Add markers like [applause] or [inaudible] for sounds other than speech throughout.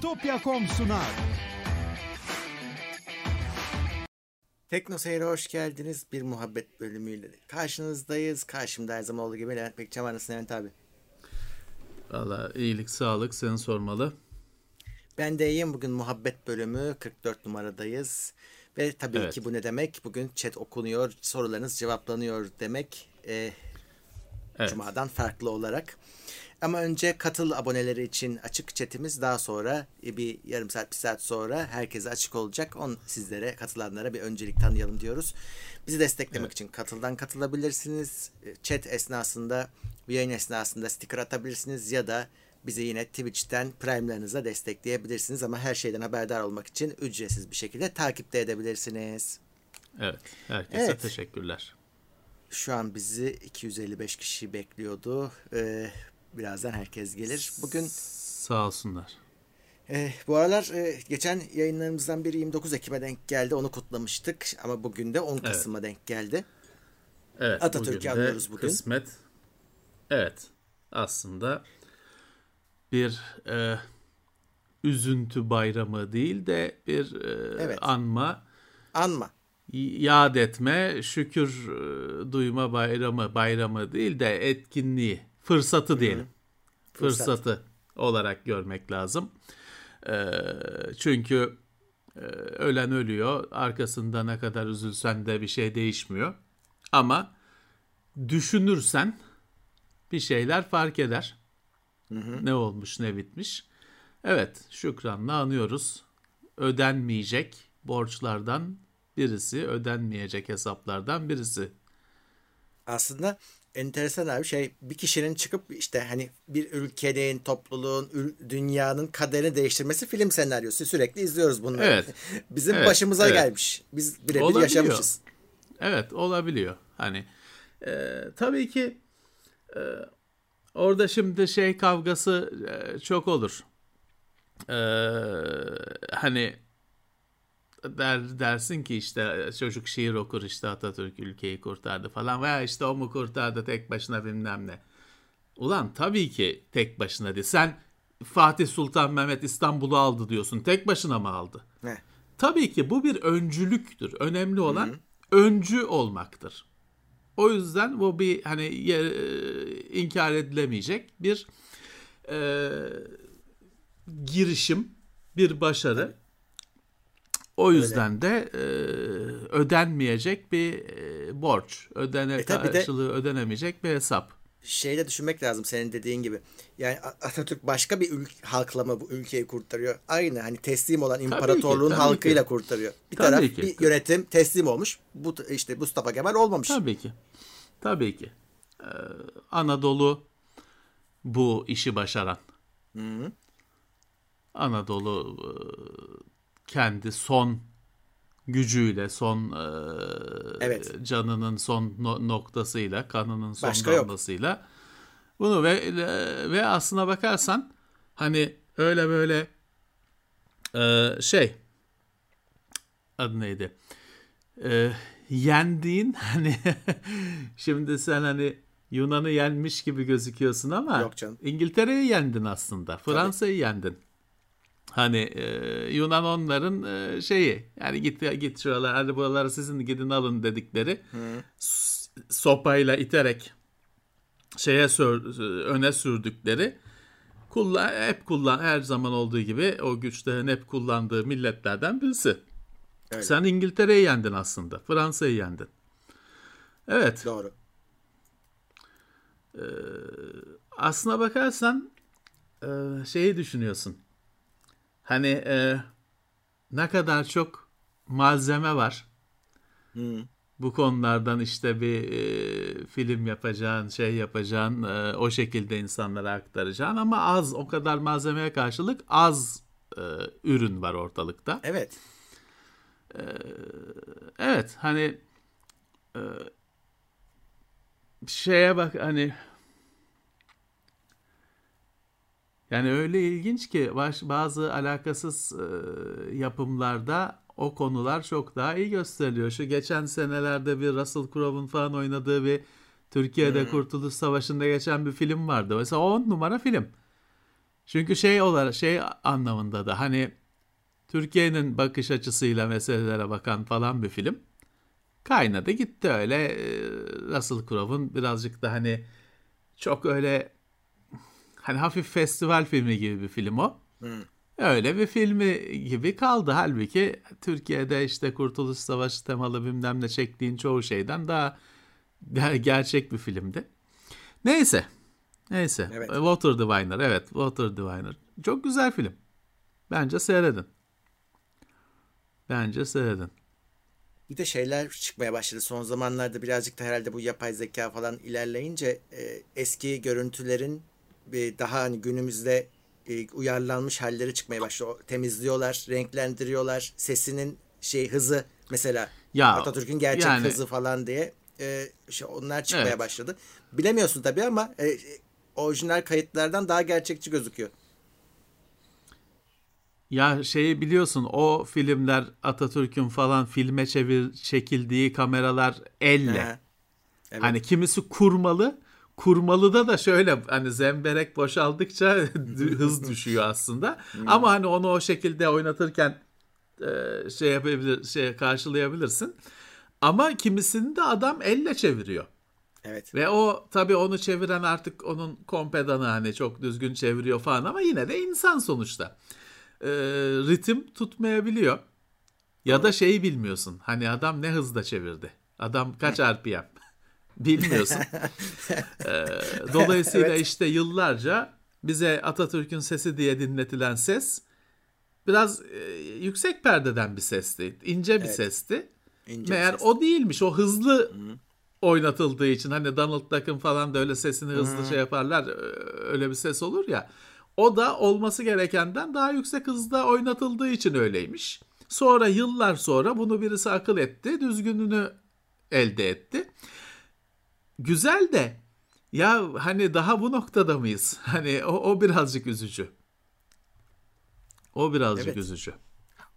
Bitopya.com sunar. Tekno Seyir'e hoş geldiniz. Bir muhabbet bölümüyle karşınızdayız. Karşımda her zaman olduğu gibi Levent Bekçam var. Nasılsın Levent abi? Valla iyilik sağlık seni sormalı. Ben de iyiyim. Bugün muhabbet bölümü 44 numaradayız. Ve tabii Evet. ki bu ne demek? Bugün chat okunuyor, sorularınız cevaplanıyor demek. Ee, Evet. Cuma'dan farklı olarak. Ama önce katıl aboneleri için açık chatimiz daha sonra e, bir yarım saat bir saat sonra herkese açık olacak. On sizlere katılanlara bir öncelik tanıyalım diyoruz. Bizi desteklemek için katıldan katılabilirsiniz. E, Chat esnasında yayın esnasında sticker atabilirsiniz ya da bizi yine Twitch'ten Prime'larınıza destekleyebilirsiniz ama her şeyden haberdar olmak için ücretsiz bir şekilde takipte edebilirsiniz. Evet. Herkese Evet. teşekkürler. Şu an bizi 255 kişi bekliyordu. Ee, birazdan herkes gelir. Bugün Sağ olsunlar. e, bu aralar e, geçen yayınlarımızdan biri 29 Ekim'e denk geldi. Onu kutlamıştık ama bugün de 10 Kasım'a denk geldi. Evet. Atatürk'ü bugün de anıyoruz bugün. Kısmet. Evet. Aslında bir e, üzüntü bayramı değil de bir e, Evet. anma, Anma. yad etme, şükür e, duyma bayramı, bayramı değil de etkinliği, fırsatı diyelim. Fırsat. Fırsatı olarak görmek lazım. E, çünkü e, ölen ölüyor, arkasında ne kadar üzülsen de bir şey değişmiyor. Ama düşünürsen bir şeyler fark eder. Ne olmuş ne bitmiş. Evet şükranla anıyoruz. Ödenmeyecek borçlardan birisi, ödenmeyecek hesaplardan birisi. Aslında enteresan abi şey bir kişinin çıkıp işte hani bir ülkenin, topluluğun, dünyanın kaderini değiştirmesi film senaryosu. Sürekli izliyoruz bunları. Evet. [laughs] Bizim Evet, başımıza evet. gelmiş. Biz birebir yaşamışız. Evet olabiliyor. Hani e, tabii ki e, orada şimdi şey kavgası e, çok olur. E, hani der dersin ki işte çocuk şiir okur işte Atatürk ülkeyi kurtardı falan veya işte o mu kurtardı tek başına bilmem ne. Ulan tabii ki tek başına değil. Sen Fatih Sultan Mehmet İstanbul'u aldı diyorsun. Tek başına mı aldı? Ne? Tabii ki bu bir öncülüktür. Önemli olan öncü olmaktır. O yüzden bu bir hani ye- e, inkar edilemeyecek bir e, girişim, bir başarı. O yüzden de e, ödenmeyecek bir e, borç, ödene E tabii de- karşılığı ödenemeyecek bir hesap. Şeyde düşünmek lazım senin dediğin gibi. Yani Atatürk başka bir ül- halkla mı bu ülkeyi kurtarıyor? Aynı hani teslim olan imparatorluğun tabii halkıyla ki. kurtarıyor. Bir Tabii taraf ki. bir yönetim teslim olmuş. Bu işte Mustafa Kemal olmamış. Tabii ki. Tabii ki. Ee, Anadolu bu işi başaran. Anadolu e, kendi son gücüyle, son e, Evet. canının son no- noktasıyla, kanının son Başka yok. damlasıyla bunu ve ve aslına bakarsan hani öyle böyle e, şey adı neydi? e, yendiğin [laughs] hani şimdi sen hani Yunan'ı yenmiş gibi gözüküyorsun ama Yok canım. İngiltere'yi yendin aslında. Fransa'yı yendin. Hani e, Yunan onların e, şeyi yani git git şuralar hadi buraları sizin gidin alın dedikleri s- sopayla iterek şeye sür, öne sürdükleri kullan hep kullan her zaman olduğu gibi o güçlerin hep kullandığı milletlerden birisi. Öyle. Sen İngiltere'yi yendin aslında. Fransa'yı yendin. Evet. Doğru. Aslına bakarsan e, şeyi düşünüyorsun. Hani e, ne kadar çok malzeme var. Bu konulardan işte bir e, film yapacağın, şey yapacağın, e, o şekilde insanlara aktaracağın ama az o kadar malzemeye karşılık az e, ürün var ortalıkta. Evet. Evet hani e, şeye bak hani yani öyle ilginç ki bazı alakasız yapımlarda o konular çok daha iyi gösteriliyor. Şu geçen senelerde bir Russell Crowe'un falan oynadığı bir Türkiye'de Kurtuluş Savaşı'nda geçen bir film vardı. Mesela 10 numara film. Çünkü şey olarak şey anlamında da hani Türkiye'nin bakış açısıyla meselelere bakan falan bir film. Kaynadı gitti öyle. Russell Crowe'un birazcık da hani çok öyle hani hafif festival filmi gibi bir film o. Hmm. Öyle bir filmi gibi kaldı. Halbuki Türkiye'de işte Kurtuluş Savaşı temalı bilmem ne çektiğin çoğu şeyden daha gerçek bir filmdi. Neyse. Neyse. Evet. Water Diviner. Evet. Water Diviner. Çok güzel film. Bence seyredin. Bence seyredin. Bir de şeyler çıkmaya başladı. Son zamanlarda birazcık da herhalde bu yapay zeka falan ilerleyince e, eski görüntülerin bir daha hani günümüzde e, uyarlanmış halleri çıkmaya başladı. Temizliyorlar, renklendiriyorlar. Sesinin şey hızı mesela ya, Atatürk'ün gerçek yani, hızı falan diye e, şey, onlar çıkmaya evet. başladı. Bilemiyorsun tabii ama e, orijinal kayıtlardan daha gerçekçi gözüküyor. Ya şeyi biliyorsun o filmler Atatürk'ün falan filme çevir çekildiği kameralar elle. evet. Hani kimisi kurmalı. Kurmalıda da şöyle hani zemberek boşaldıkça [laughs] hız düşüyor aslında. Hmm. Ama hani onu o şekilde oynatırken e, şey yapabilir şey karşılayabilirsin. Ama kimisini de adam elle çeviriyor. Evet. Ve o tabii onu çeviren artık onun kompedanı hani çok düzgün çeviriyor falan ama yine de insan sonuçta e, ritim tutmayabiliyor. Ya da şeyi bilmiyorsun. Hani adam ne hızda çevirdi. Adam kaç [laughs] RPM. Bilmiyorsun. [laughs] e, dolayısıyla evet. işte yıllarca bize Atatürk'ün sesi diye dinletilen ses biraz e, yüksek perdeden bir sesti. ince bir evet. sesti. İnce Meğer ses. o değilmiş. O hızlı Hı-hı. oynatıldığı için hani Donald Duck'ın falan da öyle sesini hızlı Hı-hı. şey yaparlar. Öyle bir ses olur ya. O da olması gerekenden daha yüksek hızda oynatıldığı için öyleymiş. Sonra yıllar sonra bunu birisi akıl etti, düzgününü elde etti. Güzel de ya hani daha bu noktada mıyız? [laughs] Hani o, o birazcık üzücü. O birazcık evet. üzücü.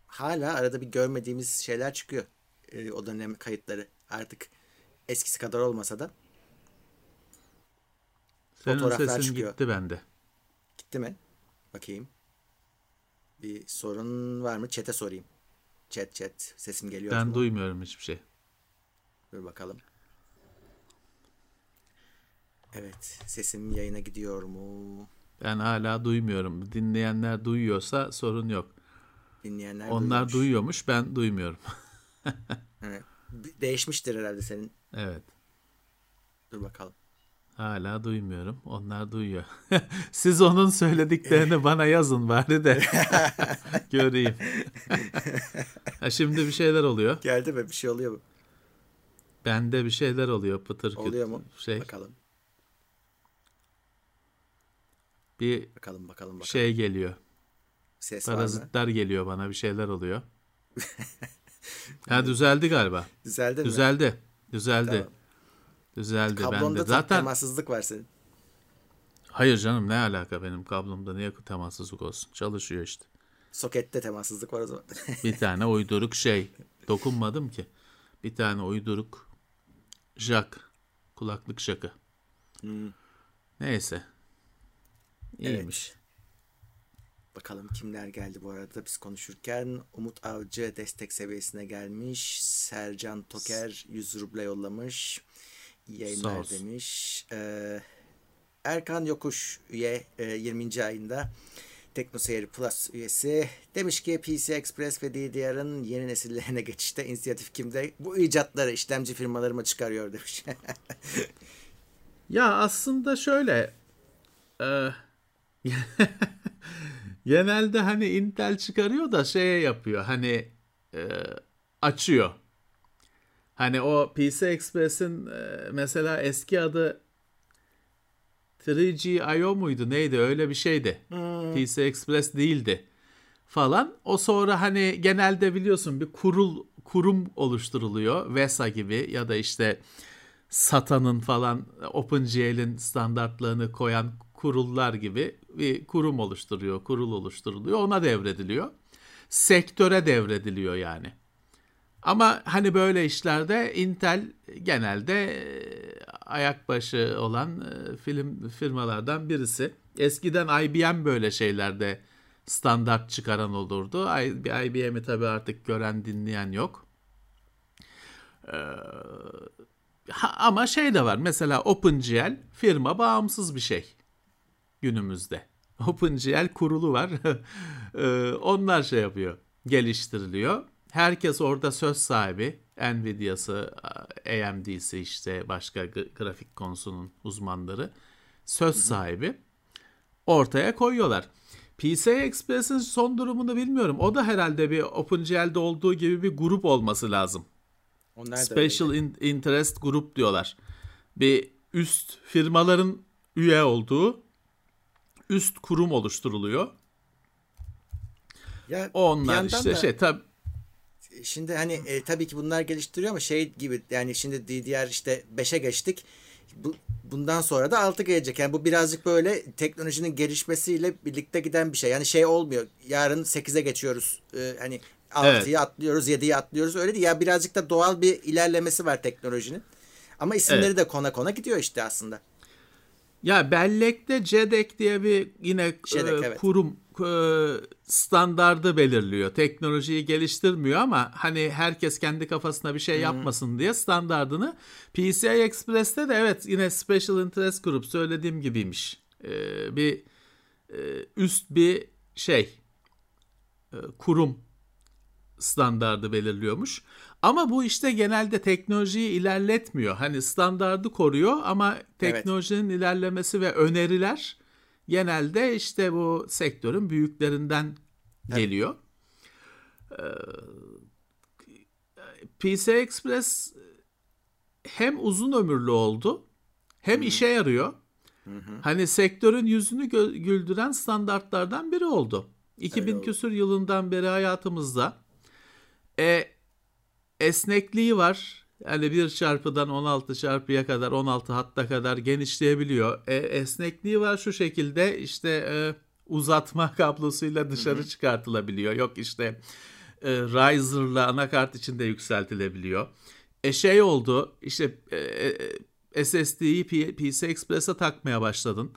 Hala arada bir görmediğimiz şeyler çıkıyor. Ee, o dönem kayıtları artık eskisi kadar olmasa da. Senin fotoğraflar sesin çıkıyor. gitti bende. Gitti mi? Bakayım. Bir sorun var mı? Chat'e sorayım. Chat chat. Sesim geliyor Ben mu? duymuyorum hiçbir şey. Dur bakalım. Evet. Sesim yayına gidiyor mu? Ben hala duymuyorum. Dinleyenler duyuyorsa sorun yok. Dinleyenler Onlar duyuyormuş. duyuyormuş ben duymuyorum. [laughs] evet. Değişmiştir herhalde senin. Evet. Dur bakalım. Hala duymuyorum. Onlar duyuyor. [laughs] Siz onun söylediklerini [laughs] bana yazın bari de göreyim. ha, şimdi bir şeyler oluyor. Geldi mi? Bir şey oluyor mu? Bende bir şeyler oluyor pıtır küt. Oluyor mu? Şey. Bakalım. Bir bakalım bakalım bakalım. Şey geliyor. Ses Parazitler geliyor bana bir şeyler oluyor. [laughs] ha düzeldi galiba. Düzeldi mi? Düzeldi. Düzeldi. Tamam. Düzeldi Kablonda bende. Zaten temassızlık var senin. Hayır canım ne alaka benim kablomda niye temassızlık olsun? Çalışıyor işte. Sokette temassızlık var o zaman. [laughs] bir tane uyduruk şey. Dokunmadım ki. Bir tane uyduruk jack. Kulaklık şakı. Hmm. Neyse. İyiymiş. Evet. Bakalım kimler geldi bu arada biz konuşurken. Umut Avcı destek seviyesine gelmiş. Sercan Toker 100 ruble yollamış. İyi yayınlar demiş. Ee, Erkan Yokuş üye e, 20. ayında. TeknoSeyir Plus üyesi. Demiş ki PC Express ve DDR'ın yeni nesillerine geçişte inisiyatif kimde? Bu icatları işlemci firmalarıma çıkarıyor demiş. [laughs] ya aslında şöyle e, [laughs] genelde hani Intel çıkarıyor da şeye yapıyor hani e, açıyor Hani o PC Express'in e, mesela eski adı 3G.io muydu neydi öyle bir şeydi. Hmm. PC Express değildi falan. O sonra hani genelde biliyorsun bir kurul kurum oluşturuluyor. VESA gibi ya da işte SATA'nın falan OpenGL'in standartlarını koyan kurullar gibi bir kurum oluşturuyor, kurul oluşturuluyor. Ona devrediliyor. Sektöre devrediliyor yani. Ama hani böyle işlerde Intel genelde e, ayak başı olan e, film firmalardan birisi. Eskiden IBM böyle şeylerde standart çıkaran olurdu. IBM'i tabii artık gören dinleyen yok. Ee, ama şey de var. Mesela OpenGL firma bağımsız bir şey günümüzde. [laughs] OpenGL kurulu var. [laughs] Ee, onlar şey yapıyor. Geliştiriliyor. Herkes orada söz sahibi. Nvidia'sı, AMD'si işte başka grafik konusunun uzmanları söz sahibi. Ortaya koyuyorlar. PCI Express'in son durumunu bilmiyorum. O da herhalde bir OpenGL'de olduğu gibi bir grup olması lazım. Onlar Special in, Interest Group diyorlar. Bir üst firmaların üye olduğu üst kurum oluşturuluyor. Ya Onlar işte da, şey tabi Şimdi hani e, tabii ki bunlar geliştiriyor ama şey gibi yani şimdi DDR işte 5'e geçtik. Bu, bundan sonra da 6 gelecek. Yani bu birazcık böyle teknolojinin gelişmesiyle birlikte giden bir şey. Yani şey olmuyor. Yarın 8'e geçiyoruz. Ee, hani 6'yı evet. atlıyoruz, 7'yi atlıyoruz. Öyle değil. Ya birazcık da doğal bir ilerlemesi var teknolojinin. Ama isimleri evet. de kona kona gidiyor işte aslında. Ya bellekte CEDEC diye bir yine Jedek, e, evet. kurum e, standardı belirliyor. Teknolojiyi geliştirmiyor ama hani herkes kendi kafasına bir şey hmm. yapmasın diye standardını PCI Express'te de evet yine Special Interest Group söylediğim gibiymiş. Ee, bir e, üst bir şey e, kurum standardı belirliyormuş. Ama bu işte genelde teknolojiyi ilerletmiyor. Hani standardı koruyor ama teknolojinin evet. ilerlemesi ve öneriler genelde işte bu sektörün büyüklerinden geliyor. Evet. PC Express hem uzun ömürlü oldu hem Hı-hı. işe yarıyor. Hı-hı. Hani sektörün yüzünü gö- güldüren standartlardan biri oldu. 2000 küsür yılından beri hayatımızda e, esnekliği var. Yani bir çarpıdan 16 çarpıya kadar 16 hatta kadar genişleyebiliyor. E, esnekliği var şu şekilde işte e, uzatma [laughs] kablosuyla dışarı Hı-hı. çıkartılabiliyor. Yok işte e, riser'la anakart içinde yükseltilebiliyor. E şey oldu işte e, e SSD'yi PC Express'e takmaya başladın.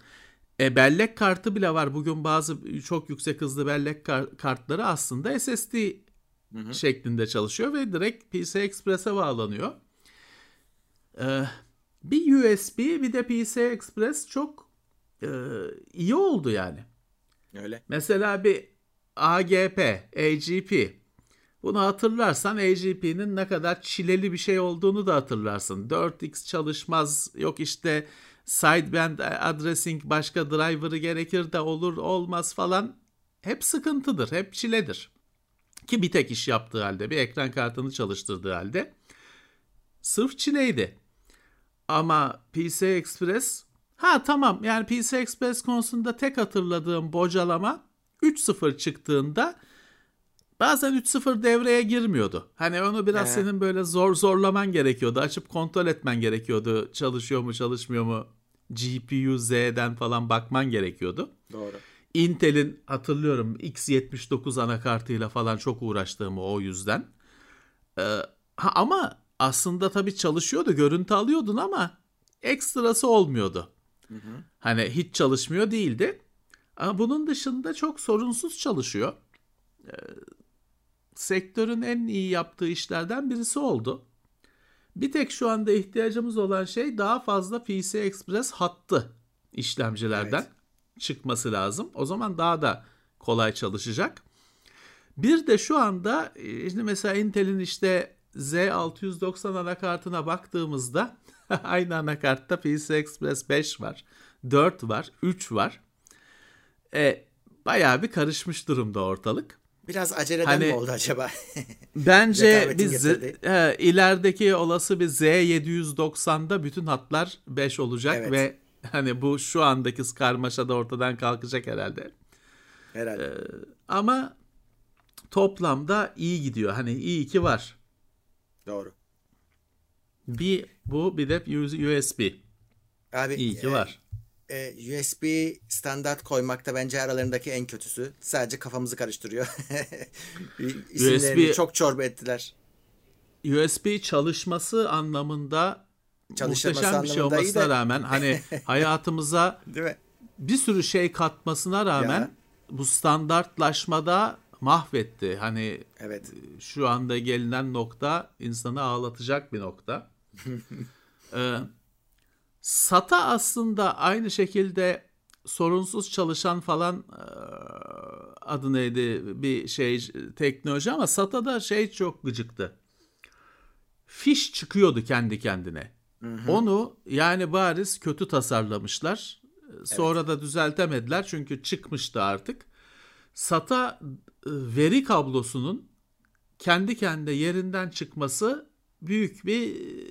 E, bellek kartı bile var. Bugün bazı çok yüksek hızlı bellek kar- kartları aslında SSD hı hı. şeklinde çalışıyor ve direkt PC Express'e bağlanıyor. Ee, bir USB bir de PC Express çok e, iyi oldu yani. Öyle. Mesela bir AGP, AGP. Bunu hatırlarsan AGP'nin ne kadar çileli bir şey olduğunu da hatırlarsın. 4x çalışmaz, yok işte sideband addressing başka driver'ı gerekir de olur olmaz falan. Hep sıkıntıdır, hep çiledir. Ki bir tek iş yaptığı halde, bir ekran kartını çalıştırdığı halde sırf çileydi. Ama PC Express ha tamam yani PC Express konusunda tek hatırladığım bocalama 3.0 çıktığında bazen 3.0 devreye girmiyordu. Hani onu biraz ee. senin böyle zor zorlaman gerekiyordu. Açıp kontrol etmen gerekiyordu. Çalışıyor mu çalışmıyor mu GPU Z'den falan bakman gerekiyordu. Doğru. Intel'in hatırlıyorum X79 anakartıyla falan çok uğraştığımı o yüzden. Ee, ha, ama aslında tabii çalışıyordu, görüntü alıyordun ama ekstrası olmuyordu. Hı hı. Hani hiç çalışmıyor değildi. Ama bunun dışında çok sorunsuz çalışıyor. Ee, sektörün en iyi yaptığı işlerden birisi oldu. Bir tek şu anda ihtiyacımız olan şey daha fazla PC Express hattı işlemcilerden. Evet çıkması lazım. O zaman daha da kolay çalışacak. Bir de şu anda işte mesela Intel'in işte Z690 anakartına baktığımızda [laughs] aynı anakartta PCI Express 5 var, 4 var, 3 var. E, bayağı bir karışmış durumda ortalık. Biraz aceleden hani, mi oldu acaba? [laughs] bence biz e, ilerideki olası bir Z790'da bütün hatlar 5 olacak evet. ve [laughs] Hani bu şu andaki karmaşa da ortadan kalkacak herhalde. Herhalde. Ee, ama toplamda iyi gidiyor. Hani iyi ki var. Doğru. Bir bu bir de USB. Abi, iyi ki e, var. E, USB standart koymakta bence aralarındaki en kötüsü. Sadece kafamızı karıştırıyor. [laughs] USB çok çorba ettiler. USB çalışması anlamında muhteşem bir şey olmasına rağmen hani [laughs] hayatımıza Değil mi? bir sürü şey katmasına rağmen Ya. bu standartlaşmada mahvetti. Hani Evet. şu anda gelinen nokta insanı ağlatacak bir nokta. [laughs] Ee, SATA aslında aynı şekilde sorunsuz çalışan falan e, adı neydi bir şey teknoloji ama SATA'da şey çok gıcıktı. Fiş çıkıyordu kendi kendine. Onu yani bariz kötü tasarlamışlar. Sonra da düzeltemediler çünkü çıkmıştı artık. SATA e, veri kablosunun kendi kendine yerinden çıkması büyük bir e,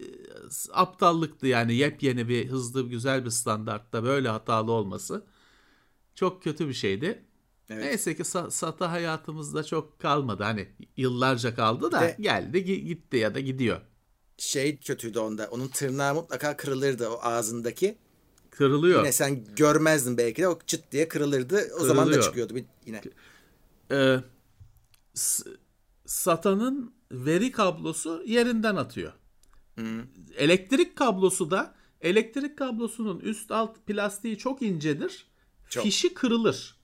aptallıktı yani yepyeni bir hızlı güzel bir standartta böyle hatalı olması çok kötü bir şeydi. Evet. Neyse ki sa- SATA hayatımızda çok kalmadı hani yıllarca kaldı da de- geldi gi- gitti ya da gidiyor. Şey kötüydü onda. Onun tırnağı mutlaka kırılırdı o ağzındaki. Kırılıyor. Yine sen görmezdin belki de o çıt diye kırılırdı. O zaman da Kırılıyor. çıkıyordu bir, yine. Ee, SATA'nın veri kablosu yerinden atıyor. Elektrik kablosu da elektrik kablosunun üst alt plastiği çok incedir. Çok. Fişi kırılır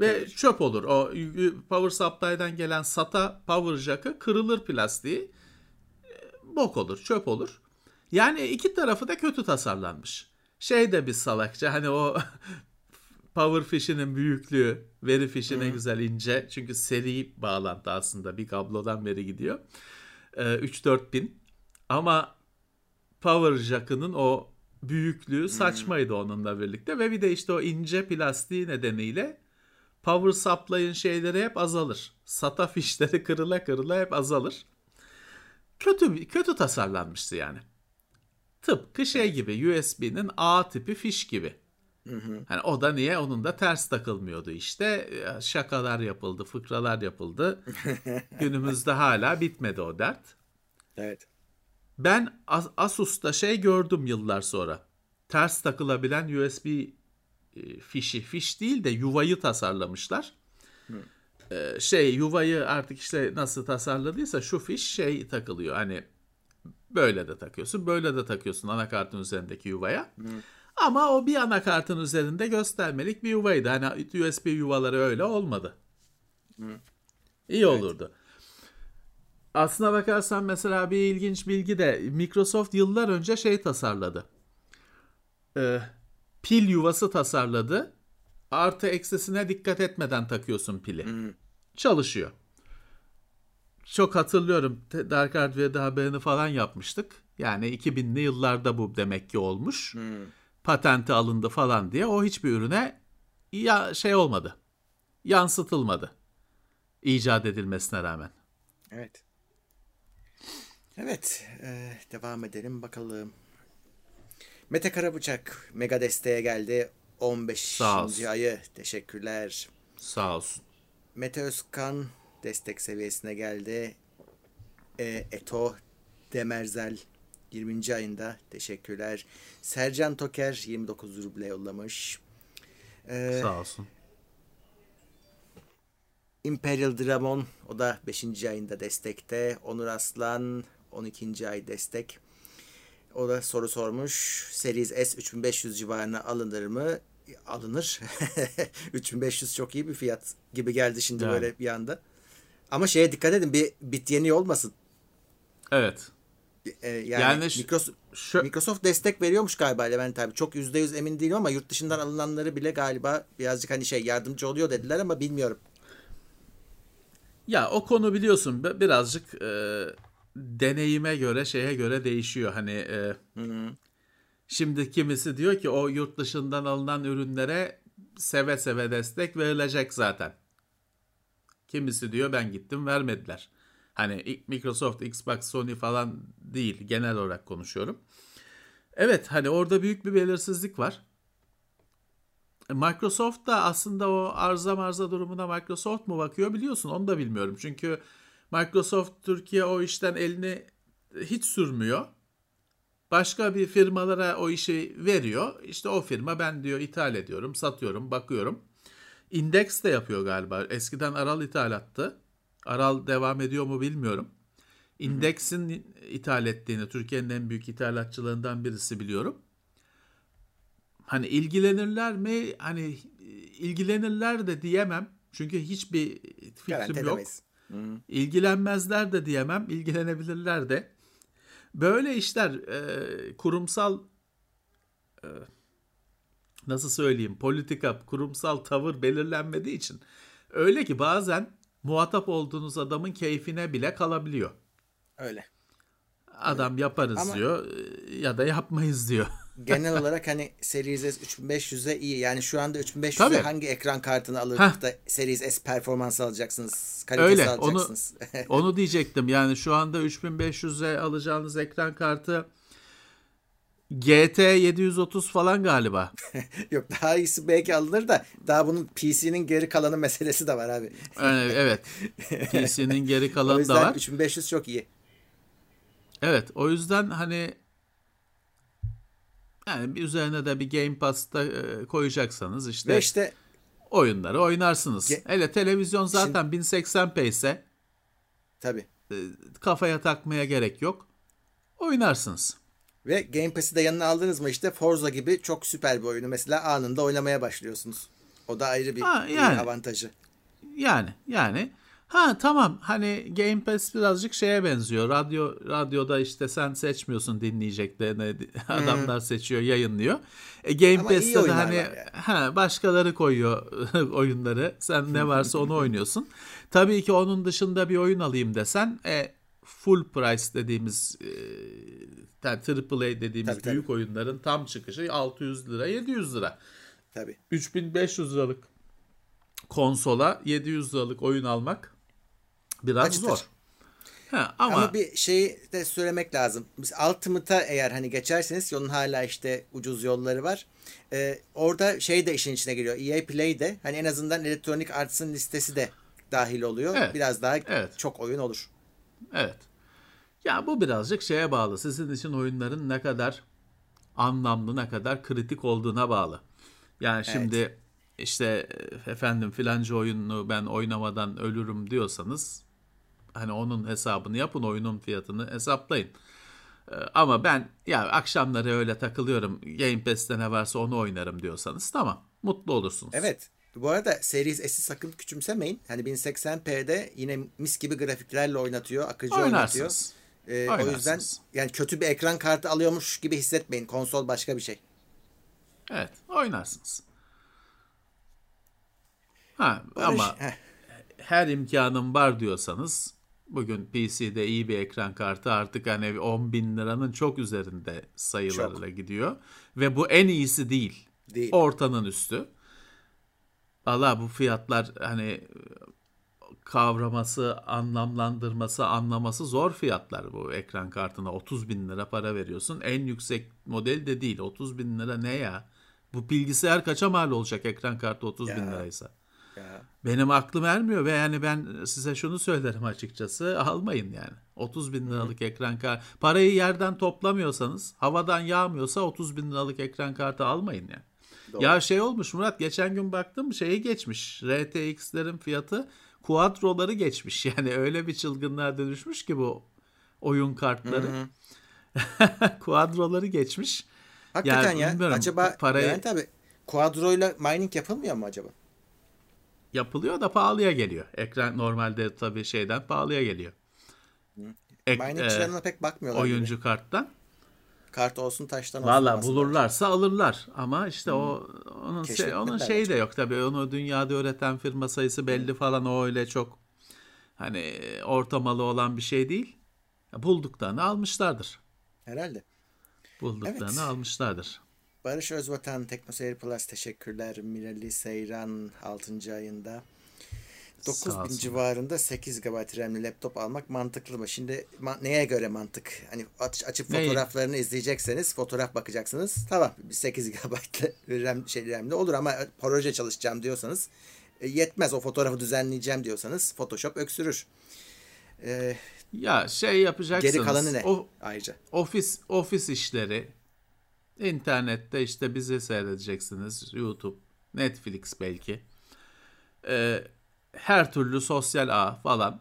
ve çöp olur. O power supply'dan gelen SATA power jack'ı kırılır plastiği. Bok olur, çöp olur. Yani iki tarafı da kötü tasarlanmış. Şey de bir salakça hani o [laughs] power fish'inin büyüklüğü, veri fişi ne güzel ince. Çünkü seri bağlantı aslında bir kablodan veri gidiyor. Ee, 3-4 bin. Ama power jack'ının o büyüklüğü saçmaydı onunla birlikte. Ve bir de işte o ince plastiği nedeniyle power supply'ın şeyleri hep azalır. SATA fişleri [laughs] kırıla kırıla hep azalır. Kötü kötü tasarlanmıştı yani. Tıpkı şey gibi USB'nin A tipi fiş gibi. Hani o da niye? Onun da ters takılmıyordu işte. Şakalar yapıldı, fıkralar yapıldı. [laughs] Günümüzde hala bitmedi o dert. Evet. Ben As- Asus'ta şey gördüm yıllar sonra. Ters takılabilen USB e, fişi, fiş değil de yuvayı tasarlamışlar. Ee, şey yuvayı artık işte nasıl tasarladıysa şu fiş şey takılıyor. Hani böyle de takıyorsun, böyle de takıyorsun anakartın üzerindeki yuvaya. Ama o bir anakartın üzerinde göstermelik bir yuvaydı. Hani USB yuvaları öyle olmadı. İyi olurdu. Aslına bakarsan mesela bir ilginç bilgi de Microsoft yıllar önce şey tasarladı. Ee, pil yuvası tasarladı. Artı eksisine dikkat etmeden takıyorsun pili. Çalışıyor. Çok hatırlıyorum. Dark Hardware'de haberini falan yapmıştık. Yani 2000'li yıllarda bu demek ki olmuş. Patenti alındı falan diye. O hiçbir ürüne ya şey olmadı. Yansıtılmadı. İcat edilmesine rağmen. Evet. Evet. e, devam edelim bakalım. Mete Karabıçak mega desteğe geldi. 15. Sağ olsun. ayı. Teşekkürler. Sağ olsun. Mete Özkan destek seviyesine geldi. E, Eto Demerzel 20. ayında teşekkürler. Sercan Toker 29 ruble yollamış. E, Sağ olsun. Imperial Dramon o da 5. ayında destekte. Onur Aslan 12. ay destek. O da soru sormuş. Series S 3500 civarına alınır mı? Alınır. [laughs] 3500 çok iyi bir fiyat gibi geldi şimdi Yani. böyle bir anda. Ama şeye dikkat edin bir bit yeni olmasın. Evet. Ee, yani, Yani Microsoft, Şu, Microsoft destek veriyormuş galiba Levent abi. Çok %100 emin değilim ama yurt dışından alınanları bile galiba birazcık hani şey yardımcı oluyor dediler ama bilmiyorum. ya o konu biliyorsun bi- birazcık e, deneyime göre şeye göre değişiyor. Hani e, şimdi kimisi diyor ki o yurt dışından alınan ürünlere seve seve destek verilecek zaten. Kimisi diyor ben gittim vermediler. Hani Microsoft, Xbox, Sony falan değil genel olarak konuşuyorum. Evet hani orada büyük bir belirsizlik var. Microsoft da aslında o arıza marza durumuna Microsoft mu bakıyor biliyorsun onu da bilmiyorum. Çünkü Microsoft Türkiye o işten elini hiç sürmüyor. Başka bir firmalara o işi veriyor. İşte o firma ben diyor ithal ediyorum, satıyorum, bakıyorum. Index de yapıyor galiba. Eskiden Aral ithalattı. Aral devam ediyor mu bilmiyorum. Index'in ithal ettiğini, Türkiye'nin en büyük ithalatçılarından birisi biliyorum. hani ilgilenirler mi? Hani ilgilenirler de diyemem. Çünkü hiçbir fikrim yok. edemeyiz. İlgilenmezler de diyemem, ilgilenebilirler de. Böyle işler e, kurumsal e, nasıl söyleyeyim politika, kurumsal tavır belirlenmediği için öyle ki bazen muhatap olduğunuz adamın keyfine bile kalabiliyor. Öyle. Adam yaparız Ama- diyor e, ya da yapmayız diyor. Genel olarak hani Series S 3500'e iyi. Yani şu anda 3500'e Tabii. hangi ekran kartını alıp Heh. da Series S performans alacaksınız? Kalitesi Öyle, onu- alacaksınız. [laughs] Onu diyecektim. Yani şu anda 3500'e alacağınız ekran kartı GT 730 falan galiba. [laughs] Yok daha iyisi belki alınır da daha bunun PC'nin geri kalanı meselesi de var abi. Yani evet. PC'nin geri [laughs] kalanı da yüzden var. 3500 çok iyi. Evet, o yüzden hani yani bir üzerine de bir Game Pass'ta e, koyacaksanız işte Ve işte oyunları oynarsınız. Ge- Hele televizyon zaten 1080p ise tabii. e, kafaya takmaya gerek yok. Oynarsınız. Ve Game Pass'i de yanına aldınız mı işte Forza gibi çok süper bir oyunu mesela anında oynamaya başlıyorsunuz. O da ayrı bir Ha, bir yani. avantajı. Yani yani ha tamam hani Game Pass birazcık şeye benziyor. Radyo radyoda işte sen seçmiyorsun dinleyeceklerini [laughs] adamlar seçiyor, yayınlıyor. E, Game Ama Pass'te de hani yani. ha başkaları koyuyor [laughs] oyunları. Sen ne varsa onu oynuyorsun. Tabii ki onun dışında bir oyun alayım desen e, full price dediğimiz e, yani AAA dediğimiz Tabii, tabii. büyük oyunların tam çıkışı 600 lira, 700 lira. Tabii. 3500 liralık konsola 700 liralık oyun almak biraz Acıtır. zor. Ha, ama, Ama, bir şeyi de söylemek lazım. Biz Ultimate'a eğer hani geçerseniz onun hala işte ucuz yolları var. Ee, orada şey de işin içine giriyor. EA Play'de hani en azından Electronic Arts'ın listesi de dahil oluyor. Evet. Biraz daha Evet. çok oyun olur. evet. Ya bu birazcık şeye bağlı. Sizin için oyunların ne kadar anlamlı, ne kadar kritik olduğuna bağlı. Yani şimdi işte e, efendim filanca oyununu ben oynamadan ölürüm diyorsanız hani onun hesabını yapın, oyunun fiyatını hesaplayın. Ee, Ama ben ya akşamları öyle takılıyorum. Game Pass'te ne varsa onu oynarım diyorsanız tamam. Mutlu olursunuz. Evet. Bu arada Series S'i sakın küçümsemeyin. Hani 1080p'de yine mis gibi grafiklerle oynatıyor, akıcı oynatıyor. Oynarsınız. Ee, o yüzden yani kötü bir ekran kartı alıyormuş gibi hissetmeyin. Konsol başka bir şey. Evet, oynarsınız. Ha, Barış, ama heh, her imkanım var diyorsanız bugün PC'de iyi bir ekran kartı artık hani 10 bin liranın çok üzerinde sayılarla gidiyor. Ve bu en iyisi değil. Değil. Ortanın üstü. Allah bu fiyatlar hani kavraması, anlamlandırması, anlaması zor fiyatlar bu ekran kartına. 30 bin lira para veriyorsun. En yüksek model de değil. 30 bin lira ne ya? Bu bilgisayar kaça mal olacak ekran kartı 30 bin Ya. liraysa? ya. Benim aklım ermiyor ve yani ben size şunu söylerim açıkçası almayın yani. 30 bin liralık ekran kartı. Parayı yerden toplamıyorsanız havadan yağmıyorsa 30 bin liralık ekran kartı almayın yani. Doğru. Ya şey olmuş Murat geçen gün baktım şeyi geçmiş. RTX'lerin fiyatı Quadro'ları geçmiş. [laughs] Yani öyle bir çılgınlığa dönüşmüş ki bu oyun kartları. [laughs] Quadro'ları geçmiş. Hakikaten Yani ya. Acaba parayı- yani tabii Quadro'yla mining yapılmıyor mu acaba? Yapılıyor da pahalıya geliyor. Ekran normalde tabii şeyden pahalıya geliyor. Ek- Miningçilerine e, pek bakmıyorlar. gibi. oyuncu karttan. Kart olsun taştan olsun. Valla bulurlarsa alırlar ama işte o onun şey, onun şeyi de yok tabii. Onu dünyada üreten firma sayısı belli falan o öyle çok hani ortamalı olan bir şey değil. Bulduklarını almışlardır. Herhalde. Bulduklarını Evet. almışlardır. Barış Özvatan Teknoseyir Plus teşekkürler. Mirali Seyran 6. ayında. Sağ 9000 olsun. civarında 8 GB RAM'li laptop almak mantıklı mı? Şimdi ma- neye göre mantık? Hani aç, açıp Neyi? fotoğraflarını izleyecekseniz, fotoğraf bakacaksınız. Tamam, bir 8 GB [laughs] RAM şey RAM'li olur ama proje çalışacağım diyorsanız e, yetmez. O fotoğrafı düzenleyeceğim diyorsanız Photoshop öksürür. E, Ya şey yapacaksınız. geri kalanı ne? O, Ayrıca. ofis ofis işleri internette işte bizi seyredeceksiniz YouTube Netflix belki Ee, her türlü sosyal ağ falan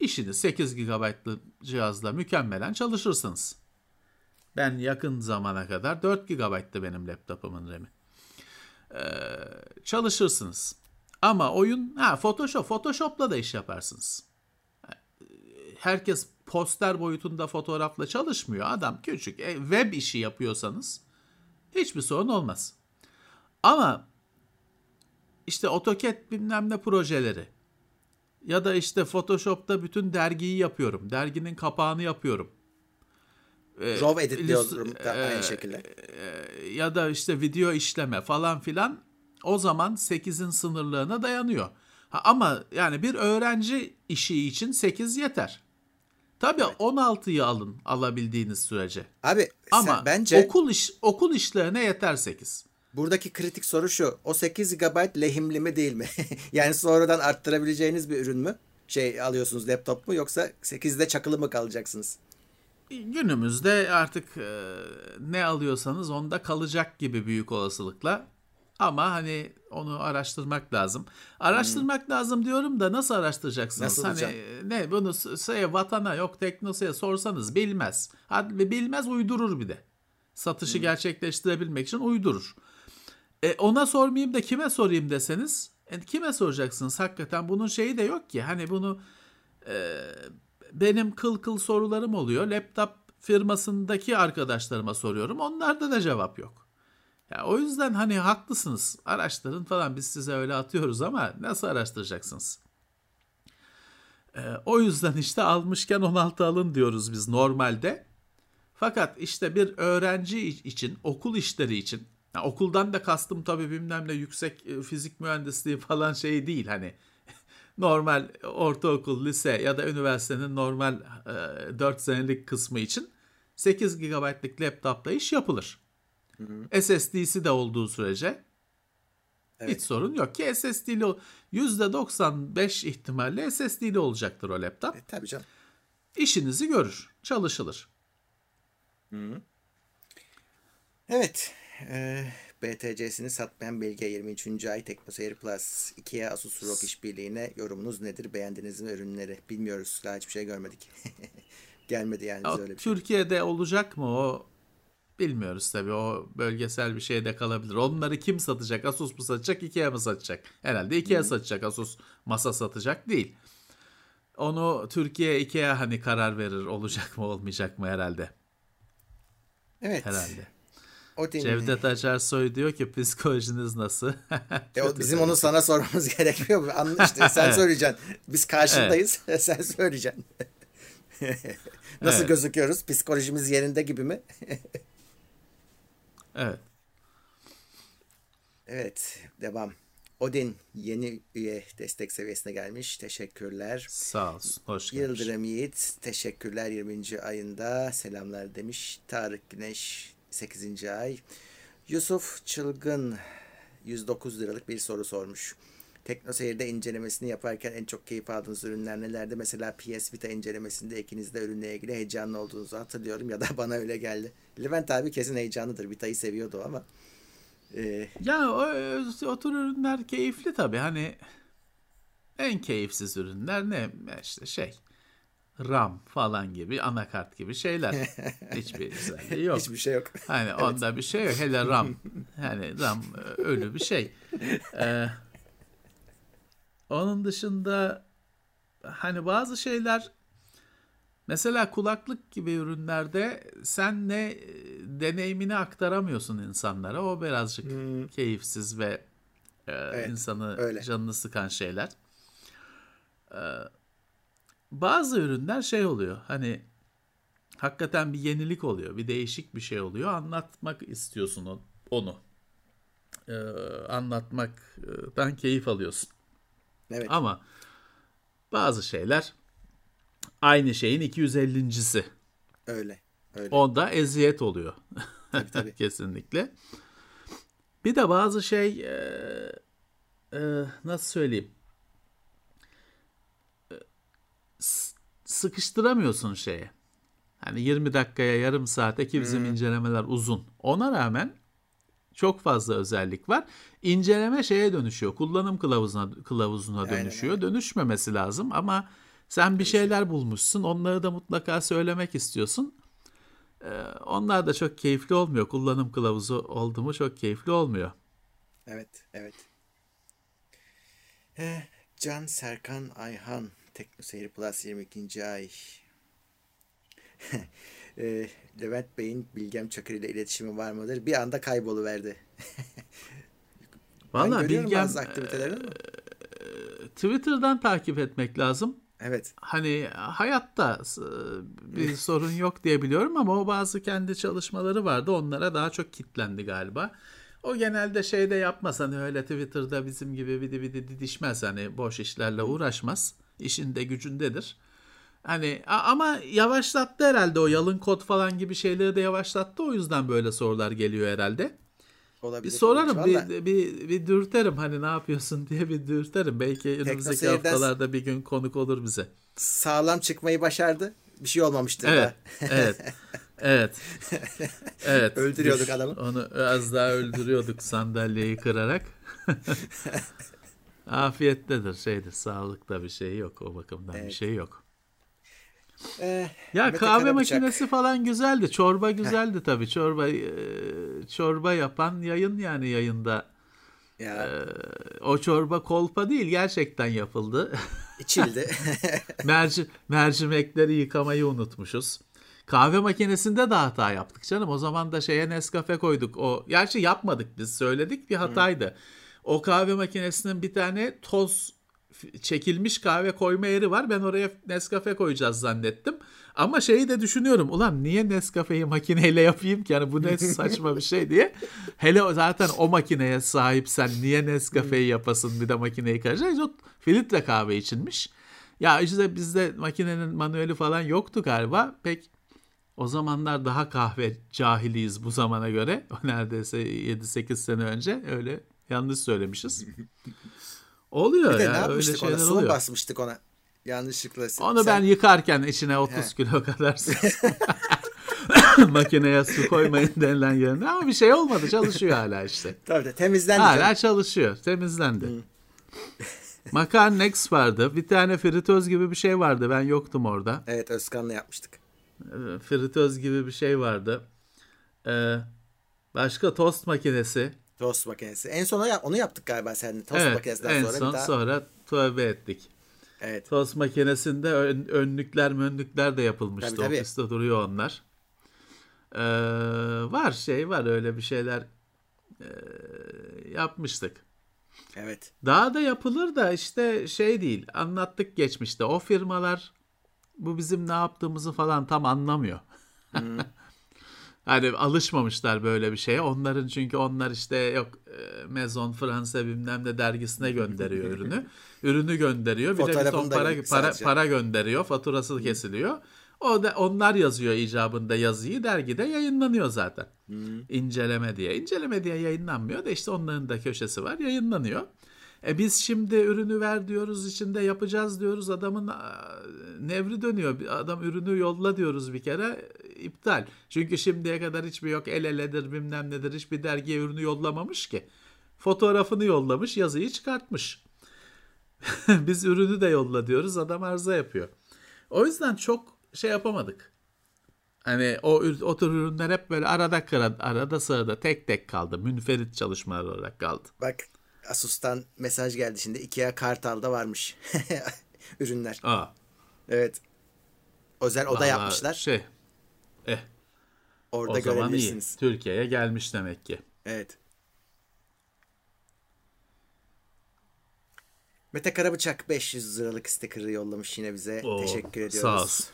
işini 8 GB'lı cihazla mükemmelen çalışırsınız. Ben yakın zamana kadar 4 GB'tı benim laptopumun RAM'i. e, çalışırsınız. Ama oyun ha Photoshop Photoshop'la da iş yaparsınız. Herkes poster boyutunda fotoğrafla çalışmıyor. Adam küçük e, web işi yapıyorsanız hiçbir sorun olmaz. Ama işte AutoCAD bilmem ne projeleri ya da işte Photoshop'ta bütün dergiyi yapıyorum. Derginin kapağını yapıyorum. Ee, RAW editliyorum e, aynı şekilde. E, ya da işte video işleme falan filan o zaman 8'in sınırlığına dayanıyor. Ha, ama yani bir öğrenci işi için 8 yeter. Tabii evet. 16'yı alın alabildiğiniz sürece. Abi ama bence okul iş okul işlerine yeter 8. Buradaki kritik soru şu. O 8 GB lehimli mi değil mi? [laughs] yani sonradan arttırabileceğiniz bir ürün mü? Şey alıyorsunuz laptop mu yoksa 8'de çakılı mı kalacaksınız? Günümüzde artık e, ne alıyorsanız onda kalacak gibi büyük olasılıkla. Ama hani onu araştırmak lazım. Araştırmak hmm. lazım diyorum da nasıl araştıracaksınız? Nasıl hani hocam? ne bunu şey, vatana yok teknosaya sorsanız bilmez. Hadi bilmez uydurur bir de. Satışı hmm. gerçekleştirebilmek için uydurur. E, ona sormayayım da kime sorayım deseniz e, kime soracaksınız hakikaten bunun şeyi de yok ki hani bunu e, benim kıl kıl sorularım oluyor laptop firmasındaki arkadaşlarıma soruyorum onlarda da cevap yok. Ya o yüzden hani haklısınız araştırın falan biz size öyle atıyoruz ama nasıl araştıracaksınız? E, o yüzden işte almışken 16 alın diyoruz biz normalde. Fakat işte bir öğrenci için okul işleri için yani okuldan da kastım tabii bilmem ne yüksek e, fizik mühendisliği falan şey değil hani [laughs] normal ortaokul, lise ya da üniversitenin normal e, 4 senelik kısmı için 8 GB'lık laptopla iş yapılır. Hı hı. SSD'si de olduğu sürece evet. hiç sorun yok ki SSD'li %95 ihtimalle SSD'li olacaktır o laptop. E, tabii canım. İşinizi görür, çalışılır. Hı hı. Evet, e, BTC'sini satmayan Belge 23. ay TeknoSeyir Plus 2'ye Asus ROG işbirliğine yorumunuz nedir? Beğendiniz mi ürünleri? Bilmiyoruz. Daha hiçbir şey görmedik. [laughs] Gelmedi yani bize öyle bir şey. Türkiye'de olacak mı o? Bilmiyoruz tabii. O bölgesel bir şey de kalabilir. Onları kim satacak? Asus mu satacak? Ikea mı satacak? Herhalde Ikea hmm. satacak. Asus masa satacak değil. Onu Türkiye Ikea hani karar verir olacak mı olmayacak mı herhalde. Evet. Herhalde. Odin. Cevdet Acarsoy diyor ki psikolojiniz nasıl? [laughs] e, o, bizim onu sana sormamız [laughs] gerekmiyor. Anla işte sen [laughs] söyleyeceksin. Biz karşındayız. Evet. sen söyleyeceksin. nasıl evet. gözüküyoruz? Psikolojimiz yerinde gibi mi? Evet. Evet. Devam. Odin yeni üye destek seviyesine gelmiş. Teşekkürler. Sağ olsun. Hoş gelmiş. Yıldırım Yiğit teşekkürler 20. ayında selamlar demiş. Tarık Güneş 8. ay. Yusuf Çılgın 109 liralık bir soru sormuş. Teknoseyir'de incelemesini yaparken en çok keyif aldığınız ürünler nelerdi? Mesela PS Vita incelemesinde ikiniz de ürünle ilgili heyecanlı olduğunuzu hatırlıyorum ya da [laughs] bana öyle geldi. Levent abi kesin heyecanlıdır. Vita'yı seviyordu ama. Ee... Ya o, o tür ürünler keyifli tabii. Hani en keyifsiz ürünler ne? işte şey RAM falan gibi anakart gibi şeyler. [laughs] Hiçbir özelliği yok. Hiçbir şey yok. Hani evet. onda bir şey yok. Hele RAM. Yani RAM e, ölü bir şey. Ee, [laughs] onun dışında hani bazı şeyler mesela kulaklık gibi ürünlerde sen ne e, deneyimini aktaramıyorsun insanlara. O birazcık hmm. keyifsiz ve e, evet, insanı öyle. canını sıkan şeyler. Ee, bazı ürünler şey oluyor. Hani hakikaten bir yenilik oluyor. Bir değişik bir şey oluyor. Anlatmak istiyorsun onu. Ee, anlatmaktan keyif alıyorsun. Evet. Ama bazı şeyler aynı şeyin 250.si. Öyle. Öyle. Onda eziyet oluyor. Tabii, tabii. [laughs] Kesinlikle. Bir de bazı şey e, e, nasıl söyleyeyim? sıkıştıramıyorsun şeye. Hani 20 dakikaya yarım saate ki bizim hmm. incelemeler uzun. Ona rağmen çok fazla özellik var. İnceleme şeye dönüşüyor. Kullanım kılavuzuna kılavuzuna dönüşüyor. Aynen. Dönüşmemesi lazım ama sen bir şeyler bulmuşsun. Onları da mutlaka söylemek istiyorsun. Ee, onlar da çok keyifli olmuyor. Kullanım kılavuzu oldu mu çok keyifli olmuyor. Evet, evet. Eh, Can Serkan Ayhan Tekno Seyir Plus 22. ay. [laughs] e, Levent Bey'in Bilgem Çakır ile iletişimi var mıdır? Bir anda kayboluverdi. [laughs] Valla Bilgem bazı aktivitelerini e, Twitter'dan takip etmek lazım. Evet. Hani hayatta bir [laughs] sorun yok diye biliyorum ama o bazı kendi çalışmaları vardı. Onlara daha çok kitlendi galiba. O genelde şeyde yapmaz hani öyle Twitter'da bizim gibi vidi vidi didişmez hani boş işlerle uğraşmaz. İşinde gücündedir. Hani ama yavaşlattı herhalde o yalın kod falan gibi şeyleri de yavaşlattı. O yüzden böyle sorular geliyor herhalde. Bir Olabilir. sorarım, Vallahi bir, bir, bir dürterim hani ne yapıyorsun diye bir dürterim. Belki önümüzdeki haftalarda bir gün konuk olur bize. Sağlam çıkmayı başardı. Bir şey olmamıştır Evet, da. evet, evet, evet. [laughs] Öldürüyorduk Düş- adamı. Onu az daha öldürüyorduk sandalyeyi kırarak. [laughs] Afiyettedir, şeydir, sağlıkta bir şey yok o bakımdan bir Evet. şey yok. Eh, Ya kahve Karabıçak. makinesi falan güzeldi, çorba güzeldi tabii. Çorba e, çorba yapan yayın yani yayında. Ya E, o çorba kolpa değil, gerçekten yapıldı. [laughs] içildi. [laughs] Merci, mercimekleri yıkamayı unutmuşuz. Kahve makinesinde de hata yaptık canım. O zaman da şeye Nescafe koyduk. O gerçi yapmadık biz söyledik bir hataydı. O kahve makinesinin bir tane toz çekilmiş kahve koyma yeri var. Ben oraya Nescafe koyacağız zannettim. Ama şeyi de düşünüyorum. Ulan niye Nescafe'yi makineyle yapayım ki? Yani bu ne saçma bir şey diye. Hele zaten o makineye sahipsen niye Nescafe'yi yapasın bir de makineyi karıştır. O filtre kahve içinmiş. Ya işte bizde makinenin manueli falan yoktu galiba. Pek o zamanlar daha kahve cahiliyiz bu zamana göre. O [laughs] neredeyse 7-8 sene önce öyle yanlış söylemişiz. [laughs] Oluyor Bir de ya ne öyle yapmıştık ona? şeyler Su oluyor. basmıştık ona? Yanlışlıkla. Onu Sen- ben yıkarken içine 30 kilo kadar [laughs] makineye su koymayın denilen yerine ama bir şey olmadı çalışıyor hala işte. Tabii de temizlendi. Hala canım. çalışıyor temizlendi. Makarnex vardı bir tane fritöz gibi bir şey vardı ben yoktum orada. Evet Özkan'la yapmıştık. Ee, fritöz gibi bir şey vardı. Ee, başka tost makinesi. Tost makinesi. En son onu yaptık galiba seninle. Tost evet, makinesinden en sonra son bir daha. sonra tövbe ettik. Evet. Tost makinesinde ön- önlükler mönlükler de yapılmıştı. Tabii, tabii. Ofiste duruyor onlar. Ee, var şey var öyle bir şeyler ee, yapmıştık. Evet. Daha da yapılır da işte şey değil. Anlattık geçmişte. O firmalar bu bizim ne yaptığımızı falan tam anlamıyor. [laughs] Hani alışmamışlar böyle bir şeye. Onların çünkü onlar işte yok e, Maison Fransa bilmem ne dergisine gönderiyor ürünü. [laughs] Ürünü gönderiyor. Bir de bir ton para, para, para gönderiyor. Faturası kesiliyor. O da onlar yazıyor icabında yazıyı dergide yayınlanıyor zaten. İnceleme diye. İnceleme diye yayınlanmıyor da işte onların da köşesi var yayınlanıyor. E biz şimdi ürünü ver diyoruz içinde yapacağız diyoruz adamın nevri dönüyor. Adam ürünü yolla diyoruz bir kere iptal. Çünkü şimdiye kadar hiçbir yok el eledir bilmem nedir hiçbir dergiye ürünü yollamamış ki. Fotoğrafını yollamış yazıyı çıkartmış. [laughs] biz ürünü de yolla diyoruz adam arıza yapıyor. O yüzden çok şey yapamadık. Hani o, o tür ürünler hep böyle arada kıra, arada sırada tek tek kaldı. Münferit çalışmalar olarak kaldı. Bak Asus'tan mesaj geldi şimdi. Ikea Kartal'da varmış. [laughs] Ürünler. Aa, Evet. Özel oda vallahi yapmışlar. Şey, eh, Orada o zaman iyi. Türkiye'ye gelmiş demek ki. Evet. Mete Karabıçak 500 liralık sticker'ı yollamış yine bize. Oo, Teşekkür ediyoruz. Sağ olsun.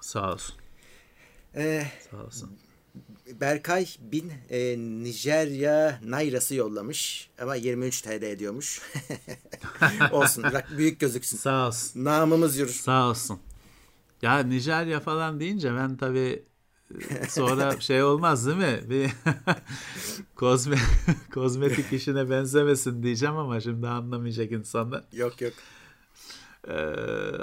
Sağ olsun. Ee, Sağ olsun. Berkay bin e, Nijerya Nairası yollamış ama 23 TL ediyormuş. Olsun. [laughs] Bırak büyük gözüksün. Sağ olsun. Namımız yürür. Sağ olsun. Ya Nijerya falan deyince ben tabii sonra şey olmaz değil mi? Bir [laughs] kozme [laughs] kozmetik işine benzemesin diyeceğim ama şimdi anlamayacak insanlar. Yok yok. Ee,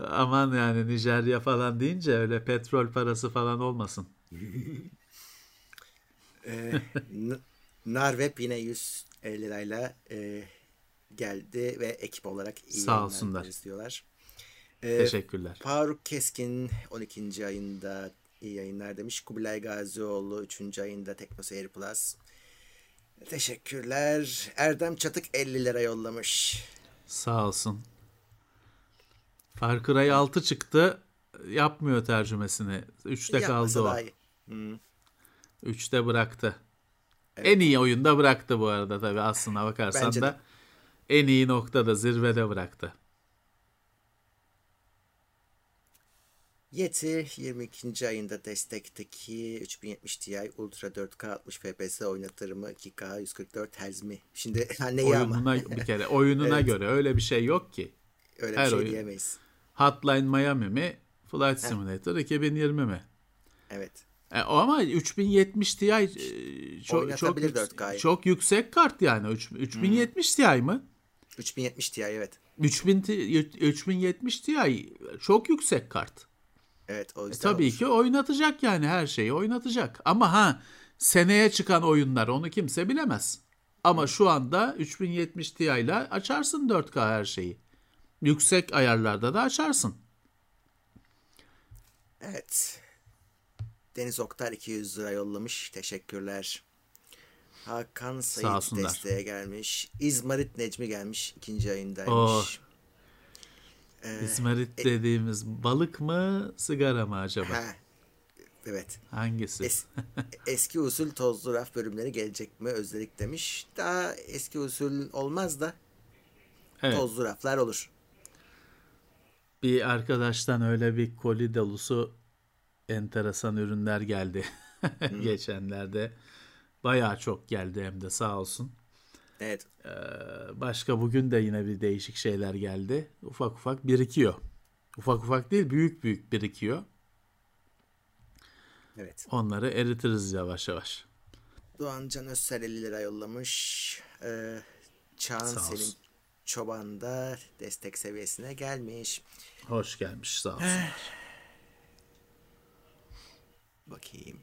aman yani Nijerya falan deyince öyle petrol parası falan olmasın. [laughs] Ee, Narweb yine 150 lirayla e, geldi ve ekip olarak iyi Sağ olsunlar. diyorlar. Ee, Teşekkürler. Faruk Keskin 12. ayında iyi yayınlar demiş. Kubilay Gazioğlu 3. ayında Tekno Seyir Plus. Teşekkürler. Erdem Çatık 50 lira yollamış. Sağ olsun. Far Cry 6 çıktı. Yapmıyor tercümesini. 3'te kaldı o. 3'te bıraktı. En iyi oyunda bıraktı bu arada tabii aslına bakarsan Bence de. da. En iyi noktada zirvede bıraktı. Yeti 22. ayında destekteki 3070 Ti Ultra 4K 60 FPS oynatır mı? 2K 144 Hz mi? Şimdi [laughs] ha, neyi ama bir kere oyununa Evet. göre öyle bir şey yok ki. öyle her bir şey oyun. diyemeyiz. Hotline Miami mi? Flight Simulator 2020 mi? Evet. E, ama 3070 Ti e, çok çok, Oynatabilir yük- 4K'yı. çok yüksek kart yani. Üç- 3070 Ti mi? 3070 Ti evet. 3000 Ti- 3070 Ti çok yüksek kart. Evet o E, yüzden tabii olur. ki oynatacak yani her şeyi oynatacak. Ama ha seneye çıkan oyunlar onu kimse bilemez. Ama şu anda 3070 Ti ile açarsın 4K her şeyi. Yüksek ayarlarda da açarsın. Evet. Deniz Oktar 200 lira yollamış. Teşekkürler. Hakan Sayit desteğe gelmiş. İzmarit Necmi gelmiş. ikinci ayındaymış. Oh. Ee, İzmarit e- dediğimiz balık mı sigara mı acaba? Ha, evet. Hangisi? Es- eski usul tozlu raf bölümleri gelecek mi? Özledik demiş. Daha eski usul olmaz da evet. tozlu raflar olur. Bir arkadaştan öyle bir koli dolusu enteresan ürünler geldi [laughs] geçenlerde. Bayağı çok geldi hem de sağ olsun. Evet. Ee, başka bugün de yine bir değişik şeyler geldi. Ufak ufak birikiyor. Ufak ufak değil büyük büyük birikiyor. Evet. Onları eritiriz yavaş yavaş. Doğan Can Özsel 50 lira yollamış. Ee, Çağan Selim. Çoban da destek seviyesine gelmiş. Hoş gelmiş sağ olsun. Bakayım.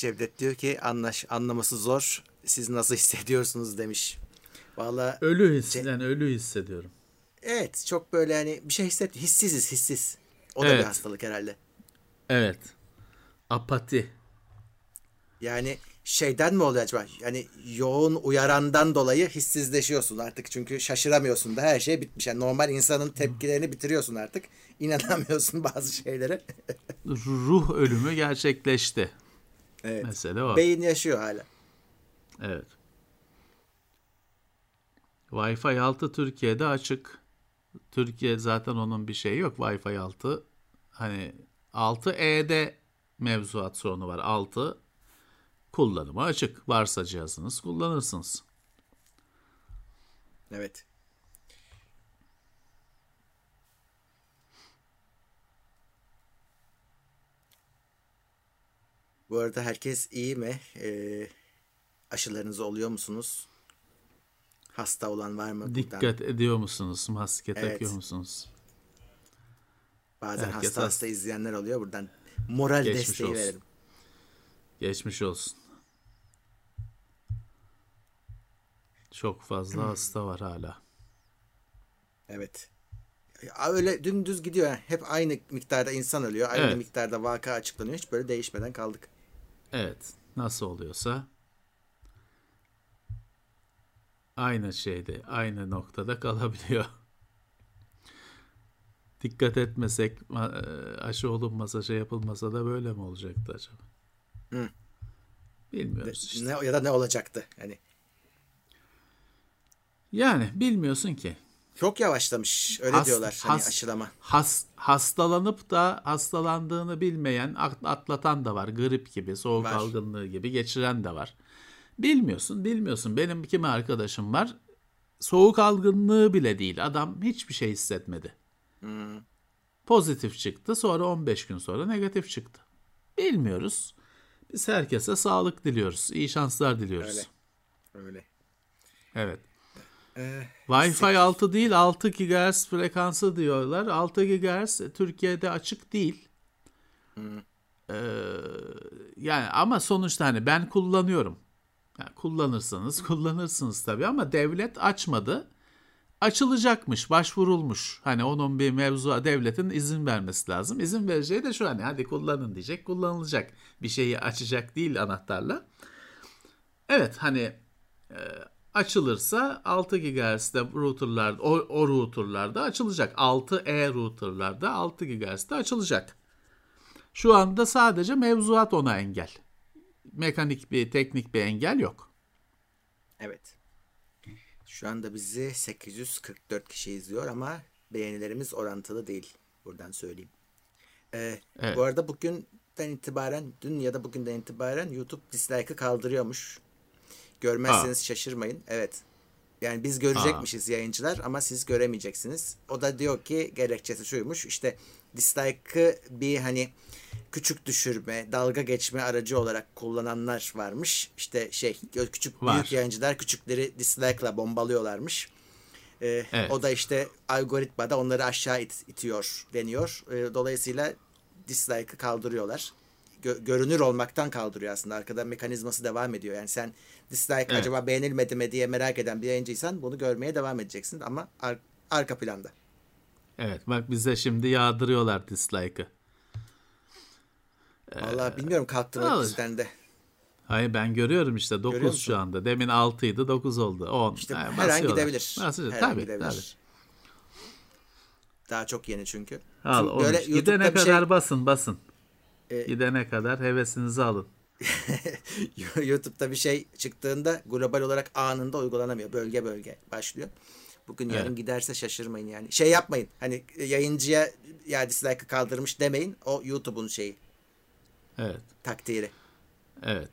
Cevdet diyor ki anlaş anlaması zor. Siz nasıl [laughs] hissediyorsunuz demiş. Valla Ölü hisseden ölü hissediyorum. evet çok böyle hani bir şey hisset hissiziz hissiz. O da bir Evet. hastalık herhalde. Evet. Apati. Yani şeyden mi oluyor acaba? Yani yoğun uyarandan dolayı hissizleşiyorsun artık. Çünkü şaşıramıyorsun da her şey bitmiş. Yani normal insanın tepkilerini bitiriyorsun artık. İnanamıyorsun [laughs] bazı şeylere. Ruh ölümü gerçekleşti. Evet. Mesele o. Beyin yaşıyor hala. Evet. Wi-Fi 6 Türkiye'de açık. Türkiye zaten onun bir şeyi yok. Wi-Fi 6 hani 6E'de mevzuat sorunu var. 6 kullanıma açık. Varsa cihazınız kullanırsınız. Evet. Bu arada herkes iyi mi? Ee, aşılarınız oluyor musunuz? Hasta olan var mı? Buradan Dikkat ediyor musunuz? Maske Evet. takıyor musunuz? Bazen herkes hasta hasta. izleyenler oluyor. Buradan moral Geçmiş desteği olsun. verelim. Geçmiş olsun. Çok fazla hasta var hala. Evet. Öyle dümdüz gidiyor. Hep aynı miktarda insan ölüyor. Aynı Evet. miktarda vaka açıklanıyor. Hiç böyle değişmeden kaldık. Evet. Nasıl oluyorsa aynı şeyde, aynı noktada kalabiliyor. [laughs] Dikkat etmesek, e, aşı olunmasa, şey yapılmasa da böyle mi olacaktı acaba? Hı. Bilmiyoruz işte. Ne, ya da ne olacaktı? Hani Yani bilmiyorsun ki. Çok yavaşlamış. Öyle Has- diyorlar hani has- aşılama. Has, hastalanıp da hastalandığını bilmeyen, at- atlatan da var. Grip gibi, soğuk Var. algınlığı gibi geçiren de var. Bilmiyorsun, bilmiyorsun. Benim kimi arkadaşım var. Soğuk algınlığı bile değil. Adam hiçbir şey hissetmedi. Hmm. Pozitif çıktı. Sonra 15 gün sonra negatif çıktı. Bilmiyoruz. Biz herkese sağlık diliyoruz. İyi şanslar diliyoruz. Öyle. Öyle. Evet. Ee, Wi-Fi 6 değil 6 GHz frekansı diyorlar. 6 GHz Türkiye'de açık değil. Ee, yani ama sonuçta hani ben kullanıyorum. Yani kullanırsanız [laughs] kullanırsınız tabii ama devlet açmadı. açılacakmış, başvurulmuş. Hani onun bir mevzu devletin izin vermesi lazım. İzin vereceği de şu hani hadi kullanın diyecek, kullanılacak. Bir şeyi açacak değil anahtarla. Evet hani e, açılırsa 6 GHz'de routerlarda o, o routerlarda açılacak. 6E routerlarda 6 GHz'de açılacak. Şu anda sadece mevzuat ona engel. Mekanik bir teknik bir engel yok. Evet. Şu anda bizi 844 kişi izliyor ama beğenilerimiz orantılı değil. Buradan söyleyeyim. Ee, evet. Bu arada bugünden itibaren, dün ya da bugünden itibaren YouTube dislike'ı kaldırıyormuş. Görmezseniz ha. şaşırmayın. Evet. Yani biz görecekmişiz ha. yayıncılar ama siz göremeyeceksiniz. O da diyor ki gerekçesi şuymuş. İşte dislike'ı bir hani küçük düşürme, dalga geçme aracı olarak kullananlar varmış. İşte şey küçük Var. büyük yayıncılar küçükleri dislike'la bombalıyorlarmış. Ee, evet. O da işte algoritmada onları aşağı it, itiyor deniyor. Ee, dolayısıyla dislike'ı kaldırıyorlar. Gö- görünür olmaktan kaldırıyor aslında. Arkada mekanizması devam ediyor. Yani sen dislike evet. acaba beğenilmedi mi diye merak eden bir yayıncıysan bunu görmeye devam edeceksin ama ar- arka planda. Evet bak bize şimdi yağdırıyorlar dislike'ı. Valla bilmiyorum kalktı mı bizden de. Hayır ben görüyorum işte 9 şu anda. Demin 6 idi 9 oldu. 10. İşte yani her an gidebilir. Basıyor. Her tabii, an gidebilir. Tabii. Daha çok yeni çünkü. Al, böyle Gidene kadar şey... basın basın. Ee, Gidene kadar hevesinizi alın. [laughs] YouTube'da bir şey çıktığında global olarak anında uygulanamıyor. Bölge bölge başlıyor. Bugün evet. yarın giderse şaşırmayın yani. Şey yapmayın. Hani yayıncıya ya dislike'ı kaldırmış demeyin. O YouTube'un şeyi. Evet. Takdiri. Evet.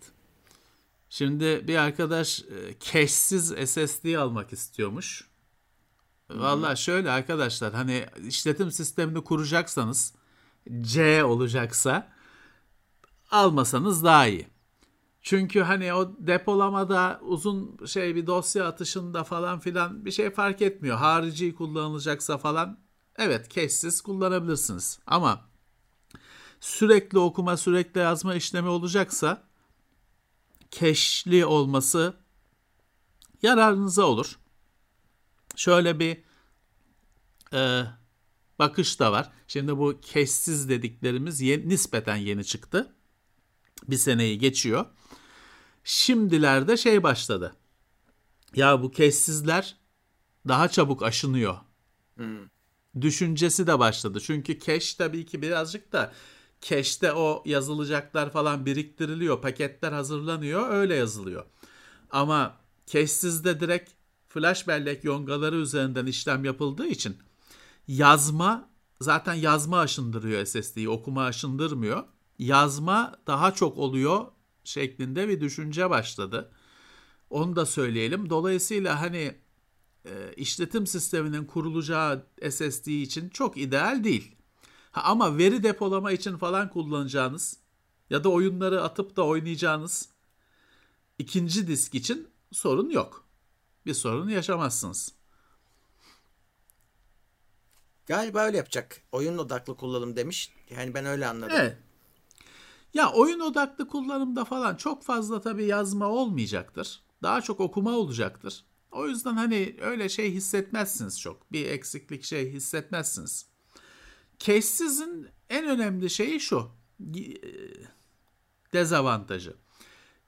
Şimdi bir arkadaş e, cache'siz SSD almak istiyormuş. Valla şöyle arkadaşlar hani işletim sistemini kuracaksanız C olacaksa almasanız daha iyi. Çünkü hani o depolamada uzun şey bir dosya atışında falan filan bir şey fark etmiyor. Harici kullanılacaksa falan evet cache'siz kullanabilirsiniz. Ama sürekli okuma, sürekli yazma işlemi olacaksa keşli olması yararınıza olur. Şöyle bir e, bakış da var. Şimdi bu keşsiz dediklerimiz yeni, nispeten yeni çıktı. Bir seneyi geçiyor. Şimdilerde şey başladı. Ya bu keşsizler daha çabuk aşınıyor. Hmm. Düşüncesi de başladı. Çünkü cache tabii ki birazcık da cache'te o yazılacaklar falan biriktiriliyor. Paketler hazırlanıyor. Öyle yazılıyor. Ama cache'sizde direkt flash bellek yongaları üzerinden işlem yapıldığı için yazma zaten yazma aşındırıyor SSD'yi. Okuma aşındırmıyor. Yazma daha çok oluyor şeklinde bir düşünce başladı. Onu da söyleyelim. Dolayısıyla hani e, işletim sisteminin kurulacağı SSD için çok ideal değil. Ha, ama veri depolama için falan kullanacağınız ya da oyunları atıp da oynayacağınız ikinci disk için sorun yok. Bir sorun yaşamazsınız. Galiba öyle yapacak. Oyun odaklı kullanım demiş. Yani ben öyle anladım. Evet. Ya oyun odaklı kullanımda falan çok fazla tabii yazma olmayacaktır. Daha çok okuma olacaktır. O yüzden hani öyle şey hissetmezsiniz çok. Bir eksiklik şey hissetmezsiniz. Case'sizin en önemli şeyi şu. E, dezavantajı.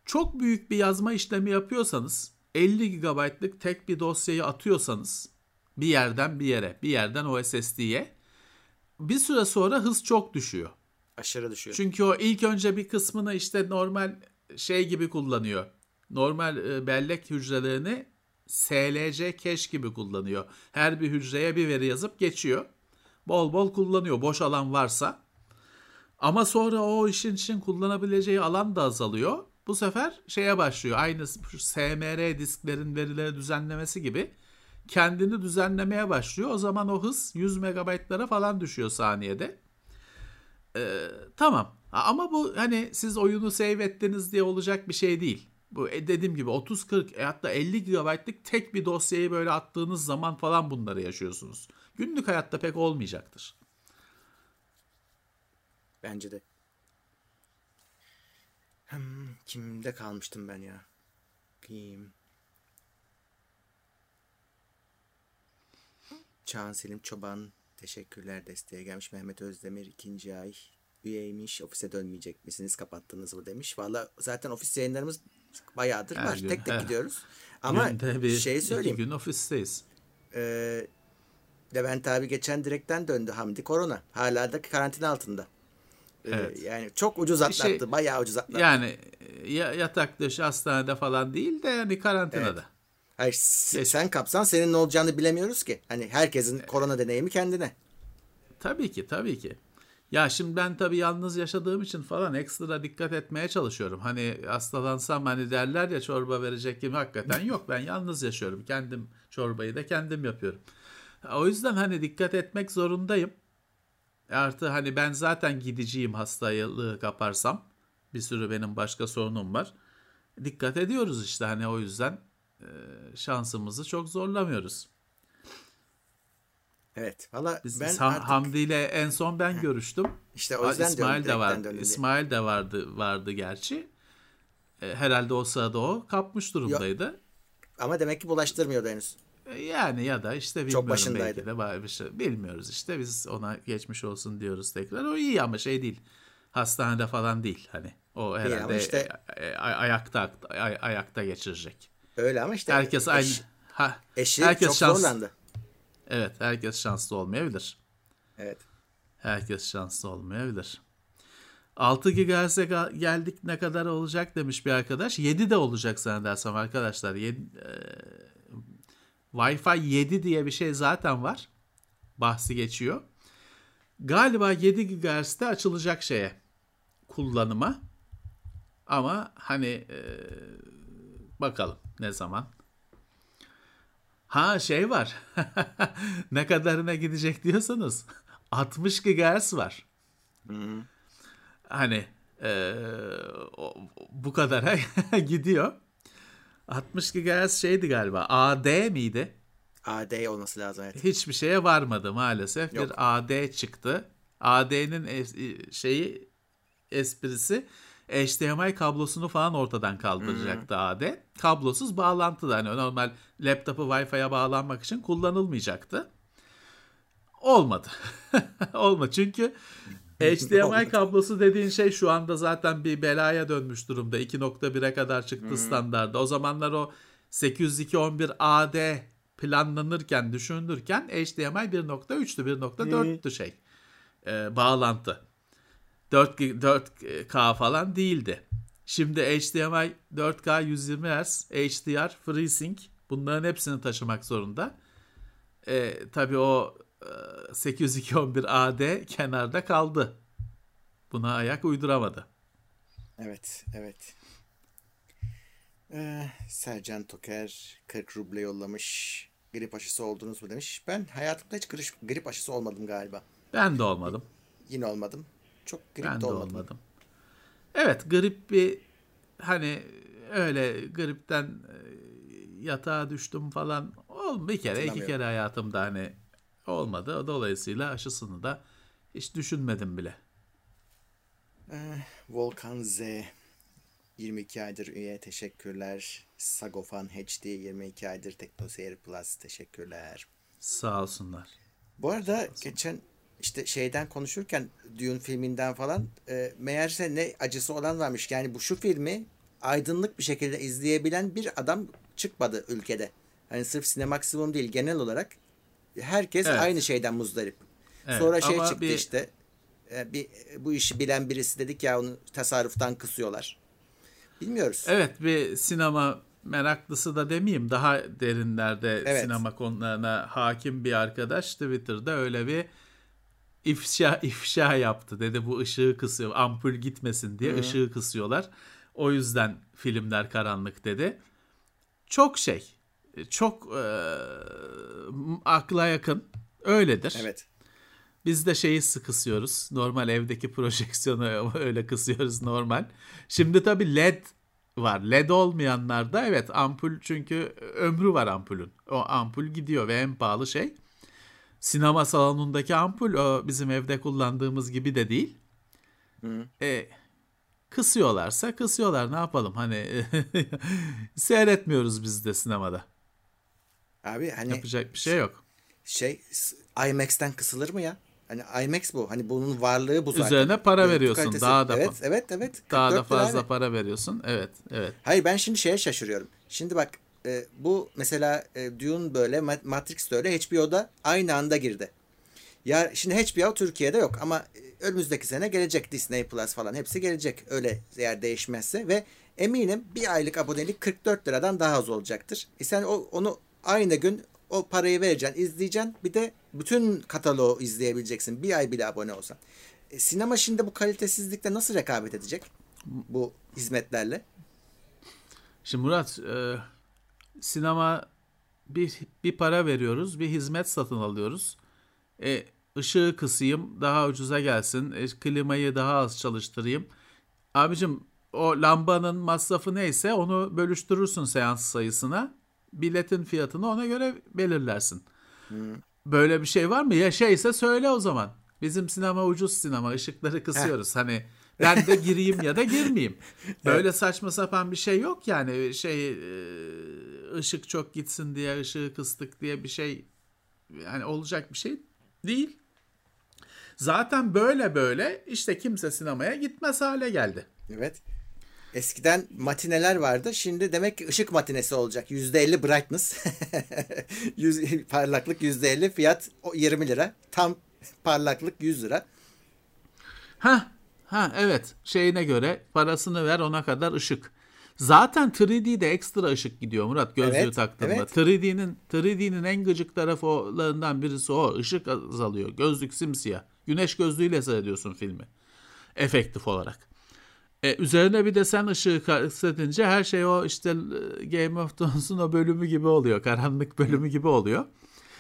Çok büyük bir yazma işlemi yapıyorsanız 50 GB'lık tek bir dosyayı atıyorsanız bir yerden bir yere, bir yerden o SSD'ye bir süre sonra hız çok düşüyor. Aşırı düşüyor. Çünkü o ilk önce bir kısmını işte normal şey gibi kullanıyor. Normal e, bellek hücrelerini SLC cache gibi kullanıyor. Her bir hücreye bir veri yazıp geçiyor bol bol kullanıyor boş alan varsa. Ama sonra o işin için kullanabileceği alan da azalıyor. Bu sefer şeye başlıyor. Aynı SMR disklerin verileri düzenlemesi gibi kendini düzenlemeye başlıyor. O zaman o hız 100 megabaytlara falan düşüyor saniyede. Ee, tamam. Ama bu hani siz oyunu save ettiniz diye olacak bir şey değil. Bu e, dediğim gibi 30 40 e, hatta 50 GB'lık tek bir dosyayı böyle attığınız zaman falan bunları yaşıyorsunuz. Günlük hayatta pek olmayacaktır. Bence de. Hmm, kimde kalmıştım ben ya? Kim? Çağan Selim Çoban teşekkürler desteğe gelmiş. Mehmet Özdemir ikinci ay üyeymiş. Ofise dönmeyecek misiniz? Kapattınız mı demiş. Valla zaten ofis yayınlarımız bayağıdır Her var. gün, tek tek her- gidiyoruz. [laughs] Ama bir, şey söyleyeyim. gün ofisteyiz. Ee, Levent abi geçen direkten döndü Hamdi korona. Hala da karantina altında. Ee, Evet. Yani çok ucuz atlattı. şey- bayağı ucuz atlattı. Yani e, ya- yatak dışı hastanede falan değil de yani karantinada. Hayır, sen kapsan senin ne olacağını bilemiyoruz ki. Hani herkesin korona deneyimi kendine. Tabii ki tabii ki. Ya şimdi ben tabii yalnız yaşadığım için falan ekstra dikkat etmeye çalışıyorum. Hani hastalansam hani derler ya çorba verecek gibi hakikaten yok. Ben yalnız yaşıyorum. Kendim çorbayı da kendim yapıyorum. O yüzden hani dikkat etmek zorundayım. Artı hani ben zaten gidiciyim hastalığı kaparsam. Bir sürü benim başka sorunum var. Dikkat ediyoruz işte hani o yüzden e, şansımızı çok zorlamıyoruz. Evet. Valla ben Ham- artık Hamdi ile en son ben görüştüm. işte o yüzden İsmail de diye. İsmail de vardı vardı gerçi. E, Herhalde o sırada o kapmış durumdaydı. Ama demek ki bulaştırmıyordu henüz. E, Yani ya da işte bilmiyorum başındaydı. belki de bir şey bilmiyoruz işte biz ona geçmiş olsun diyoruz tekrar. O iyi ama şey değil. Hastanede falan değil hani. O herhalde işte- e, ayakta ay- ayakta geçirecek. Öyle ama işte Herkes eş- aynı. Ha, eşi herkes çok şans- zorlandı. Evet, herkes şanslı olmayabilir. Evet. Herkes şanslı olmayabilir. 6 GHz'e geldik ne kadar olacak demiş bir arkadaş. 7 de olacak zannedersem arkadaşlar. Yedi, e, Wi-Fi 7 diye bir şey zaten var. Bahsi geçiyor. Galiba 7 GHz'de açılacak şeye kullanıma. Ama hani e, bakalım ne zaman. Ha şey var. [laughs] ne kadarına gidecek diyorsanız 60 GHz var. Hani e, o- bu kadara [laughs] gidiyor. 60 GHz şeydi galiba. AD miydi? AD olması lazım evet. Hiçbir şeye varmadı maalesef. Yok. Bir AD çıktı. AD'nin es- şeyi esprisi HDMI kablosunu falan ortadan kaldıracaktı AD. Kablosuz bağlantı da hani normal laptopu Wi-Fi'ye bağlanmak için kullanılmayacaktı. Olmadı. [laughs] Olmadı çünkü HDMI kablosu dediğin şey şu anda zaten bir belaya dönmüş durumda. 2.1'e kadar çıktı standarda. O zamanlar o 802.11 AD planlanırken, düşünülürken HDMI 1.3'tü, 1.4'tü şey. e, bağlantı. 4, 4K falan değildi. Şimdi HDMI 4K 120 Hz, HDR, FreeSync bunların hepsini taşımak zorunda. E, tabii o e, 802.11 AD kenarda kaldı. Buna ayak uyduramadı. Evet, evet. Ee, Sercan Toker 40 ruble yollamış. Grip aşısı oldunuz mu demiş. Ben hayatımda hiç grip, grip aşısı olmadım galiba. Ben de olmadım. Yine olmadım. Çok grip Ben de olmadım. olmadım. Evet grip bir hani öyle gripten e, yatağa düştüm falan ol bir kere iki kere hayatımda hani olmadı. Dolayısıyla aşısını da hiç düşünmedim bile. Ee, Volkan Z 22 aydır üye teşekkürler. Sagofan HD 22 aydır Teknoseyir Plus teşekkürler. Sağ olsunlar. Bu arada geçen işte şeyden konuşurken Dune filminden falan e, meğerse ne acısı olan varmış. Yani bu şu filmi aydınlık bir şekilde izleyebilen bir adam çıkmadı ülkede. Hani sırf Sinemaksimum değil genel olarak herkes Evet. aynı şeyden muzdarip. Evet, Sonra şey çıktı bir- işte e, bir bu işi bilen birisi dedik ya onu tasarruftan kısıyorlar. Bilmiyoruz. Evet bir sinema meraklısı da demeyeyim daha derinlerde Evet. sinema konularına hakim bir arkadaş Twitter'da öyle bir ifşa ifşa yaptı. Dedi bu ışığı kısıyor ampul gitmesin diye ışığı kısıyorlar. O yüzden filmler karanlık dedi. Çok şey çok e, akla yakın öyledir. Evet. Biz de şeyi sık kısıyoruz. Normal evdeki [laughs] projeksiyonu öyle kısıyoruz normal. Şimdi tabii LED var. LED olmayanlarda evet ampul çünkü ömrü var ampulün. O ampul gidiyor ve en pahalı şey. Sinema salonundaki ampul o bizim evde kullandığımız gibi de değil. E, kısıyorlarsa kısıyorlar ne yapalım hani [laughs] seyretmiyoruz biz de sinemada. Abi hani Yapacak bir şey yok. şey IMAX'ten kısılır mı ya? Hani IMAX bu. Hani bunun varlığı bu zaten. Üzerine para Görüntü veriyorsun. Kalitesi. Daha da Evet, evet, evet. Daha da fazla para veriyorsun. Evet, evet. Hayır ben şimdi şeye şaşırıyorum. Şimdi bak e, bu mesela e, Dune böyle Matrix de öyle HBO'da aynı anda girdi. Ya şimdi HBO Türkiye'de yok ama e, önümüzdeki sene gelecek Disney Plus falan hepsi gelecek öyle eğer değişmezse ve eminim bir aylık abonelik 44 liradan daha az olacaktır. E sen o, onu aynı gün o parayı vereceksin, izleyeceksin. Bir de bütün kataloğu izleyebileceksin. Bir ay bile abone olsan. E, sinema şimdi bu kalitesizlikte nasıl rekabet edecek? Bu hizmetlerle. Şimdi Murat, e, sinema bir bir para veriyoruz, bir hizmet satın alıyoruz. E, ışığı kısayım, daha ucuza gelsin. E, klimayı daha az çalıştırayım. Abicim o lambanın masrafı neyse onu bölüştürürsün seans sayısına. Biletin fiyatını ona göre belirlersin. Hmm. Böyle bir şey var mı? Ya şeyse söyle o zaman. Bizim sinema ucuz sinema. ışıkları kısıyoruz. hani ben de gireyim ya da girmeyeyim. [laughs] Böyle evet. saçma sapan bir şey yok yani. Şey e, ışık çok gitsin diye ışığı kıstık diye bir şey yani olacak bir şey değil. Zaten böyle böyle işte kimse sinemaya gitmez hale geldi. Evet. Eskiden matineler vardı. Şimdi demek ki ışık matinesi olacak. %50 brightness. [laughs] parlaklık %50. Fiyat 20 lira. Tam parlaklık 100 lira. Ha, ha evet. Şeyine göre parasını ver ona kadar ışık. Zaten 3D'de ekstra ışık gidiyor Murat gözlüğü evet, taktığında. Evet. 3D'nin 3D'nin en gıcık taraflarından birisi o. Işık azalıyor. Gözlük simsiyah. Güneş gözlüğüyle seyrediyorsun filmi. Efektif olarak. E, üzerine bir de sen ışığı kastetince her şey o işte e, Game of Thrones'un o bölümü gibi oluyor. Karanlık bölümü gibi oluyor.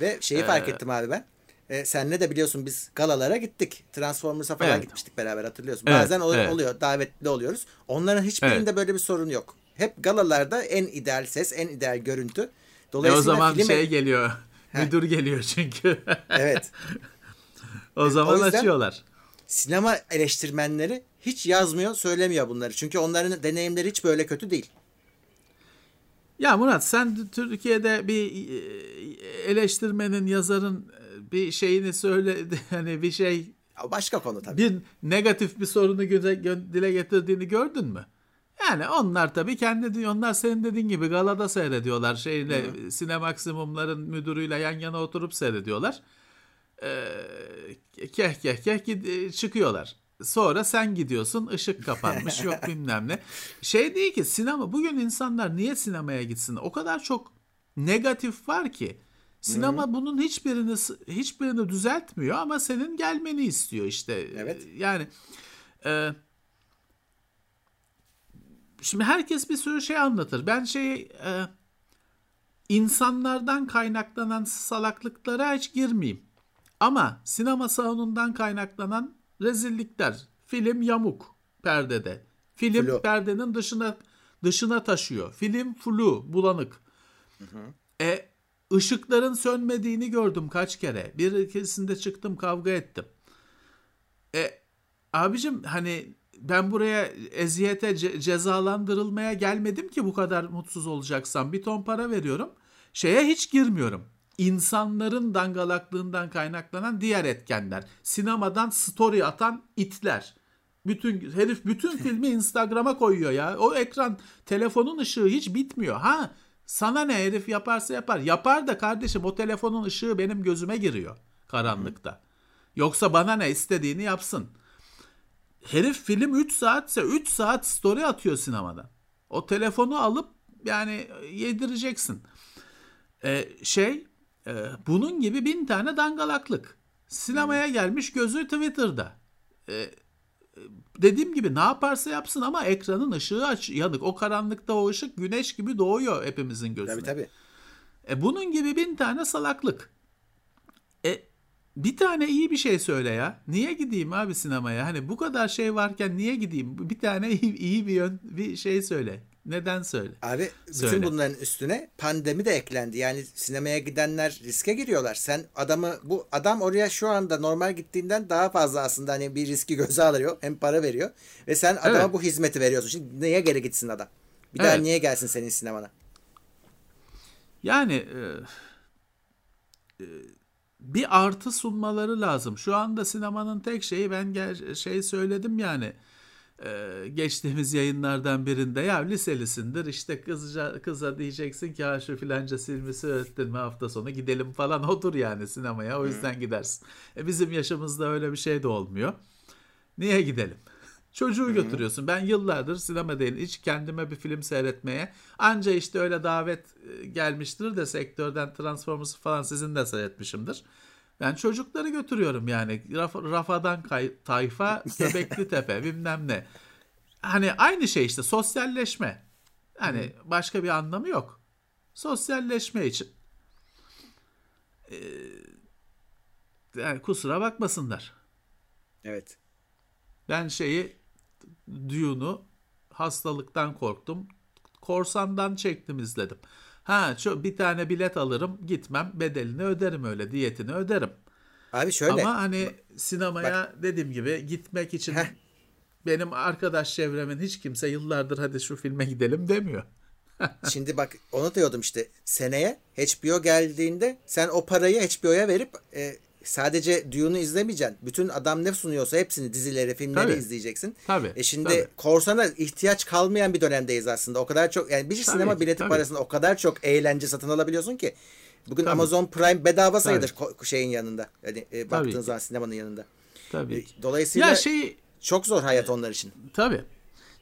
Ve şeyi ee, fark ettim abi ben. E, senle de biliyorsun biz galalara gittik. Transformers'a falan evet. gitmiştik beraber hatırlıyorsun. Evet, Bazen ol, evet. oluyor davetli oluyoruz. Onların hiçbirinde evet. böyle bir sorun yok. Hep galalarda en ideal ses, en ideal görüntü. Dolayısıyla e o zaman filmi... şey geliyor. Müdür geliyor çünkü. [laughs] evet. o zaman o açıyorlar. Sinema eleştirmenleri hiç yazmıyor, söylemiyor bunları. Çünkü onların deneyimleri hiç böyle kötü değil. Ya Murat sen Türkiye'de bir e, eleştirmenin, yazarın bir şeyini söyle [laughs] hani bir şey başka konu tabii. Bir negatif bir sorunu dile getirdiğini gördün mü? Yani onlar tabii kendi onlar senin dediğin gibi galada seyrediyorlar. Şeyle Hı. Sinemaksimumların müdürüyle yan yana oturup seyrediyorlar. Ee, keh keh keh çıkıyorlar. Sonra sen gidiyorsun ışık kapanmış [laughs] yok bilmem ne. Şey değil ki sinema bugün insanlar niye sinemaya gitsin? O kadar çok negatif var ki. Sinema Hı-hı. bunun hiçbirini hiçbirini düzeltmiyor ama senin gelmeni istiyor işte. Evet. Yani e, şimdi herkes bir sürü şey anlatır. Ben şey e, insanlardan kaynaklanan salaklıklara hiç girmeyeyim. Ama sinema salonundan kaynaklanan rezillikler. Film yamuk perdede. Film flu. perdenin dışına dışına taşıyor. Film flu, bulanık. Hı hı. E ışıkların sönmediğini gördüm kaç kere. Bir ikisinde çıktım kavga ettim. E abicim hani ben buraya eziyete ce- cezalandırılmaya gelmedim ki bu kadar mutsuz olacaksam. Bir ton para veriyorum. Şeye hiç girmiyorum insanların dangalaklığından kaynaklanan diğer etkenler. Sinemadan story atan itler. Bütün herif bütün filmi Instagram'a koyuyor ya. O ekran telefonun ışığı hiç bitmiyor. Ha sana ne herif yaparsa yapar. Yapar da kardeşim o telefonun ışığı benim gözüme giriyor karanlıkta. Yoksa bana ne istediğini yapsın. Herif film 3 saatse 3 saat story atıyor sinemadan. O telefonu alıp yani yedireceksin. Ee, şey ee, bunun gibi bin tane dangalaklık. Sinemaya gelmiş gözü Twitter'da. Ee, dediğim gibi ne yaparsa yapsın ama ekranın ışığı aç, yanık. O karanlıkta o ışık güneş gibi doğuyor hepimizin gözüne. Tabii tabii. E, bunun gibi bin tane salaklık. E, bir tane iyi bir şey söyle ya. Niye gideyim abi sinemaya? Hani bu kadar şey varken niye gideyim? Bir tane iyi, iyi bir yön, bir şey söyle. Neden söyle? Abi bütün söyle. bunların üstüne pandemi de eklendi. Yani sinemaya gidenler riske giriyorlar. Sen adamı bu adam oraya şu anda normal gittiğinden daha fazla aslında hani bir riski göze alıyor. Hem para veriyor. Ve sen adama evet. bu hizmeti veriyorsun. Şimdi niye geri gitsin adam? Bir evet. daha niye gelsin senin sinemana? Yani e, e, bir artı sunmaları lazım. Şu anda sinemanın tek şeyi ben şey söyledim yani e, geçtiğimiz yayınlardan birinde ya liselisindir işte kızca, kıza diyeceksin ki ha şu filanca filmi seyrettin mi hafta sonu gidelim falan odur yani sinemaya o yüzden Hı. gidersin. E, bizim yaşımızda öyle bir şey de olmuyor. Niye gidelim? Çocuğu Hı-hı. götürüyorsun. Ben yıllardır sinema değil hiç kendime bir film seyretmeye anca işte öyle davet e, gelmiştir de sektörden Transformers falan sizin de seyretmişimdir. Ben çocukları götürüyorum yani. Raf, rafadan kay, tayfa, [laughs] Göbekli Tepe bilmem ne. Hani aynı şey işte sosyalleşme. Hani Hı. başka bir anlamı yok. Sosyalleşme için. Ee, yani kusura bakmasınlar. Evet. Ben şeyi Dune'u hastalıktan korktum. Korsandan çektim izledim. Ha çok bir tane bilet alırım gitmem bedelini öderim öyle diyetini öderim. Abi şöyle. Ama hani sinemaya bak. dediğim gibi gitmek için Heh. benim arkadaş çevremin hiç kimse yıllardır hadi şu filme gidelim demiyor. [laughs] Şimdi bak onu diyordum işte seneye HBO geldiğinde sen o parayı HBO'ya verip e, sadece Dune'u izlemeyeceksin. Bütün adam ne sunuyorsa hepsini dizileri, filmleri tabii. izleyeceksin. Tabii. E şimdi tabii. korsana ihtiyaç kalmayan bir dönemdeyiz aslında. O kadar çok yani bir tabii, sinema bileti tabii. parasında o kadar çok eğlence satın alabiliyorsun ki. Bugün tabii. Amazon Prime bedava sayılır tabii. şeyin yanında. Yani e, baktığın zaman sinemanın yanında. Tabii. E, dolayısıyla ya şey çok zor hayat onlar için. Tabii.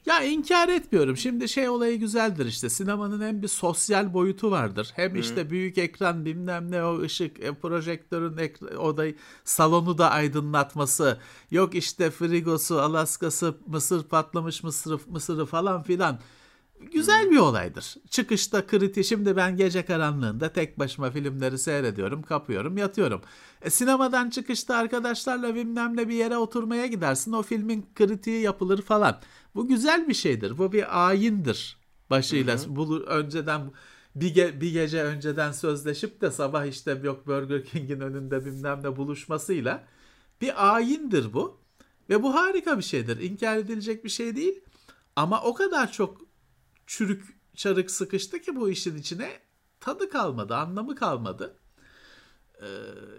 Ya inkar etmiyorum. Şimdi şey olayı güzeldir işte. Sinemanın hem bir sosyal boyutu vardır. Hem Hı. işte büyük ekran bilmem ne o ışık, e, projektörün ekra- odayı salonu da aydınlatması. Yok işte frigosu, Alaskası, mısır patlamış mısır, mısırı falan filan. Güzel bir olaydır. Çıkışta kriti şimdi ben gece karanlığında tek başıma filmleri seyrediyorum, kapıyorum, yatıyorum. E, sinemadan çıkışta arkadaşlarla bilmem ne bir yere oturmaya gidersin. O filmin kritiği yapılır falan. Bu güzel bir şeydir. Bu bir ayindir başıyla. Bu önceden bir, ge- bir gece önceden sözleşip de sabah işte yok Burger King'in önünde bilmem ne buluşmasıyla bir ayindir bu. Ve bu harika bir şeydir. İnkar edilecek bir şey değil. Ama o kadar çok çürük çarık sıkıştı ki bu işin içine tadı kalmadı, anlamı kalmadı. Ee,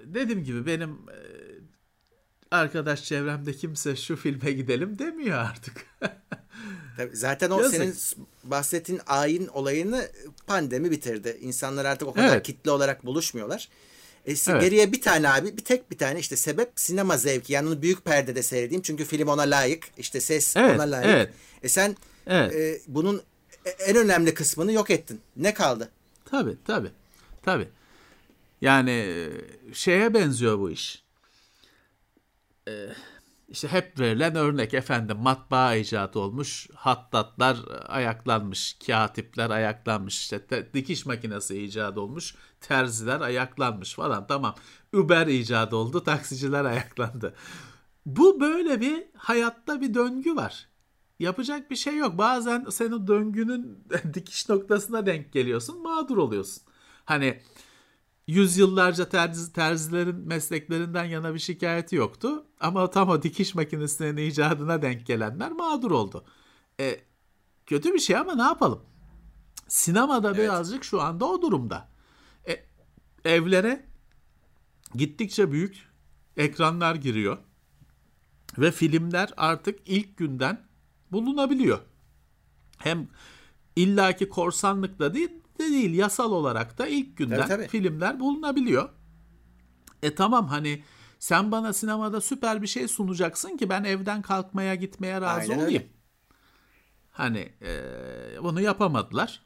dediğim gibi benim e, arkadaş çevremde kimse şu filme gidelim demiyor artık. [laughs] Tabii zaten o Yazık. senin bahsettiğin ayin olayını pandemi bitirdi. İnsanlar artık o kadar evet. kitle olarak buluşmuyorlar. E, evet. Geriye bir tane abi bir tek bir tane işte sebep sinema zevki. Yani onu büyük perdede seyredeyim çünkü film ona layık. İşte ses evet, ona layık. Evet. E sen evet. e, bunun en önemli kısmını yok ettin. Ne kaldı? Tabii tabii. Tabii. Yani e, şeye benziyor bu iş. Ee, işte hep verilen örnek efendim matbaa icat olmuş, hattatlar ayaklanmış, katipler ayaklanmış, işte te, dikiş makinesi icat olmuş, terziler ayaklanmış falan tamam. Uber icat oldu, taksiciler [laughs] ayaklandı. Bu böyle bir hayatta bir döngü var. Yapacak bir şey yok. Bazen senin döngünün [laughs] dikiş noktasına denk geliyorsun, mağdur oluyorsun. Hani yüzyıllarca terzi, terzilerin mesleklerinden yana bir şikayeti yoktu. Ama tam o dikiş makinesinin icadına denk gelenler mağdur oldu. E, kötü bir şey ama ne yapalım? Sinemada evet. birazcık şu anda o durumda. E, evlere gittikçe büyük ekranlar giriyor. Ve filmler artık ilk günden bulunabiliyor. Hem illaki korsanlıkla değil, de değil yasal olarak da ilk günden tabii, tabii. filmler bulunabiliyor. E tamam hani sen bana sinemada süper bir şey sunacaksın ki ben evden kalkmaya gitmeye razı Aynen olayım. Öyle. Hani e, bunu yapamadılar.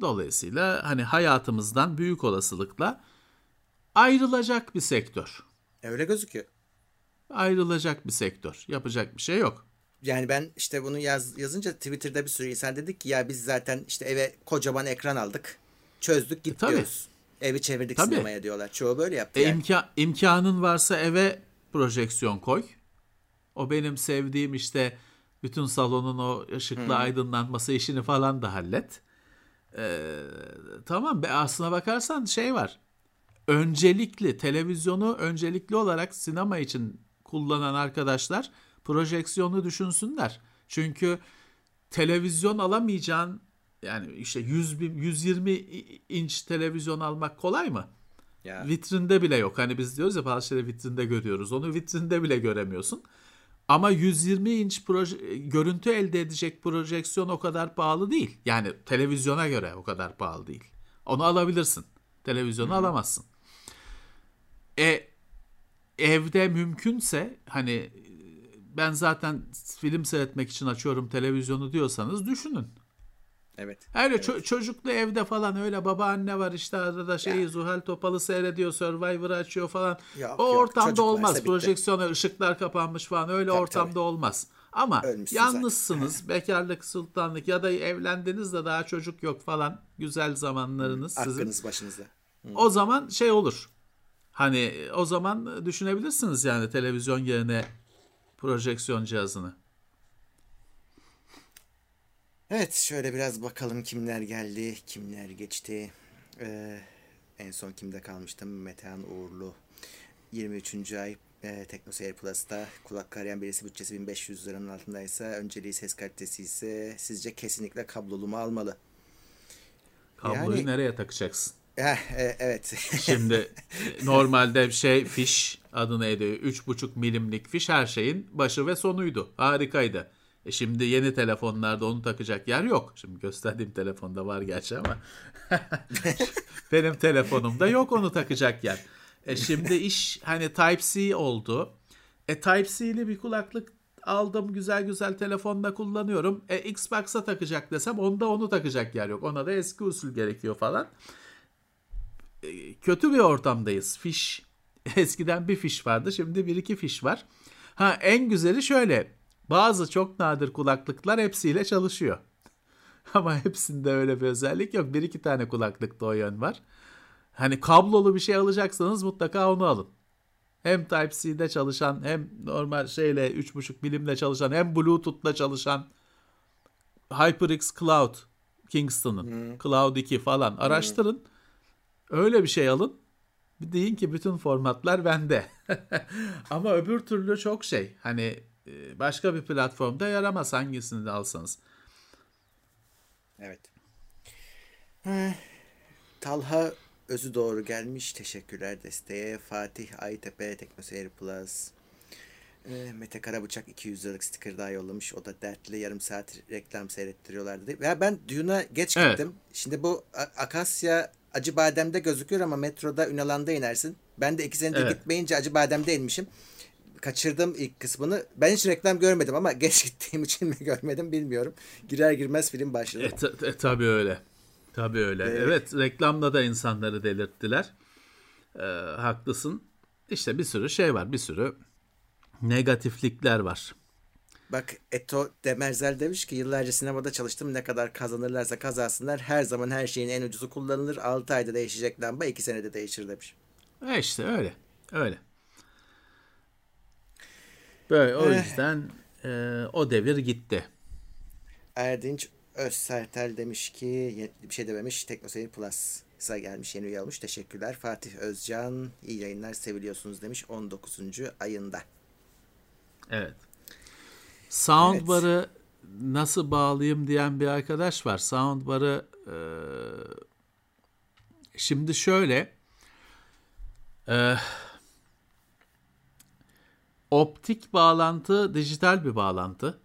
Dolayısıyla hani hayatımızdan büyük olasılıkla ayrılacak bir sektör. Öyle gözüküyor. Ayrılacak bir sektör. Yapacak bir şey yok yani ben işte bunu yaz, yazınca Twitter'da bir sürü insan dedik ki ya biz zaten işte eve kocaman ekran aldık. Çözdük gidiyoruz. E, Evi çevirdik tabii. sinemaya diyorlar. Çoğu böyle yaptı. E, yani. imka, imkanın varsa eve projeksiyon koy. O benim sevdiğim işte bütün salonun o ışıklı hmm. aydınlanması işini falan da hallet. Ee, tamam be aslına bakarsan şey var. Öncelikli televizyonu öncelikli olarak sinema için kullanan arkadaşlar projeksiyonu düşünsünler. Çünkü televizyon alamayacağın yani işte 100 bin, 120 inç televizyon almak kolay mı? Ya. Vitrinde bile yok. Hani biz diyoruz ya bazı şeyleri vitrinde görüyoruz. Onu vitrinde bile göremiyorsun. Ama 120 inç proje, görüntü elde edecek projeksiyon o kadar pahalı değil. Yani televizyona göre o kadar pahalı değil. Onu alabilirsin. Televizyonu Hı-hı. alamazsın. E evde mümkünse hani ben zaten film seyretmek için açıyorum televizyonu diyorsanız düşünün. Evet. Öyle evet. Ço- çocuklu evde falan öyle babaanne var işte arada şeyi ya. Zuhal Topal'ı seyrediyor, Survivor'ı açıyor falan. Yok, o yok, ortamda olmaz. Projeksiyona ışıklar kapanmış falan öyle tabii, ortamda tabii. olmaz. Ama Ölmüşsün yalnızsınız, zaten. [laughs] bekarlık, sultanlık ya da evlendiniz de daha çocuk yok falan. Güzel zamanlarınız Hı, sizin. Aklınız başınızda. Hı. O zaman şey olur. Hani o zaman düşünebilirsiniz yani televizyon yerine projeksiyon cihazını. Evet şöyle biraz bakalım kimler geldi, kimler geçti. Ee, en son kimde kalmıştım? Metehan Uğurlu. 23. ay e, TeknoSeyir Plus'ta kulak karayan birisi bütçesi 1500 liranın altındaysa önceliği ses kalitesi ise sizce kesinlikle kablolu mu almalı? Kabloyu yani, nereye takacaksın? Eh, e, evet. [laughs] Şimdi normalde şey fiş adını ediyor. 3.5 milimlik fiş her şeyin başı ve sonuydu. Harikaydı. E şimdi yeni telefonlarda onu takacak yer yok. Şimdi gösterdiğim telefonda var gerçi ama [laughs] benim telefonumda yok onu takacak yer. E şimdi iş hani Type-C oldu. E Type-C'li bir kulaklık aldım güzel güzel telefonda kullanıyorum. E Xbox'a takacak desem onda onu takacak yer yok. Ona da eski usul gerekiyor falan. E, kötü bir ortamdayız. Fiş [laughs] eskiden bir fiş vardı şimdi bir iki fiş var. Ha en güzeli şöyle bazı çok nadir kulaklıklar hepsiyle çalışıyor. [laughs] Ama hepsinde öyle bir özellik yok. Bir iki tane kulaklıkta o yön var. Hani kablolu bir şey alacaksanız mutlaka onu alın. Hem Type-C'de çalışan hem normal şeyle 3.5 milimle çalışan hem Bluetooth'la çalışan HyperX Cloud Kingston'ın hmm. Cloud 2 falan araştırın. Hmm. Öyle bir şey alın. Bir deyin ki bütün formatlar bende. [laughs] Ama öbür türlü çok şey. Hani e, başka bir platformda yaramaz hangisini de alsanız. Evet. Talha özü doğru gelmiş. Teşekkürler desteğe. Fatih Aytepe Teknoseyir Plus. E, Mete Karabıçak 200 liralık sticker daha yollamış. O da dertli yarım saat reklam seyrettiriyorlar dedi. Ya ben Dune'a geç evet. gittim. Şimdi bu Akasya Acı Badem'de gözüküyor ama metroda Ünalan'da inersin. Ben de iki senedir evet. gitmeyince Acı Badem'de inmişim kaçırdım ilk kısmını. Ben hiç reklam görmedim ama [laughs] geç gittiğim için mi görmedim bilmiyorum. Girer girmez film başladı. E, ta, e, tabii öyle. Tabii öyle. Evet. evet reklamla da insanları delirttiler. Ee, haklısın. İşte bir sürü şey var. Bir sürü negatiflikler var. Bak Eto Demerzel demiş ki yıllarca sinemada çalıştım ne kadar kazanırlarsa kazansınlar her zaman her şeyin en ucuzu kullanılır 6 ayda değişecek lamba 2 senede değişir demiş. E işte öyle öyle. Böyle o eh. yüzden e, o devir gitti. Erdinç Özsertel demiş ki bir şey dememiş. Teknoseyir Plus'a gelmiş yeni üye olmuş. Teşekkürler. Fatih Özcan iyi yayınlar seviliyorsunuz demiş 19. ayında. Evet. Soundbar'ı evet. nasıl bağlayayım diyen bir arkadaş var. Soundbar'ı e, şimdi şöyle e, Optik bağlantı dijital bir bağlantı.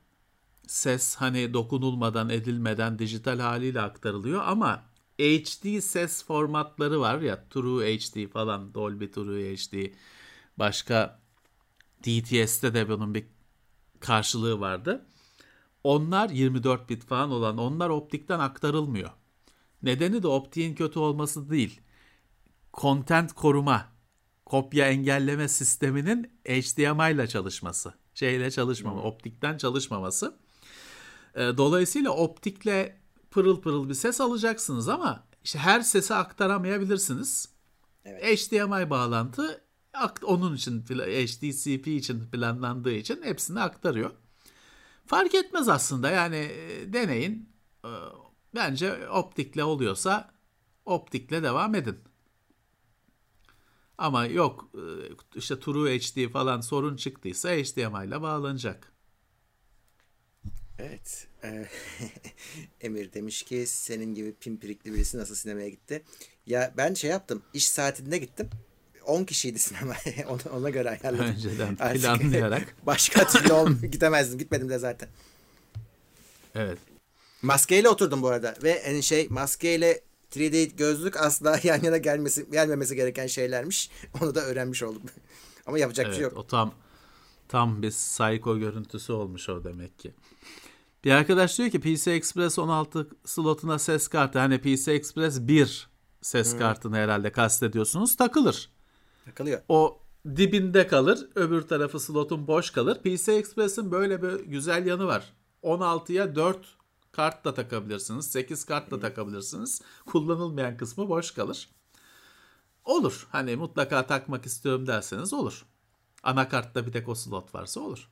Ses hani dokunulmadan edilmeden dijital haliyle aktarılıyor ama HD ses formatları var ya True HD falan Dolby True HD başka DTS'te de bunun bir karşılığı vardı. Onlar 24 bit falan olan onlar optikten aktarılmıyor. Nedeni de optiğin kötü olması değil. Content koruma kopya engelleme sisteminin HDMI ile çalışması. Şeyle çalışmama, hmm. optikten çalışmaması. E, dolayısıyla optikle pırıl pırıl bir ses alacaksınız ama işte her sesi aktaramayabilirsiniz. Evet. HDMI bağlantı onun için HDCP için planlandığı için hepsini aktarıyor. Fark etmez aslında yani e, deneyin. E, bence optikle oluyorsa optikle devam edin. Ama yok e, işte True HD falan sorun çıktıysa HDMI ile bağlanacak. Evet. Ee, [laughs] Emir demiş ki senin gibi pimpirikli birisi nasıl sinemaya gitti? Ya ben şey yaptım. İş saatinde gittim. 10 kişiydi sinema. [laughs] ona, ona göre ayarladım. Önceden Artık planlayarak. [laughs] Başka türlü olm [laughs] gidemezdim. Gitmedim de zaten. Evet. Maskeyle oturdum bu arada. Ve en şey maskeyle 3D gözlük asla yan yana gelmesi gelmemesi gereken şeylermiş. Onu da öğrenmiş oldum. Ama yapacak bir şey Evet, yok. o tam tam bir psycho görüntüsü olmuş o demek ki. Bir arkadaş diyor ki PC Express 16 slotuna ses kartı hani PC Express 1 ses kartını herhalde kastediyorsunuz takılır. Takılıyor. O dibinde kalır öbür tarafı slotun boş kalır. PC Express'in böyle bir güzel yanı var. 16'ya 4 kart da takabilirsiniz. 8 kart da takabilirsiniz. Kullanılmayan kısmı boş kalır. Olur. Hani mutlaka takmak istiyorum derseniz olur. Anakartta bir tek o slot varsa olur.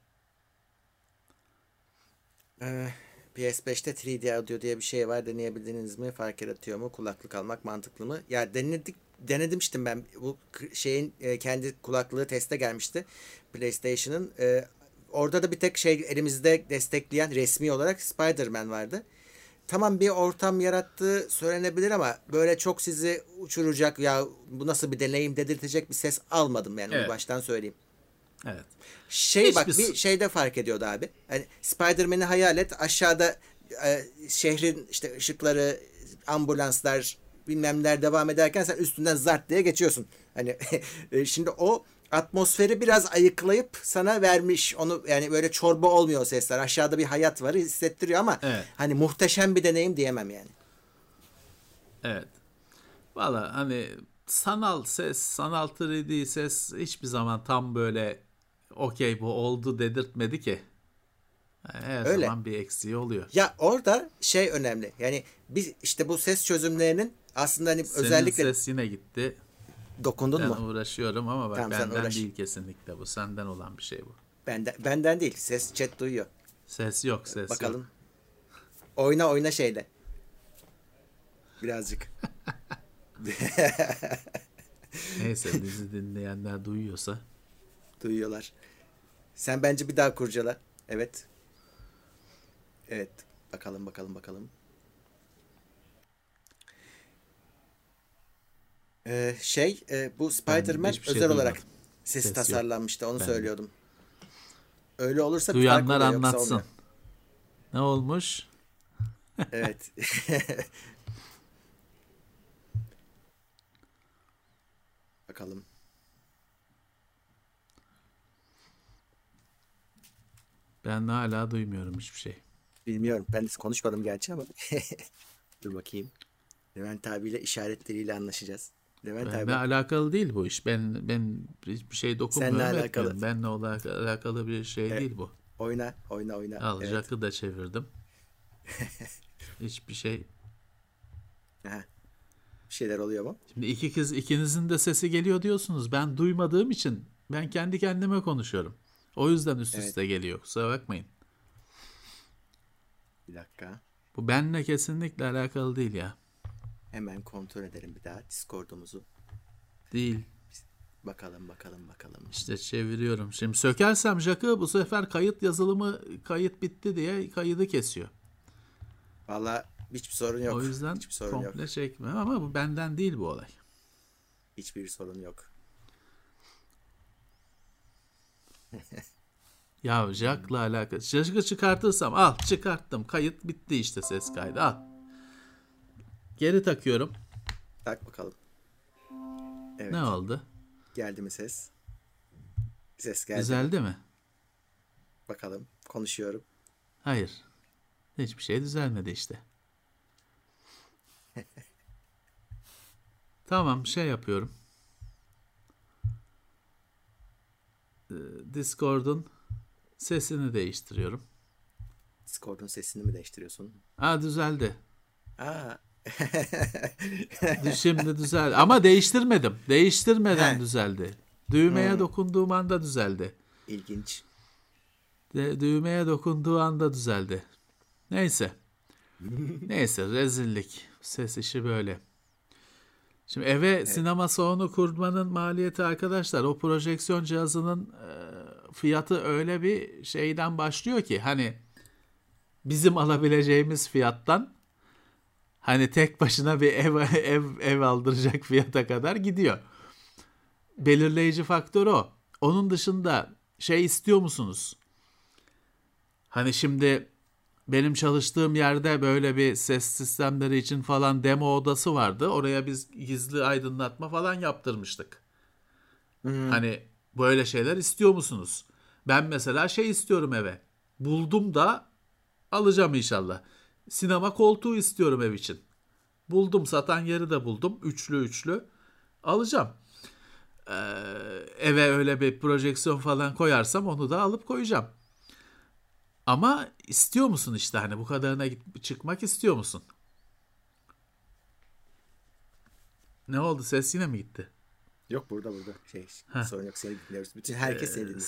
Ee, PS5'te 3D audio diye bir şey var. Deneyebildiniz mi? Fark yaratıyor mu? Kulaklık almak mantıklı mı? Ya denedik denemiştim ben. Bu şeyin e, kendi kulaklığı teste gelmişti. PlayStation'ın. E, orada da bir tek şey elimizde destekleyen resmi olarak Spider-Man vardı. Tamam bir ortam yarattığı söylenebilir ama böyle çok sizi uçuracak ya bu nasıl bir deneyim dedirtecek bir ses almadım yani onu Evet. baştan söyleyeyim. Evet. Şey Hiçbir bak bir şeyde fark ediyordu abi. Hani Spider-Man'i hayal et. Aşağıda e, şehrin işte ışıkları, ambulanslar bilmemler devam ederken sen üstünden zart diye geçiyorsun. Hani [laughs] e, şimdi o atmosferi biraz ayıklayıp sana vermiş. Onu yani böyle çorba olmuyor sesler. Aşağıda bir hayat var hissettiriyor ama Evet. hani muhteşem bir deneyim diyemem yani. Evet. Valla hani sanal ses, sanal 3D ses hiçbir zaman tam böyle okey bu oldu dedirtmedi ki. Yani her Öyle. zaman bir eksiği oluyor. Ya orada şey önemli. Yani biz işte bu ses çözümlerinin aslında hani Senin özellikle ses yine gitti. dokundun Ben mu? uğraşıyorum ama bak Tamam, benden uğraş. değil kesinlikle bu. Senden olan bir şey bu. Benden, benden değil. Ses chat duyuyor. Ses yok, ses Bakalım. yok. Oyna oyna şeyle. Birazcık. [laughs] [laughs] Neyse bizi dinleyenler duyuyorsa. Duyuyorlar. Sen bence bir daha kurcala. Evet. Evet. Bakalım bakalım bakalım. Ee, şey e, bu Spider-Man şey özel olarak duymadım. sesi Ses tasarlanmıştı. Onu Ben- söylüyordum. Öyle olursa Duyanlar anlatsın. Ne olmuş? Evet. [laughs] Bakalım. Ben hala duymuyorum hiçbir şey. Bilmiyorum. Ben de konuşmadım gerçi ama. [laughs] Dur bakayım. Levent abiyle işaret diliyle anlaşacağız. Levent Benle abi. alakalı değil bu iş. Ben ben hiçbir şey dokunmuyorum. Seninle alakalı. Benle alakalı bir şey Evet. değil bu. Oyna, oyna, oyna. Al Evet. Jack'ı da çevirdim. [laughs] hiçbir şey. Aha. Bir şeyler oluyor mu? Şimdi iki kız ikinizin de sesi geliyor diyorsunuz. Ben duymadığım için ben kendi kendime konuşuyorum. O yüzden üst Evet. üste geliyor. Kusura bakmayın. Bir dakika. Bu benle kesinlikle alakalı değil ya. Hemen kontrol edelim bir daha Discord'umuzu. Değil. Bakalım, bakalım, bakalım. İşte çeviriyorum. Şimdi sökersem Jack'ı bu sefer kayıt yazılımı kayıt bitti diye kaydı kesiyor. Valla hiçbir sorun yok. O yüzden hiçbir sorun yok. komple çekme ama bu benden değil bu olay. Hiçbir sorun yok. [laughs] Ya Jack'la alakalı. Jack'ı çıkartırsam al çıkarttım. Kayıt bitti işte ses kaydı al. Geri takıyorum. Tak bakalım. Evet. Ne oldu? Geldi mi ses? Ses geldi. Düzeldi mi? Bakalım. Konuşuyorum. Hayır. Hiçbir şey düzelmedi işte. [laughs] tamam şey yapıyorum. Ee, Discord'un sesini değiştiriyorum. Discord'un sesini mi değiştiriyorsun? Aa düzeldi. Aa. Şimdi düzeldi. Ama değiştirmedim. Değiştirmeden He. düzeldi. Düğmeye Hmm. dokunduğum anda düzeldi. İlginç. De, düğmeye dokunduğu anda düzeldi. Neyse. Neyse rezillik. Ses işi böyle. Şimdi eve sinema salonu kurmanın maliyeti arkadaşlar o projeksiyon cihazının e, fiyatı öyle bir şeyden başlıyor ki hani bizim alabileceğimiz fiyattan hani tek başına bir ev [laughs] ev ev aldıracak fiyata kadar gidiyor. Belirleyici faktör o. Onun dışında şey istiyor musunuz? Hani şimdi benim çalıştığım yerde böyle bir ses sistemleri için falan demo odası vardı. Oraya biz gizli aydınlatma falan yaptırmıştık. Hmm. Hani böyle şeyler istiyor musunuz? Ben mesela şey istiyorum eve. Buldum da alacağım inşallah. Sinema koltuğu istiyorum ev için. Buldum satan yeri de buldum. Üçlü üçlü. Alacağım. Ee, eve öyle bir projeksiyon falan koyarsam onu da alıp koyacağım. Ama istiyor musun işte hani bu kadarına çıkmak istiyor musun? Ne oldu ses yine mi gitti? Yok burada burada. Şey, sorun yok seni dinliyoruz. Bütün herkes seni dinliyor.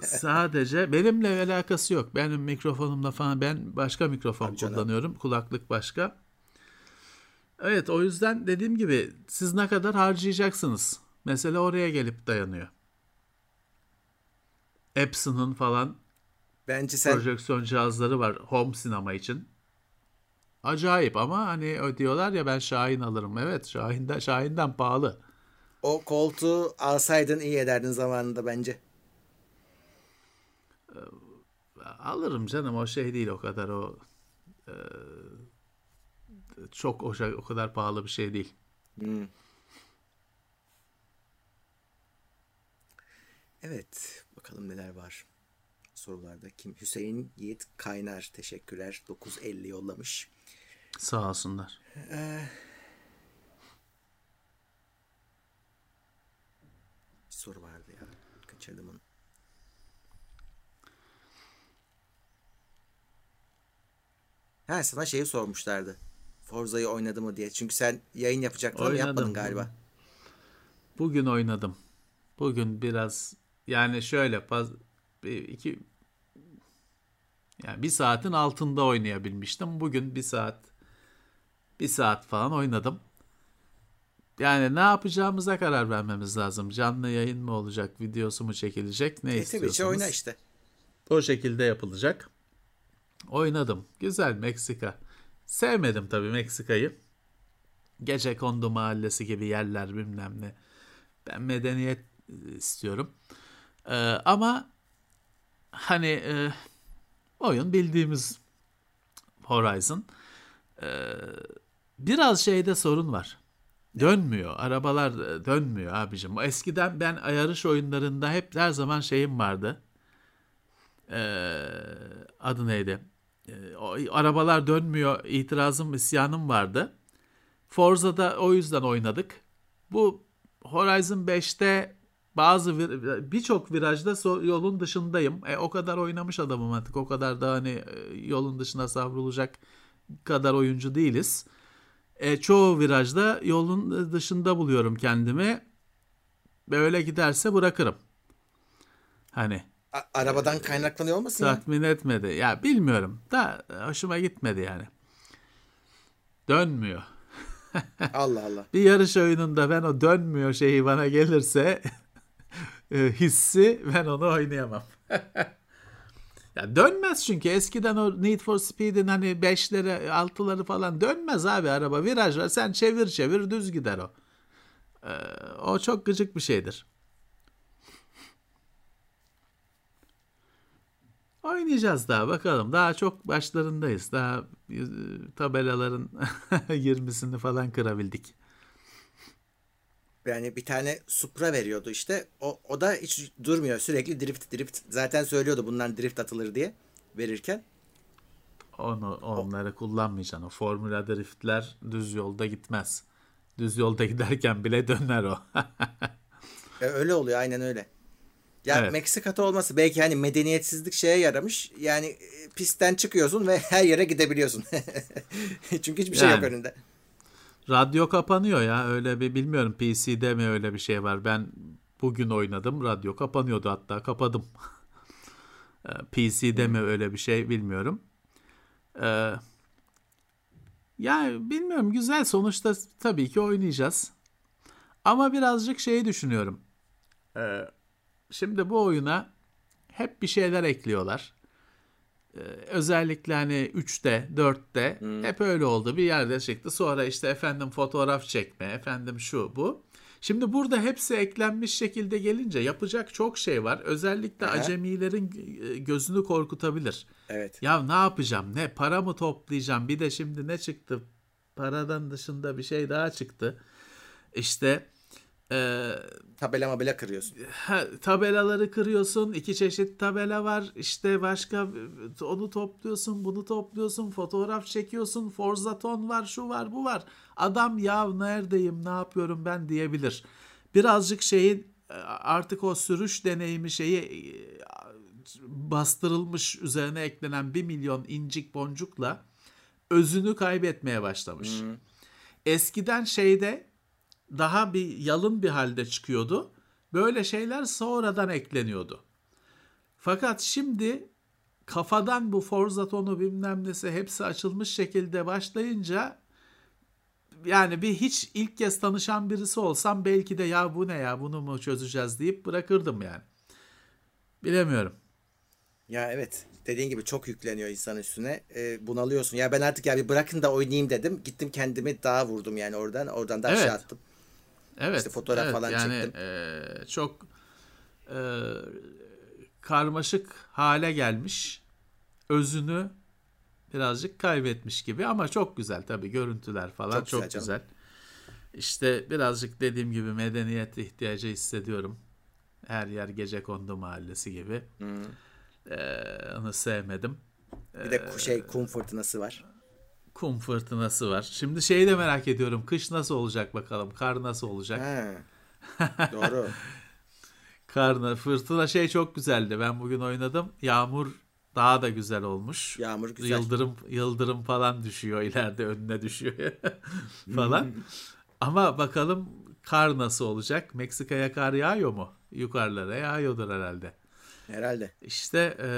[laughs] sadece benimle alakası yok. Benim mikrofonumla falan ben başka mikrofon Abi kullanıyorum. Canım. Kulaklık başka. Evet o yüzden dediğim gibi siz ne kadar harcayacaksınız? Mesela oraya gelip dayanıyor. Epson'ın falan Bence sen... projeksiyon cihazları var home sinema için. Acayip ama hani diyorlar ya ben Şahin alırım. Evet Şahin'den, Şahin'den pahalı. O koltuğu alsaydın iyi ederdin zamanında bence. Ee, alırım canım o şey değil o kadar o e, çok o, şey, o kadar pahalı bir şey değil. Hmm. Evet bakalım neler var sorularda. Kim? Hüseyin Yiğit Kaynar teşekkürler. 950 yollamış. Sağ olsunlar. Ee, soru vardı ya. Kaçırdım onu. Ha sana şeyi sormuşlardı. Forza'yı oynadı mı diye. Çünkü sen yayın yapacaktın ama yapmadın galiba. Bugün oynadım. Bugün biraz yani şöyle bir, iki yani bir saatin altında oynayabilmiştim. Bugün bir saat bir saat falan oynadım. Yani ne yapacağımıza karar vermemiz lazım. Canlı yayın mı olacak, videosu mu çekilecek, ne e, istiyorsunuz? Tabii oyna işte. O şekilde yapılacak. Oynadım. Güzel Meksika. Sevmedim tabii Meksika'yı. Gece kondu mahallesi gibi yerler bilmem ne. Ben medeniyet e, istiyorum. Ee, ama hani e, oyun bildiğimiz Horizon. Ee, biraz şeyde sorun var. Dönmüyor. Arabalar e, dönmüyor abicim. Eskiden ben yarış oyunlarında hep her zaman şeyim vardı. Ee, adı neydi? Ee, arabalar dönmüyor itirazım, isyanım vardı. Forza'da o yüzden oynadık. Bu Horizon 5'te bazı birçok virajda yolun dışındayım. E, o kadar oynamış adamım artık. O kadar da hani e, yolun dışına savrulacak kadar oyuncu değiliz. E, çoğu virajda yolun dışında buluyorum kendimi. Böyle giderse bırakırım. Hani A- arabadan kaynaklanıyor olmasın Tatmin ya? etmedi. Ya bilmiyorum. Da hoşuma gitmedi yani. Dönmüyor. [laughs] Allah Allah. Bir yarış oyununda ben o dönmüyor şeyi bana gelirse [laughs] e, hissi ben onu oynayamam. [laughs] ya dönmez çünkü eskiden o Need for Speed'in hani 5'leri 6'ları falan dönmez abi araba viraj var sen çevir çevir düz gider o. Ee, o çok gıcık bir şeydir. Oynayacağız daha bakalım. Daha çok başlarındayız. Daha e, tabelaların [laughs] 20'sini falan kırabildik. Yani bir tane Supra veriyordu işte. O, o da hiç durmuyor. Sürekli drift drift. Zaten söylüyordu bundan drift atılır diye verirken. Onu onları o. kullanmayacaksın. O Formula driftler düz yolda gitmez. Düz yolda giderken bile döner o. [laughs] e, öyle oluyor aynen öyle. Ya evet. Meksika'da olması belki hani medeniyetsizlik şeye yaramış. Yani e, pistten çıkıyorsun ve her yere gidebiliyorsun. [laughs] Çünkü hiçbir şey yani, yok önünde. Radyo kapanıyor ya. Öyle bir bilmiyorum PC'de mi öyle bir şey var. Ben bugün oynadım. Radyo kapanıyordu hatta kapadım. [laughs] E, PC'de mi öyle bir şey bilmiyorum. Ee, yani bilmiyorum güzel sonuçta tabii ki oynayacağız. Ama birazcık şeyi düşünüyorum. Ee, Şimdi bu oyuna hep bir şeyler ekliyorlar. Ee, özellikle hani 3'te, 4'te hep öyle oldu. Bir yerde çıktı. Sonra işte efendim fotoğraf çekme, efendim şu bu. Şimdi burada hepsi eklenmiş şekilde gelince yapacak çok şey var. Özellikle Aha. acemilerin e, gözünü korkutabilir. Evet. Ya ne yapacağım? Ne para mı toplayacağım? Bir de şimdi ne çıktı? Paradan dışında bir şey daha çıktı. İşte e, Tabela mabela kırıyorsun. Ha, tabelaları kırıyorsun. iki çeşit tabela var. İşte başka onu topluyorsun, bunu topluyorsun, fotoğraf çekiyorsun. Forzaton var, şu var, bu var. Adam ya neredeyim, ne yapıyorum ben diyebilir. Birazcık şeyin artık o sürüş deneyimi şeyi e, bastırılmış üzerine eklenen bir milyon incik boncukla özünü kaybetmeye başlamış. Eskiden şeyde daha bir yalın bir halde çıkıyordu. Böyle şeyler sonradan ekleniyordu. Fakat şimdi kafadan bu Forza tonu bilmem nesi hepsi açılmış şekilde başlayınca yani bir hiç ilk kez tanışan birisi olsam belki de ya bu ne ya bunu mu çözeceğiz deyip bırakırdım yani. Bilemiyorum. Ya evet. Dediğin gibi çok yükleniyor insan üstüne. Ee, bunalıyorsun. Ya ben artık ya bir bırakın da oynayayım dedim. Gittim kendimi dağa vurdum yani oradan. Oradan da aşağı Evet. attım. Evet. İşte fotoğraf evet, falan yani, çektim. e, çok e, karmaşık hale gelmiş. Özünü birazcık kaybetmiş gibi ama çok güzel tabii görüntüler falan Çok çok, güzel güzel. İşte birazcık dediğim gibi medeniyet ihtiyacı hissediyorum. Her yer gece kondu mahallesi gibi. E, onu sevmedim. Bir de ku- şey kum fırtınası var. Kum fırtınası var. Şimdi şeyi de merak ediyorum. Kış nasıl olacak bakalım? Kar nasıl olacak? Ha. [laughs] Doğru. Karna, fırtına şey çok güzeldi. Ben bugün oynadım. Yağmur daha da güzel olmuş. Yağmur güzel. Yıldırım yıldırım falan düşüyor ileride önüne düşüyor [laughs] falan. [laughs] Ama bakalım kar nasıl olacak? Meksika'ya kar yağıyor mu? Yukarılara yağıyordur herhalde. Herhalde. İşte e,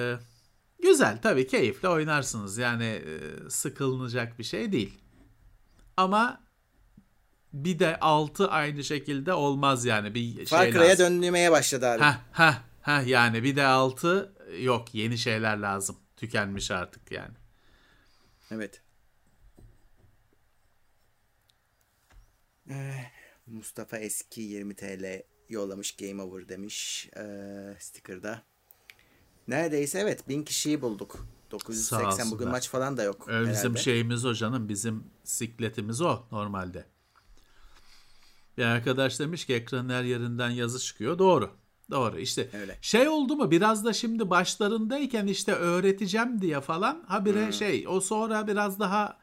güzel tabii keyifle oynarsınız. Yani e, sıkılınacak bir şey değil. Ama bir de altı aynı şekilde olmaz yani bir Far şey Cry'a dönmeye başladı abi. Ha ha ha yani bir de altı yok yeni şeyler lazım. Tükenmiş artık yani. Evet. Ee, Mustafa eski 20 TL yollamış Game Over demiş ee, sticker'da. Neredeyse evet 1000 kişiyi bulduk. 980 bugün maç falan da yok. Ö, Bizim şeyimiz o canım bizim sikletimiz o normalde. Bir arkadaş demiş ki ekranın her yerinden yazı çıkıyor. Doğru. Doğru işte Öyle. şey oldu mu biraz da şimdi başlarındayken işte öğreteceğim diye falan habire şey o sonra biraz daha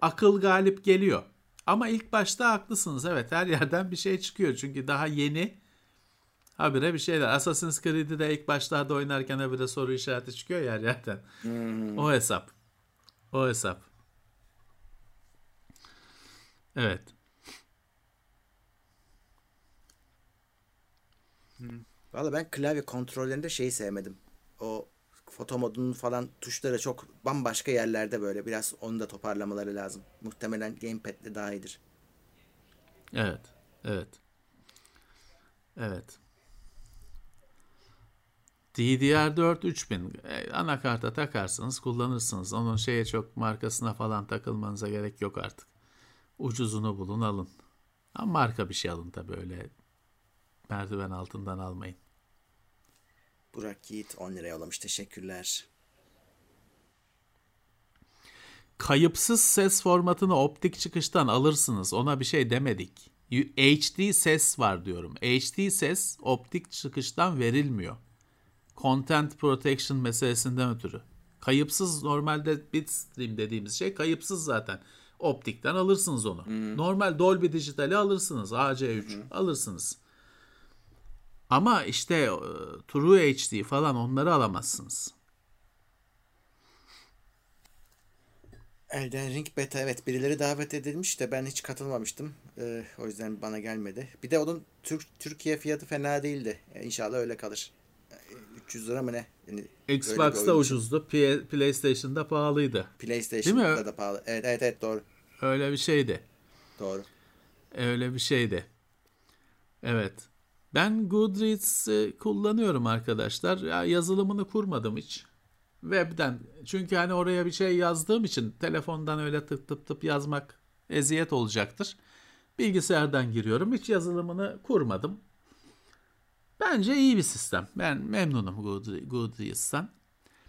akıl galip geliyor. Ama ilk başta haklısınız evet her yerden bir şey çıkıyor çünkü daha yeni habire bir şeyler. Assassin's Creed'i de ilk başlarda oynarken habire soru işareti çıkıyor ya her yerden. O hesap. O hesap. Evet. Valla ben klavye kontrollerinde şeyi sevmedim. O foto modunun falan tuşları çok bambaşka yerlerde böyle. Biraz onu da toparlamaları lazım. Muhtemelen gamepad'le daha iyidir. Evet. Evet. Evet. DDR4 3000 e, anakarta takarsınız kullanırsınız. Onun şeye çok markasına falan takılmanıza gerek yok artık. Ucuzunu bulun alın. Ama marka bir şey alın tabii öyle merdiven altından almayın. Burak Yiğit 10 lira yollamış. Teşekkürler. Kayıpsız ses formatını optik çıkıştan alırsınız. Ona bir şey demedik. HD ses var diyorum. HD ses optik çıkıştan verilmiyor. Content protection meselesinden ötürü. Kayıpsız normalde bitstream dediğimiz şey kayıpsız zaten. Optikten alırsınız onu. Normal Dolby Digital'i alırsınız. AC3 alırsınız. Ama işte e, True HD falan onları alamazsınız. Elden Ring Beta evet birileri davet edilmiş de ben hiç katılmamıştım. Ee, o yüzden bana gelmedi. Bir de onun Türk Türkiye fiyatı fena değildi. Yani inşallah öyle kalır. Ee, 300 lira mı ne? Yani Xbox'ta ucuzdu. P- PlayStation'da pahalıydı. PlayStation'da da pahalı. Evet evet evet doğru. Öyle bir şeydi. Doğru. Öyle bir şeydi. Evet. Ben Goodreads e, kullanıyorum arkadaşlar. Ya yazılımını kurmadım hiç. Web'den. Çünkü hani oraya bir şey yazdığım için telefondan öyle tıp tıp tıp yazmak eziyet olacaktır. Bilgisayardan giriyorum. Hiç yazılımını kurmadım. Bence iyi bir sistem. Ben memnunum Goodreads'tan.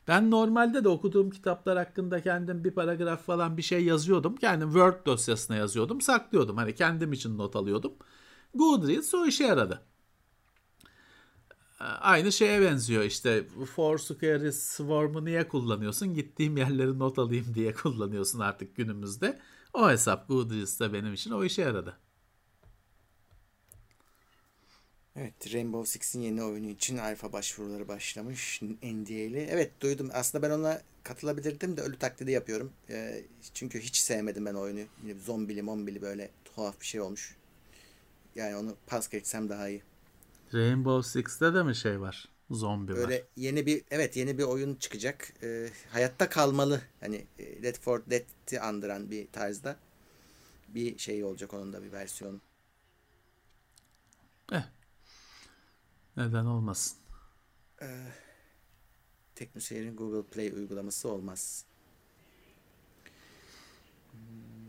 Ben normalde de okuduğum kitaplar hakkında kendim bir paragraf falan bir şey yazıyordum. Kendim Word dosyasına yazıyordum. Saklıyordum. Hani kendim için not alıyordum. Goodreads o işe yaradı. Aynı şeye benziyor işte Foursquare Swarm'ı niye kullanıyorsun? Gittiğim yerleri not alayım diye kullanıyorsun artık günümüzde. O hesap Goodreads'da benim için o işe yaradı. Evet, Rainbow Six'in yeni oyunu için alfa başvuruları başlamış NDA'li. Evet duydum. Aslında ben ona katılabilirdim de ölü taklidi yapıyorum. E, çünkü hiç sevmedim ben oyunu. Yine zombili mombili böyle tuhaf bir şey olmuş. Yani onu pas geçsem daha iyi. Rainbow Six'te de mi şey var? Zombi Böyle var. Böyle yeni bir evet yeni bir oyun çıkacak. E, hayatta kalmalı. Hani Left 4 Dead'i andıran bir tarzda bir şey olacak onun da bir versiyonu. Eh, neden olmasın? Ee, TeknoSeyir'in Google Play uygulaması olmaz.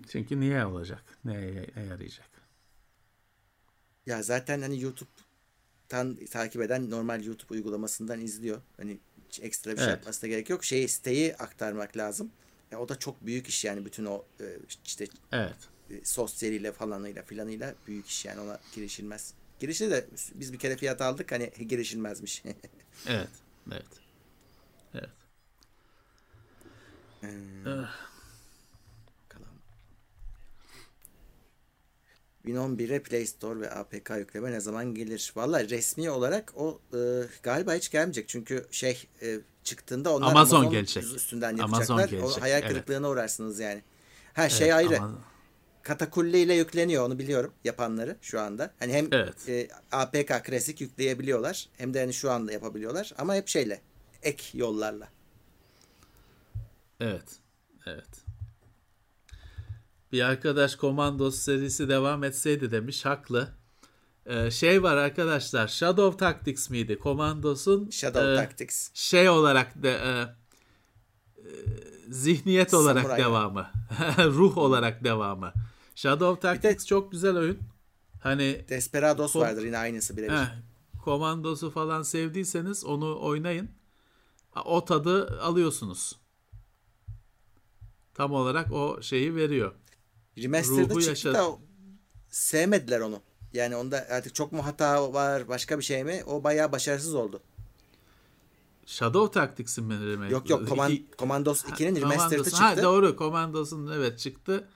Çünkü niye olacak? Neye yarayacak? Ya zaten hani YouTube'tan takip eden normal YouTube uygulamasından izliyor. Hani ekstra bir şey evet. yapmasına gerek yok. Şeyi siteyi aktarmak lazım. Ya o da çok büyük iş yani bütün o e, işte evet. E, sosyaliyle falanıyla filanıyla büyük iş yani ona girişilmez. Girişte de biz bir kere fiyat aldık hani girişilmezmiş. [laughs] evet. Evet. Evet. Ee, ah. bakalım. Win 11'e Play Store ve APK yükleme ne zaman gelir? Valla resmi olarak o e, galiba hiç gelmeyecek. Çünkü şey e, çıktığında onlar Amazon, Amazon gelecek. üstünden yapacaklar. Amazon gelecek. O hayal kırıklığına evet. uğrarsınız yani. Her şey evet, ayrı. Amazon. Katakulli ile yükleniyor onu biliyorum yapanları şu anda. Hani hem evet. e, APK klasik yükleyebiliyorlar hem de hani şu anda yapabiliyorlar ama hep şeyle ek yollarla. Evet. Evet. Bir arkadaş Commandos serisi devam etseydi demiş. Haklı. Ee, şey var arkadaşlar. Shadow Tactics miydi? Commandos'un Shadow e, Tactics. Şey olarak da e, e, zihniyet olarak Samurai. devamı. [laughs] Ruh olarak devamı. Shadow Tactics de, çok güzel oyun. Hani Desperados kom- vardır yine aynısı birebir. Komandosu falan sevdiyseniz onu oynayın. O tadı alıyorsunuz. Tam olarak o şeyi veriyor. Remaster'da Ruhu çıktı da sevmediler onu. Yani onda artık çok mu hata var başka bir şey mi? O bayağı başarısız oldu. Shadow Tactics'in mi remake? Yok yok Command, Commandos 2'nin remaster'ı çıktı. Ha doğru Commandos'un evet çıktı.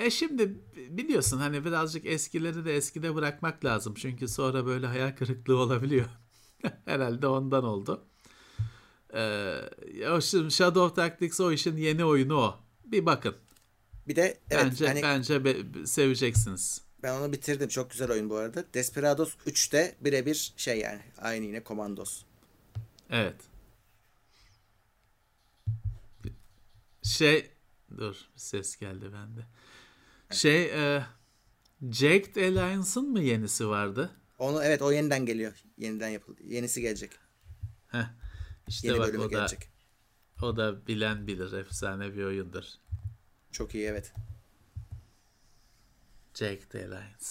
E şimdi biliyorsun hani birazcık eskileri de eskide bırakmak lazım. Çünkü sonra böyle hayal kırıklığı olabiliyor. [laughs] Herhalde ondan oldu. Ee, şimdi Shadow Tactics o işin yeni oyunu o. Bir bakın. Bir de evet, bence hani, bence be, seveceksiniz. Ben onu bitirdim. Çok güzel oyun bu arada. Desperados 3'te birebir şey yani. Aynı yine Commandos. Evet. Şey dur ses geldi bende. Şey e, Jacked Alliance'ın mı yenisi vardı? Onu evet o yeniden geliyor. Yeniden yapıldı. Yenisi gelecek. Heh. İşte Yeni bak o da gelecek. o da bilen bilir. Efsane bir oyundur. Çok iyi evet. Jacked Alliance.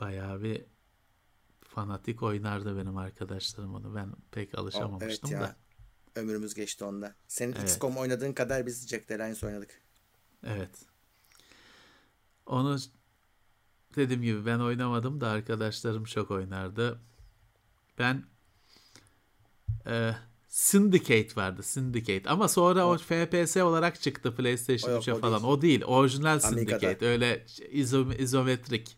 Bayağı bir fanatik oynardı benim arkadaşlarım onu. Ben pek alışamamıştım oh, evet ya. da ömrümüz geçti onda. Senin evet. XCOM oynadığın kadar biz Jack Deliance oynadık. Evet. Onu dediğim gibi ben oynamadım da arkadaşlarım çok oynardı. Ben e, Syndicate vardı. Syndicate. Ama sonra o, o FPS olarak çıktı PlayStation 3'e falan. Değil. O değil. Orijinal Syndicate. Öyle izom izometrik.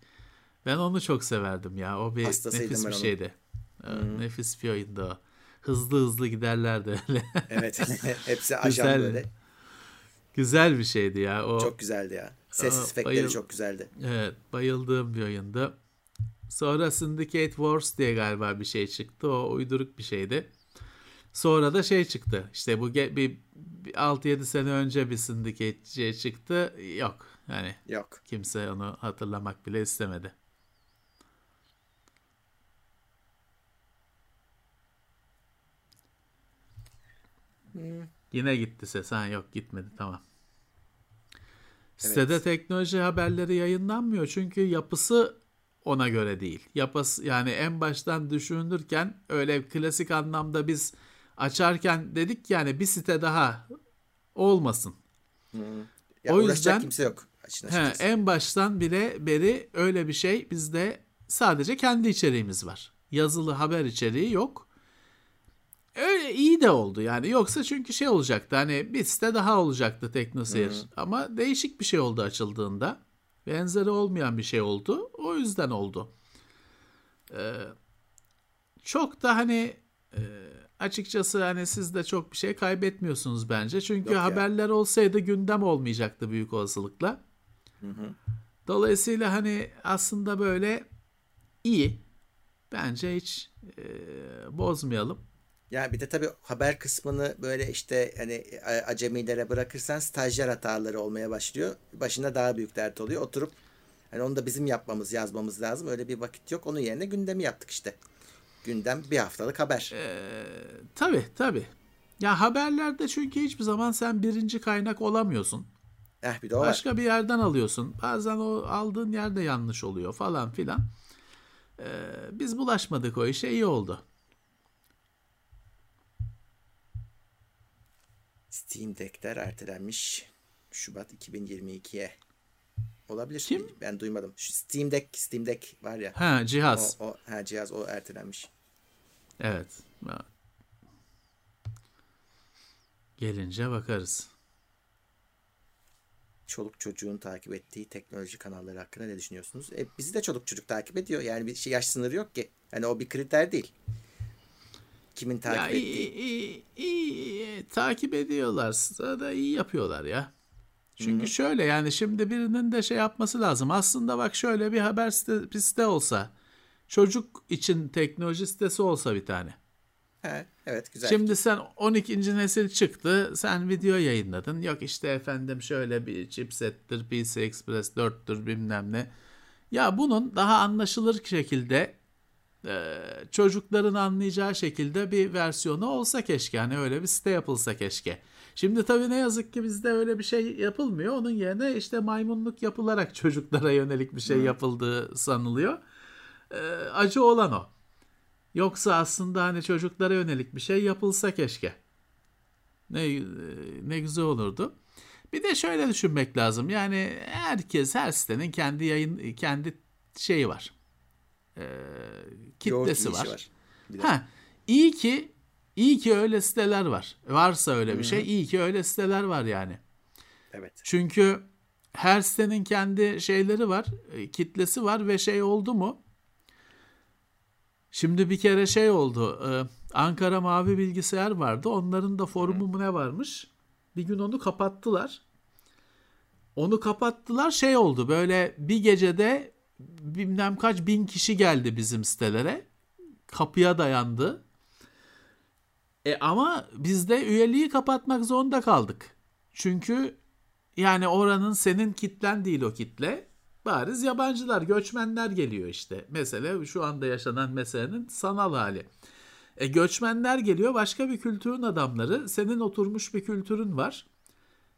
Ben onu çok severdim ya. O bir Hastasıydım nefis bir şeydi. Hmm. Nefis bir oyundu o hızlı hızlı giderlerdi öyle. [laughs] Evet. [laughs] Hepsi ajan güzel, böyle. Güzel bir şeydi ya. O, çok güzeldi ya. Ses efektleri bayıl, çok güzeldi. Evet. Bayıldığım bir oyundu. Sonra Syndicate Wars diye galiba bir şey çıktı. O uyduruk bir şeydi. Sonra da şey çıktı. İşte bu bir, bir 6-7 sene önce bir Syndicate şey çıktı. Yok. Yani Yok. kimse onu hatırlamak bile istemedi. Yine gitti ses. Ha yok gitmedi tamam. Sitede teknoloji haberleri yayınlanmıyor çünkü yapısı ona göre değil. Yapısı yani en baştan düşünürken öyle klasik anlamda biz açarken dedik yani bir site daha olmasın. Ya O yüzden- kimse yok. Açın He, en baştan bile beri öyle bir şey bizde sadece kendi içeriğimiz var. Yazılı haber içeriği yok. Öyle iyi de oldu yani. Yoksa çünkü şey olacaktı hani bir site daha olacaktı Teknoseyir. Ama değişik bir şey oldu açıldığında. Benzeri olmayan bir şey oldu. O yüzden oldu. Ee, çok da hani e, açıkçası hani siz de çok bir şey kaybetmiyorsunuz bence. Çünkü Yok ya. haberler olsaydı gündem olmayacaktı büyük olasılıkla. Dolayısıyla hani aslında böyle iyi. Bence hiç e, bozmayalım. Ya bir de tabii haber kısmını böyle işte hani a- acemilere bırakırsan stajyer hataları olmaya başlıyor. Başına daha büyük dert oluyor. Oturup hani onu da bizim yapmamız, yazmamız lazım. Öyle bir vakit yok. Onun yerine gündemi yaptık işte. Gündem bir haftalık haber. Tabii tabii. Ya haberlerde çünkü hiçbir zaman sen birinci kaynak olamıyorsun. Eh bir de o var. Başka bir yerden alıyorsun. Bazen o aldığın yerde yanlış oluyor falan filan. Ee, biz bulaşmadık o işe iyi oldu. Steam Deck'ler ertelenmiş. Şubat 2022'ye. Olabilir. Kim? Ben duymadım. Şu Steam Deck, Steam Deck var ya. Ha O, cihaz. o ha, cihaz o ertelenmiş. Evet. Gelince bakarız. çoluk çocuğun takip ettiği teknoloji kanalları hakkında ne düşünüyorsunuz? E, bizi de çoluk çocuk takip ediyor. Yani bir şey yaş sınırı yok ki. Hani o bir kriter değil. Kimin takip Ya iyi, ettiği. iyi, iyi, iyi, takip ediyorlarsa da iyi yapıyorlar ya. Çünkü şöyle yani şimdi birinin de şey yapması lazım. Aslında bak şöyle bir haber site, site olsa, çocuk için teknoloji sitesi olsa bir tane. He, evet güzel. Şimdi sen 12. nesil çıktı, sen video yayınladın. Yok işte efendim şöyle bir chipsettir, PC Express 4'tür bilmem ne. Ya bunun daha anlaşılır şekilde e, çocukların anlayacağı şekilde bir versiyonu olsa keşke. Hani öyle bir site yapılsa keşke. Şimdi tabii ne yazık ki bizde öyle bir şey yapılmıyor. Onun yerine işte maymunluk yapılarak [laughs] çocuklara yönelik bir şey yapıldığı sanılıyor. E, acı olan o. Yoksa aslında hani çocuklara yönelik bir şey yapılsa keşke. Ne ne güzel olurdu. Bir de şöyle düşünmek lazım. Yani herkes her sitenin kendi yayın kendi şeyi var. Ee, kitlesi var. De. Ha, iyi ki iyi ki öyle siteler var. Varsa öyle bir şey, iyi ki öyle siteler var yani. Evet. Çünkü her sitenin kendi şeyleri var, e, kitlesi var ve şey oldu mu? Şimdi bir kere şey oldu. e, Ankara Mavi Bilgisayar vardı. Onların da forumu mu ne varmış? Bir gün onu kapattılar. Onu kapattılar şey oldu. Böyle bir gecede bilmem kaç bin kişi geldi bizim sitelere. Kapıya dayandı. E ama biz de üyeliği kapatmak zorunda kaldık. Çünkü yani oranın senin kitlen değil o kitle. Bariz yabancılar, göçmenler geliyor işte. Mesele şu anda yaşanan meselenin sanal hali. E göçmenler geliyor, başka bir kültürün adamları. Senin oturmuş bir kültürün var.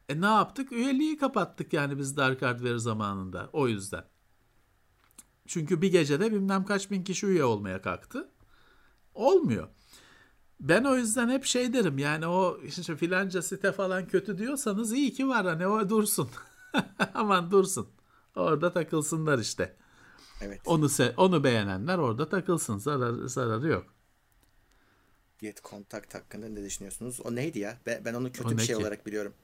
E ne yaptık? Üyeliği kapattık yani biz Dark Hardware zamanında. O yüzden. Çünkü bir gecede bilmem kaç bin kişi üye olmaya kalktı. Olmuyor. Ben o yüzden hep şey derim yani o işte filanca site falan kötü diyorsanız iyi ki var hani o dursun. [laughs] Aman dursun. Orada takılsınlar işte. Evet. Onu se- onu beğenenler orada takılsın. Zarar, zararı yok. Get Contact hakkında ne düşünüyorsunuz? O neydi ya? Ben, ben onu kötü O bir şey ki? olarak biliyorum.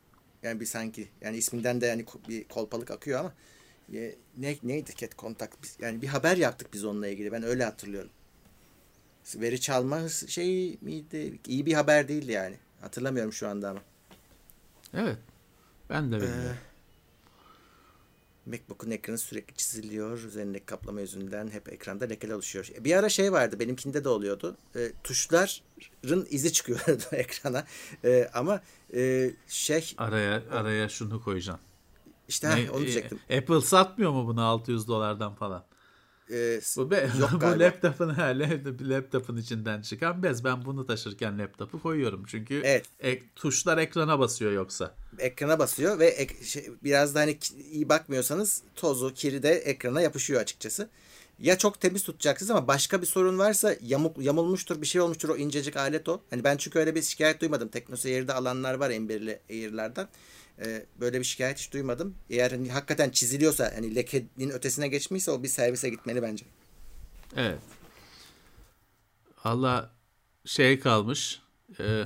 Yani bir sanki yani isminden de yani bir kolpalık akıyor ama ne neydi Get Contact? Biz, yani bir haber yaptık biz onunla ilgili. Ben öyle hatırlıyorum. Veri çalma şey miydi? İyi bir haber değildi yani. Hatırlamıyorum şu anda ama. Evet. Ben de bilmiyorum. Ee, MacBook'un ekranı sürekli çiziliyor. Üzerindeki kaplama yüzünden hep ekranda lekeler oluşuyor. Bir ara şey vardı. Benimkinde de oluyordu. E, tuşların izi çıkıyordu [laughs] ekrana. E, ama e, şey Araya araya şunu koyacaksın. İşte Ne- onu diyecektim. e, Apple satmıyor mu bunu 600 dolardan falan? e, Bu, be, [laughs] bu galiba. laptopun laptopun içinden çıkan bez. Ben bunu taşırken laptopu koyuyorum. Çünkü Evet. ek- tuşlar ekrana basıyor yoksa. ekrana basıyor ve ek- şey, biraz da hani iyi bakmıyorsanız tozu, kiri de ekrana yapışıyor açıkçası. Ya çok temiz tutacaksınız ama başka bir sorun varsa yamuk yamulmuştur, bir şey olmuştur o incecik alet o. Hani ben çünkü öyle bir şikayet duymadım. Teknoseyir'de alanlar var Ember'li Air'lardan. Ee, böyle bir şikayet hiç duymadım. Eğer hani hakikaten çiziliyorsa hani lekenin ötesine geçmişse o bir servise gitmeli bence. Evet. Valla şey kalmış. E,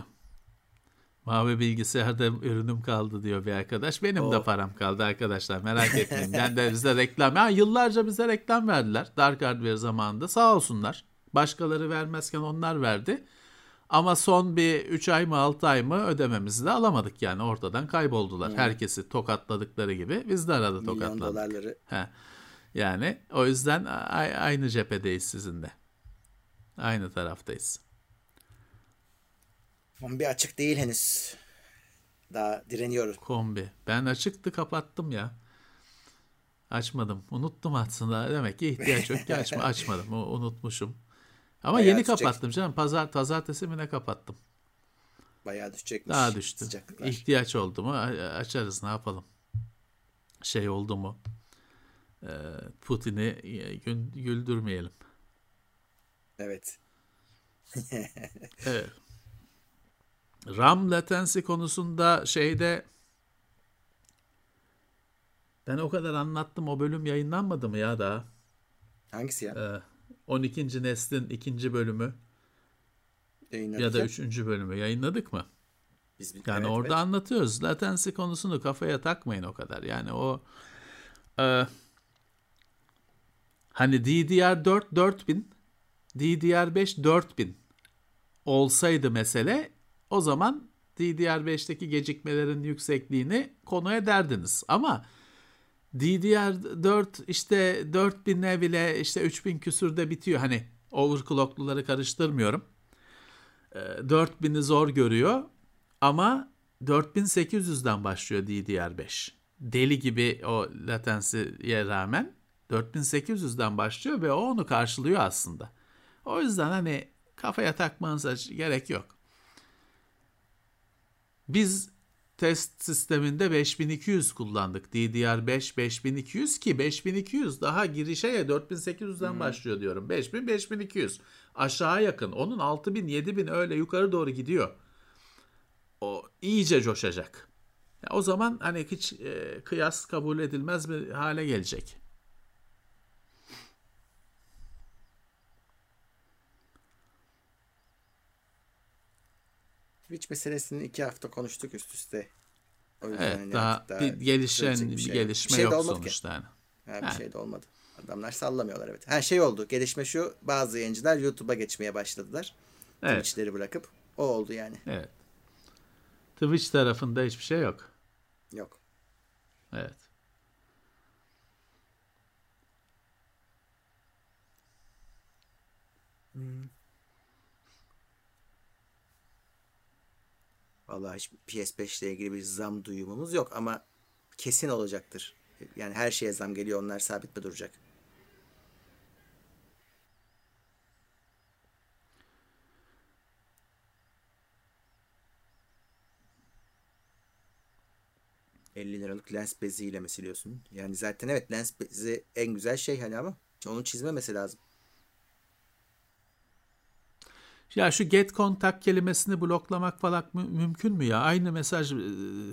mavi bilgisayarda ürünüm kaldı diyor bir arkadaş. Benim de Oo. param kaldı arkadaşlar merak [laughs] etmeyin. Ben de bize reklam. Ya yıllarca bize reklam verdiler. Dark Hardware zamanında sağ olsunlar. Başkaları vermezken onlar verdi. Ama son bir 3 ay mı 6 ay mı ödememizi de alamadık yani ortadan kayboldular. Herkesi tokatladıkları gibi biz de arada Milyon tokatladık. dolarları. He. Yani o yüzden aynı cephedeyiz sizinle. Aynı taraftayız. Kombi açık değil henüz. Daha direniyoruz. Kombi. Ben açıktı kapattım ya. Açmadım. Unuttum aslında. Demek ki ihtiyaç yok ki açma, [laughs] açmadım. Unutmuşum. Ama Bayağı yeni düşecek. kapattım canım. Pazar, pazartesi mi ne kapattım? Bayağı düşecekmiş. Daha düştü. Sıcaklıklar. İhtiyaç oldu mu açarız ne yapalım. Şey oldu mu? Ee, Putin'i e, güldürmeyelim. Evet. [laughs] Evet. RAM latency konusunda şeyde ben o kadar anlattım o bölüm yayınlanmadı mı ya daha? Hangisi ya? Ee, 12. neslin ikinci bölümü ya da üçüncü bölümü yayınladık mı? Biz, Yani evet, orada evet. anlatıyoruz. Latency konusunu kafaya takmayın o kadar. Yani o e, hani DDR4 4000 DDR5 4000 olsaydı mesele o zaman DDR5'teki gecikmelerin yüksekliğini konu ederdiniz. Ama DDR4 işte 4000'e bile işte 3000 küsürde bitiyor. Hani overclockluları karıştırmıyorum. E, 4000'i zor görüyor ama 4800'den başlıyor DDR5. Deli gibi o latency'ye rağmen 4800'den başlıyor ve o onu karşılıyor aslında. O yüzden hani kafaya takmanıza gerek yok. Biz test sisteminde 5200 kullandık. DDR5 5200 ki 5200 daha girişe ya 4800'den başlıyor diyorum. 5000 5200 aşağı yakın. Onun 6000 7000 öyle yukarı doğru gidiyor. O iyice coşacak. Ya o zaman hani hiç e, kıyas kabul edilmez bir hale gelecek. Twitch meselesini iki hafta konuştuk üst üste. O yüzden Evet hani daha, artık bir gelişen bir, bir şey gelişme Bir şey yok olmadı ki. sonuçta yani. Ha, bir Ha. şey de olmadı. Adamlar sallamıyorlar evet. Ha şey oldu. Gelişme şu. Bazı yayıncılar YouTube'a geçmeye başladılar. Evet. Twitch'leri bırakıp. O oldu yani. Evet. Twitch tarafında hiçbir şey yok. Yok. Evet. Vallahi hiç PS5 ile ilgili bir zam duyumumuz yok ama kesin olacaktır. Yani her şeye zam geliyor. Onlar sabit mi duracak? ...50 liralık lens beziyle mi siliyorsun? Yani zaten evet lens bezi en güzel şey hani ama... ...onu çizmemesi lazım. Ya şu get contact kelimesini bloklamak falan mü- mümkün mü ya? Aynı mesaj e,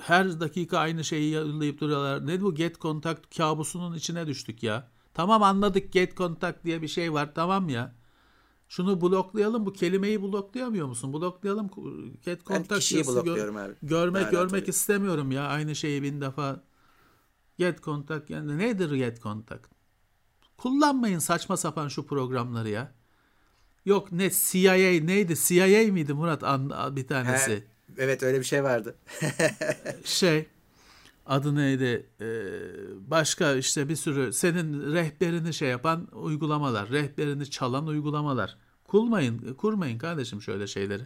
her dakika aynı şeyi yollayıp duruyorlar. Ne bu get contact kabusunun içine düştük ya. Tamam anladık get contact diye bir şey var tamam ya. Şunu bloklayalım bu kelimeyi bloklayamıyor musun? Bloklayalım get contact yazısı gör- abi. görmek Daha görmek oluyor. istemiyorum ya aynı şeyi bin defa. Get contact yani nedir get contact? Kullanmayın saçma sapan şu programları ya. Yok ne CIA neydi? CIA miydi Murat bir tanesi? He, evet öyle bir şey vardı. [laughs] Şey adı neydi? Ee, başka işte bir sürü senin rehberini şey yapan uygulamalar, rehberini çalan uygulamalar. Kurmayın, kurmayın kardeşim şöyle şeyleri.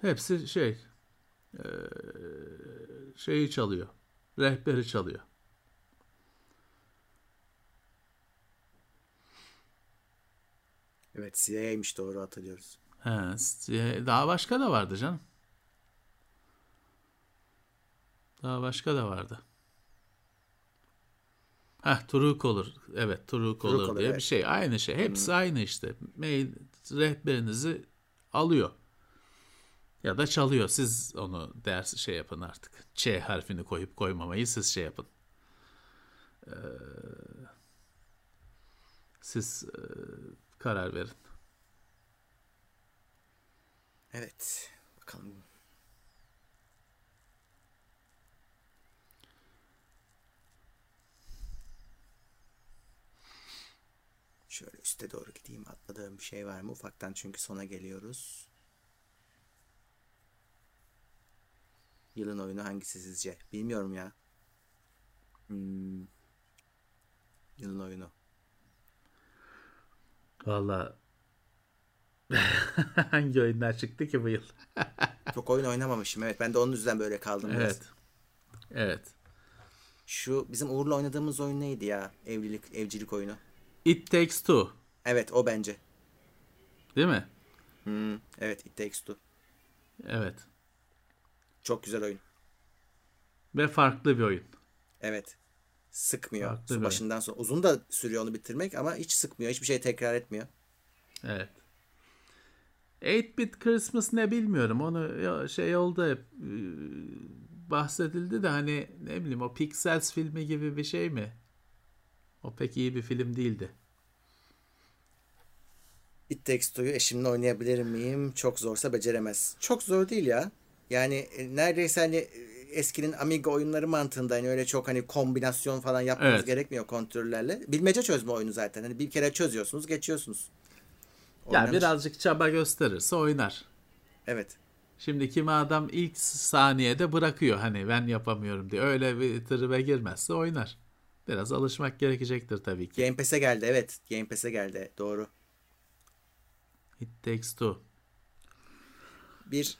Hepsi şey ee, şeyi çalıyor. Rehberi çalıyor. Evet CIA'ymış doğru hatırlıyoruz. He, daha başka da vardı canım. Daha başka da vardı. Heh, Truecaller. Evet Truecaller Truecaller, diye evet. bir şey. Aynı şey. Hepsi aynı işte. Mail rehberinizi alıyor. Ya da çalıyor. Siz onu ders şey yapın artık. Ç harfini koyup koymamayı siz şey yapın. Ee, siz e, karar verin. Evet. Bakalım. Şöyle üste doğru gideyim. Atladığım bir şey var mı? Ufaktan çünkü sona geliyoruz. Yılın oyunu hangisi sizce? Bilmiyorum ya. Hmm. Yılın oyunu. Valla [laughs] hangi oyunlar çıktı ki bu yıl? [laughs] Çok oyun oynamamışım. Evet ben de onun yüzden böyle kaldım biraz. Evet. Evet. Şu bizim Uğur'la oynadığımız oyun neydi ya? Evlilik, evcilik oyunu. It Takes Two. Evet o bence. Değil mi? Hmm, evet It Takes Two. Evet. Çok güzel oyun. Ve farklı bir oyun. Evet. Sıkmıyor. Farklı Su bir başından sonra. Uzun da sürüyor onu bitirmek ama hiç sıkmıyor. Hiçbir şey tekrar etmiyor. Evet. 8-bit Christmas ne bilmiyorum. Onu şey oldu hep e, bahsedildi de hani ne bileyim o Pixels filmi gibi bir şey mi? O pek iyi bir film değildi. It Takes Two'yu eşimle oynayabilir miyim? Çok zorsa beceremez. Çok zor değil ya. Yani e, neredeyse hani e, eskinin Amiga oyunları mantığında hani öyle çok hani kombinasyon falan yapmanız Evet. gerekmiyor kontrollerle. Bilmece çözme oyunu zaten. Hani bir kere çözüyorsunuz, geçiyorsunuz. Ya Oynanır. birazcık çaba gösterirse oynar. Evet. Şimdi kimi adam ilk saniyede bırakıyor hani ben yapamıyorum diye. Öyle bir tribe girmezse oynar. Biraz alışmak gerekecektir tabii ki. Game Pass'e geldi. Evet. Game Pass'e geldi. Doğru. It Takes Two. bir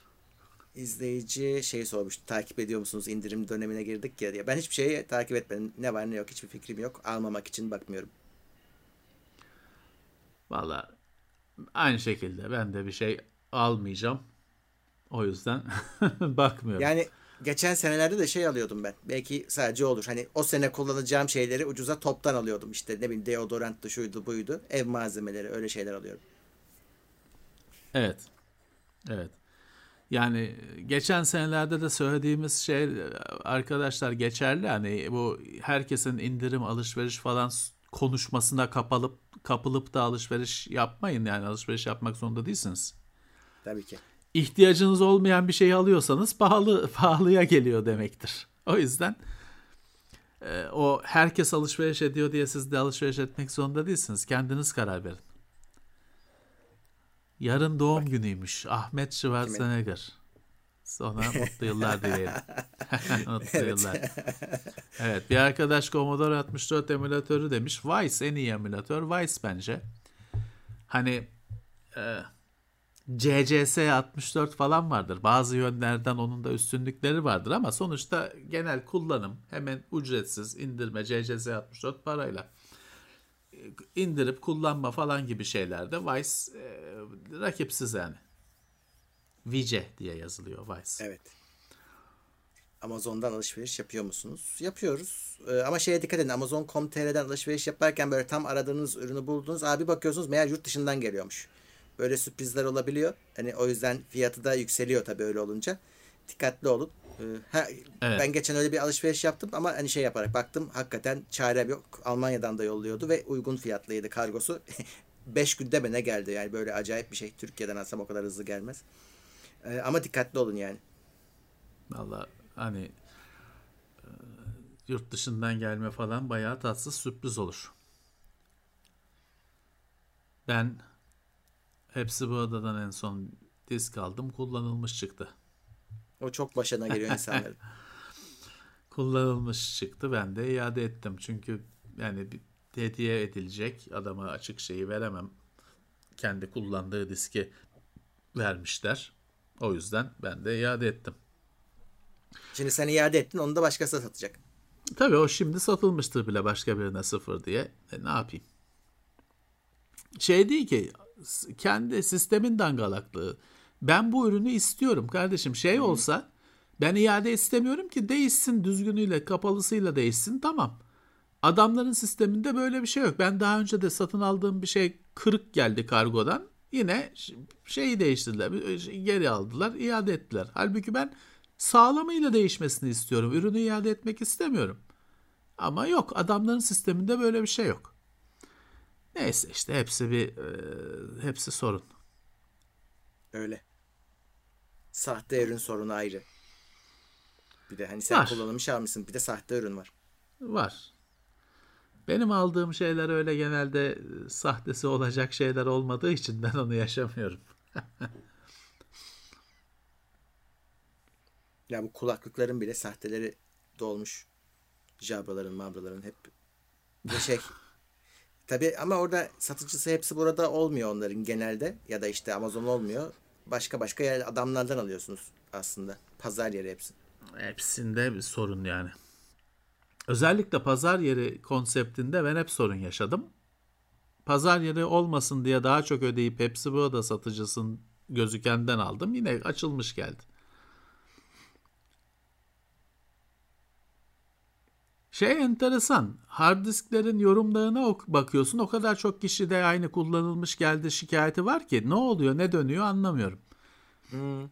izleyici şey sormuştu. Takip ediyor musunuz? İndirim dönemine girdik ya diye. Ben hiçbir şeyi takip etmedim. Ne var ne yok hiçbir fikrim yok. Almamak için bakmıyorum. Valla aynı şekilde ben de bir şey almayacağım. O yüzden [laughs] bakmıyorum. Yani geçen senelerde de şey alıyordum ben. Belki sadece olur. Hani o sene kullanacağım şeyleri ucuza toptan alıyordum. İşte ne bileyim deodoranttı şuydu buydu. Ev malzemeleri öyle şeyler alıyorum. Evet. Evet. Yani geçen senelerde de söylediğimiz şey arkadaşlar geçerli. Hani bu herkesin indirim alışveriş falan konuşmasına kapalıp kapılıp da alışveriş yapmayın. Yani alışveriş yapmak zorunda değilsiniz. Tabii ki. İhtiyacınız olmayan bir şeyi alıyorsanız pahalı [laughs] pahalıya geliyor demektir. O yüzden e, o herkes alışveriş ediyor diye siz de alışveriş etmek zorunda değilsiniz. Kendiniz karar verin. Yarın doğum günüymüş. Ahmet Schwarzenegger. Ona mutlu yıllar dileyelim. [laughs] mutlu yıllar. Evet bir arkadaş Commodore 64 emülatörü demiş. Vice en iyi emülatör. Vice bence. Hani e, CCS 64 falan vardır. Bazı yönlerden onun da üstünlükleri vardır ama sonuçta genel kullanım hemen ücretsiz indirme CCS 64 parayla indirip kullanma falan gibi şeylerde Vice e, rakipsiz yani. Vice diye yazılıyor Vice. Evet. Amazon'dan alışveriş yapıyor musunuz? Yapıyoruz. Ee, ama şeye dikkat edin. Amazon.com.tr'den alışveriş yaparken böyle tam aradığınız ürünü buldunuz. Abi bakıyorsunuz meğer yurt dışından geliyormuş. Böyle sürprizler olabiliyor. Hani o yüzden fiyatı da yükseliyor tabii öyle olunca. Dikkatli olun. Ee, ha, Evet. Ben geçen öyle bir alışveriş yaptım ama hani şey yaparak baktım hakikaten çare yok. Almanya'dan da yolluyordu ve uygun fiyatlıydı kargosu. [laughs] 5 günde mi ne geldi yani böyle acayip bir şey. Türkiye'den alsam o kadar hızlı gelmez. Ee, ama dikkatli olun yani. Valla hani e, yurt dışından gelme falan bayağı tatsız sürpriz olur. Ben hepsi bu odadan en son disk aldım kullanılmış çıktı. O çok başına geliyor insanların. [laughs] Kullanılmış çıktı ben de iade ettim. Çünkü yani bir hediye edilecek adama açık şeyi veremem. Kendi kullandığı diski vermişler. O yüzden ben de iade ettim. Şimdi sen iade ettin onu da başkası satacak. Tabii o şimdi satılmıştır bile başka birine sıfır diye. E, ne yapayım? Şey değil ki kendi sistemin dangalaklığı. Ben bu ürünü istiyorum kardeşim. Şey olsa ben iade istemiyorum ki değişsin düzgünüyle kapalısıyla değişsin tamam. Adamların sisteminde böyle bir şey yok. Ben daha önce de satın aldığım bir şey kırık geldi kargodan. Yine şeyi değiştirdiler. Geri aldılar, iade ettiler. Halbuki ben sağlamıyla değişmesini istiyorum. Ürünü iade etmek istemiyorum. Ama yok adamların sisteminde böyle bir şey yok. Neyse işte hepsi bir e, hepsi sorun. Öyle. Sahte ürün sorunu ayrı. Bir de hani sen var. kullanılmış almışsın bir de sahte ürün var. Var. Benim aldığım şeyler öyle genelde sahtesi olacak şeyler olmadığı için ben onu yaşamıyorum. [laughs] ya bu kulaklıkların bile sahteleri dolmuş. Jabraların, mabraların hep bir şey. [laughs] Tabi ama orada satıcısı hepsi burada olmuyor onların genelde ya da işte Amazon olmuyor. Başka başka yer adamlardan alıyorsunuz aslında. Pazar yeri hepsi. Hepsinde bir sorun yani. Özellikle pazar yeri konseptinde ben hep sorun yaşadım. Pazar yeri olmasın diye daha çok ödeyip hepsi burada satıcısın gözükenden aldım. Yine açılmış geldi. Şey enteresan. Hard disklerin yorumlarına bakıyorsun. O kadar çok kişi de aynı kullanılmış geldi şikayeti var ki ne oluyor ne dönüyor anlamıyorum. Hmm.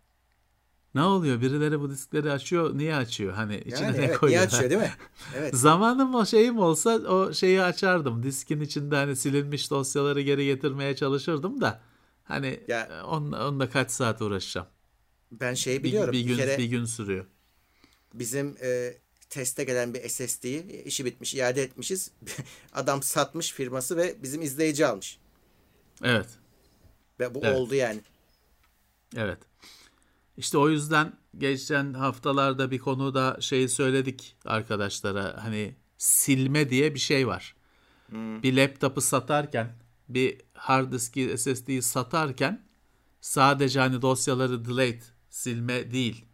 Ne oluyor? Birileri bu diskleri açıyor. Niye açıyor? Hani içine yani, ne evet, koyuyor? Niye açıyor değil mi? [laughs] Evet. Zamanım o şeyim olsa o şeyi açardım. Diskin içinde hani silinmiş dosyaları geri getirmeye çalışırdım da hani ya, onunla, onunla kaç saat uğraşacağım. Ben şeyi biliyorum. Bir, bir gün bir, kere bir gün sürüyor. Bizim e, teste gelen bir SSD'yi işi bitmiş iade etmişiz. [laughs] Adam satmış firması ve bizim izleyici almış. Evet. Ve bu evet. oldu yani. Evet. İşte o yüzden geçen haftalarda bir konuda şeyi söyledik arkadaşlara. Hani silme diye bir şey var. Hmm. Bir laptopu satarken, bir hard diski SSD'yi satarken sadece hani dosyaları delete, silme değil.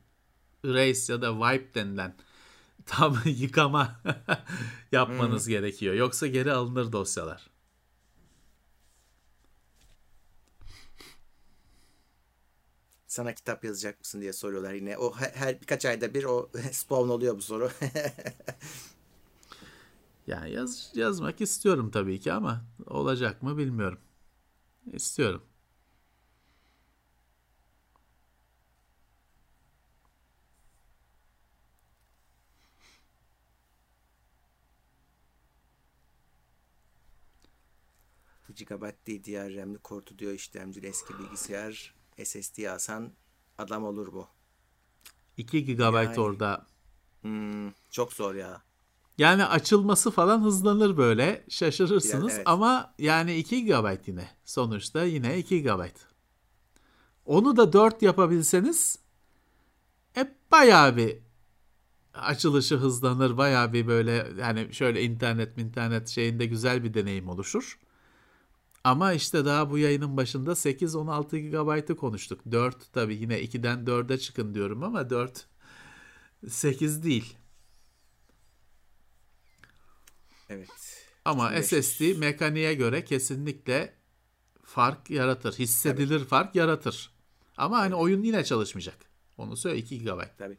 Erase ya da wipe denilen tam [laughs] yıkama yapmanız hmm. gerekiyor. Yoksa geri alınır dosyalar. sana kitap yazacak mısın diye soruyorlar yine. O her birkaç ayda bir o [laughs] spawn oluyor bu soru. [laughs] yani yaz, yazmak istiyorum tabii ki ama olacak mı bilmiyorum. İstiyorum. GB DDR RAM'li kortu diyor işlemcili eski bilgisayar SSD alsan adam olur bu. 2 GB yani, orada. Hmm, çok zor ya. Yani açılması falan hızlanır böyle. Şaşırırsınız Biraz, evet. ama yani 2 GB yine. Sonuçta yine 2 GB. Onu da 4 yapabilseniz hep bayağı bir açılışı hızlanır. Bayağı bir böyle yani şöyle internet internet şeyinde güzel bir deneyim oluşur. Ama işte daha bu yayının başında 8-16 GB'ı konuştuk. 4 tabii yine 2'den 4'e çıkın diyorum ama 4 8 değil. Evet. Ama 2500. SSD mekaniğe göre kesinlikle fark yaratır. Hissedilir tabii. fark yaratır. Ama hani oyun yine çalışmayacak. Onu söyle 2 GB. Tabii.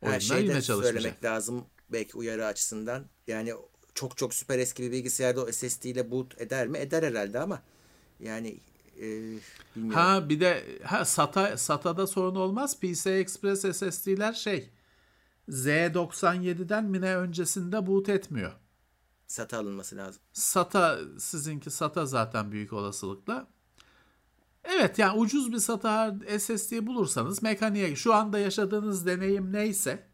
Her şeyi yine söylemek lazım belki uyarı açısından. Yani çok çok süper eski bir bilgisayarda o SSD ile boot eder mi? Eder herhalde ama yani e, bilmiyorum. Ha bir de ha SATA SATA'da sorun olmaz. PCI Express SSD'ler şey Z97'den mi ne öncesinde boot etmiyor. SATA alınması lazım. SATA sizinki SATA zaten büyük olasılıkla. Evet yani ucuz bir SATA SSD bulursanız mekaniğe şu anda yaşadığınız deneyim neyse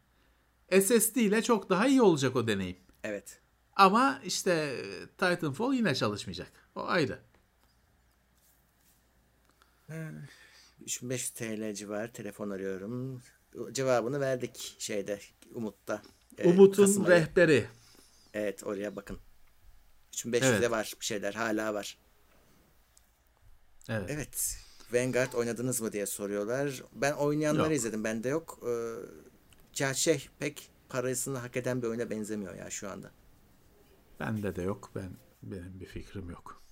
SSD ile çok daha iyi olacak o deneyim. Evet. Ama işte Titanfall yine çalışmayacak. O ayrı. 3500 TL civar telefon arıyorum. Cevabını verdik şeyde Umut'ta. Ee, Umut'un rehberi. Evet oraya bakın. 3500'de evet. var bir şeyler hala var. Evet. Evet. Vanguard oynadınız mı diye soruyorlar. Ben oynayanları yok. izledim. Bende yok. Ee, şey pek parasını hak eden bir oyuna benzemiyor ya şu anda. Bende de yok. Ben benim bir fikrim yok.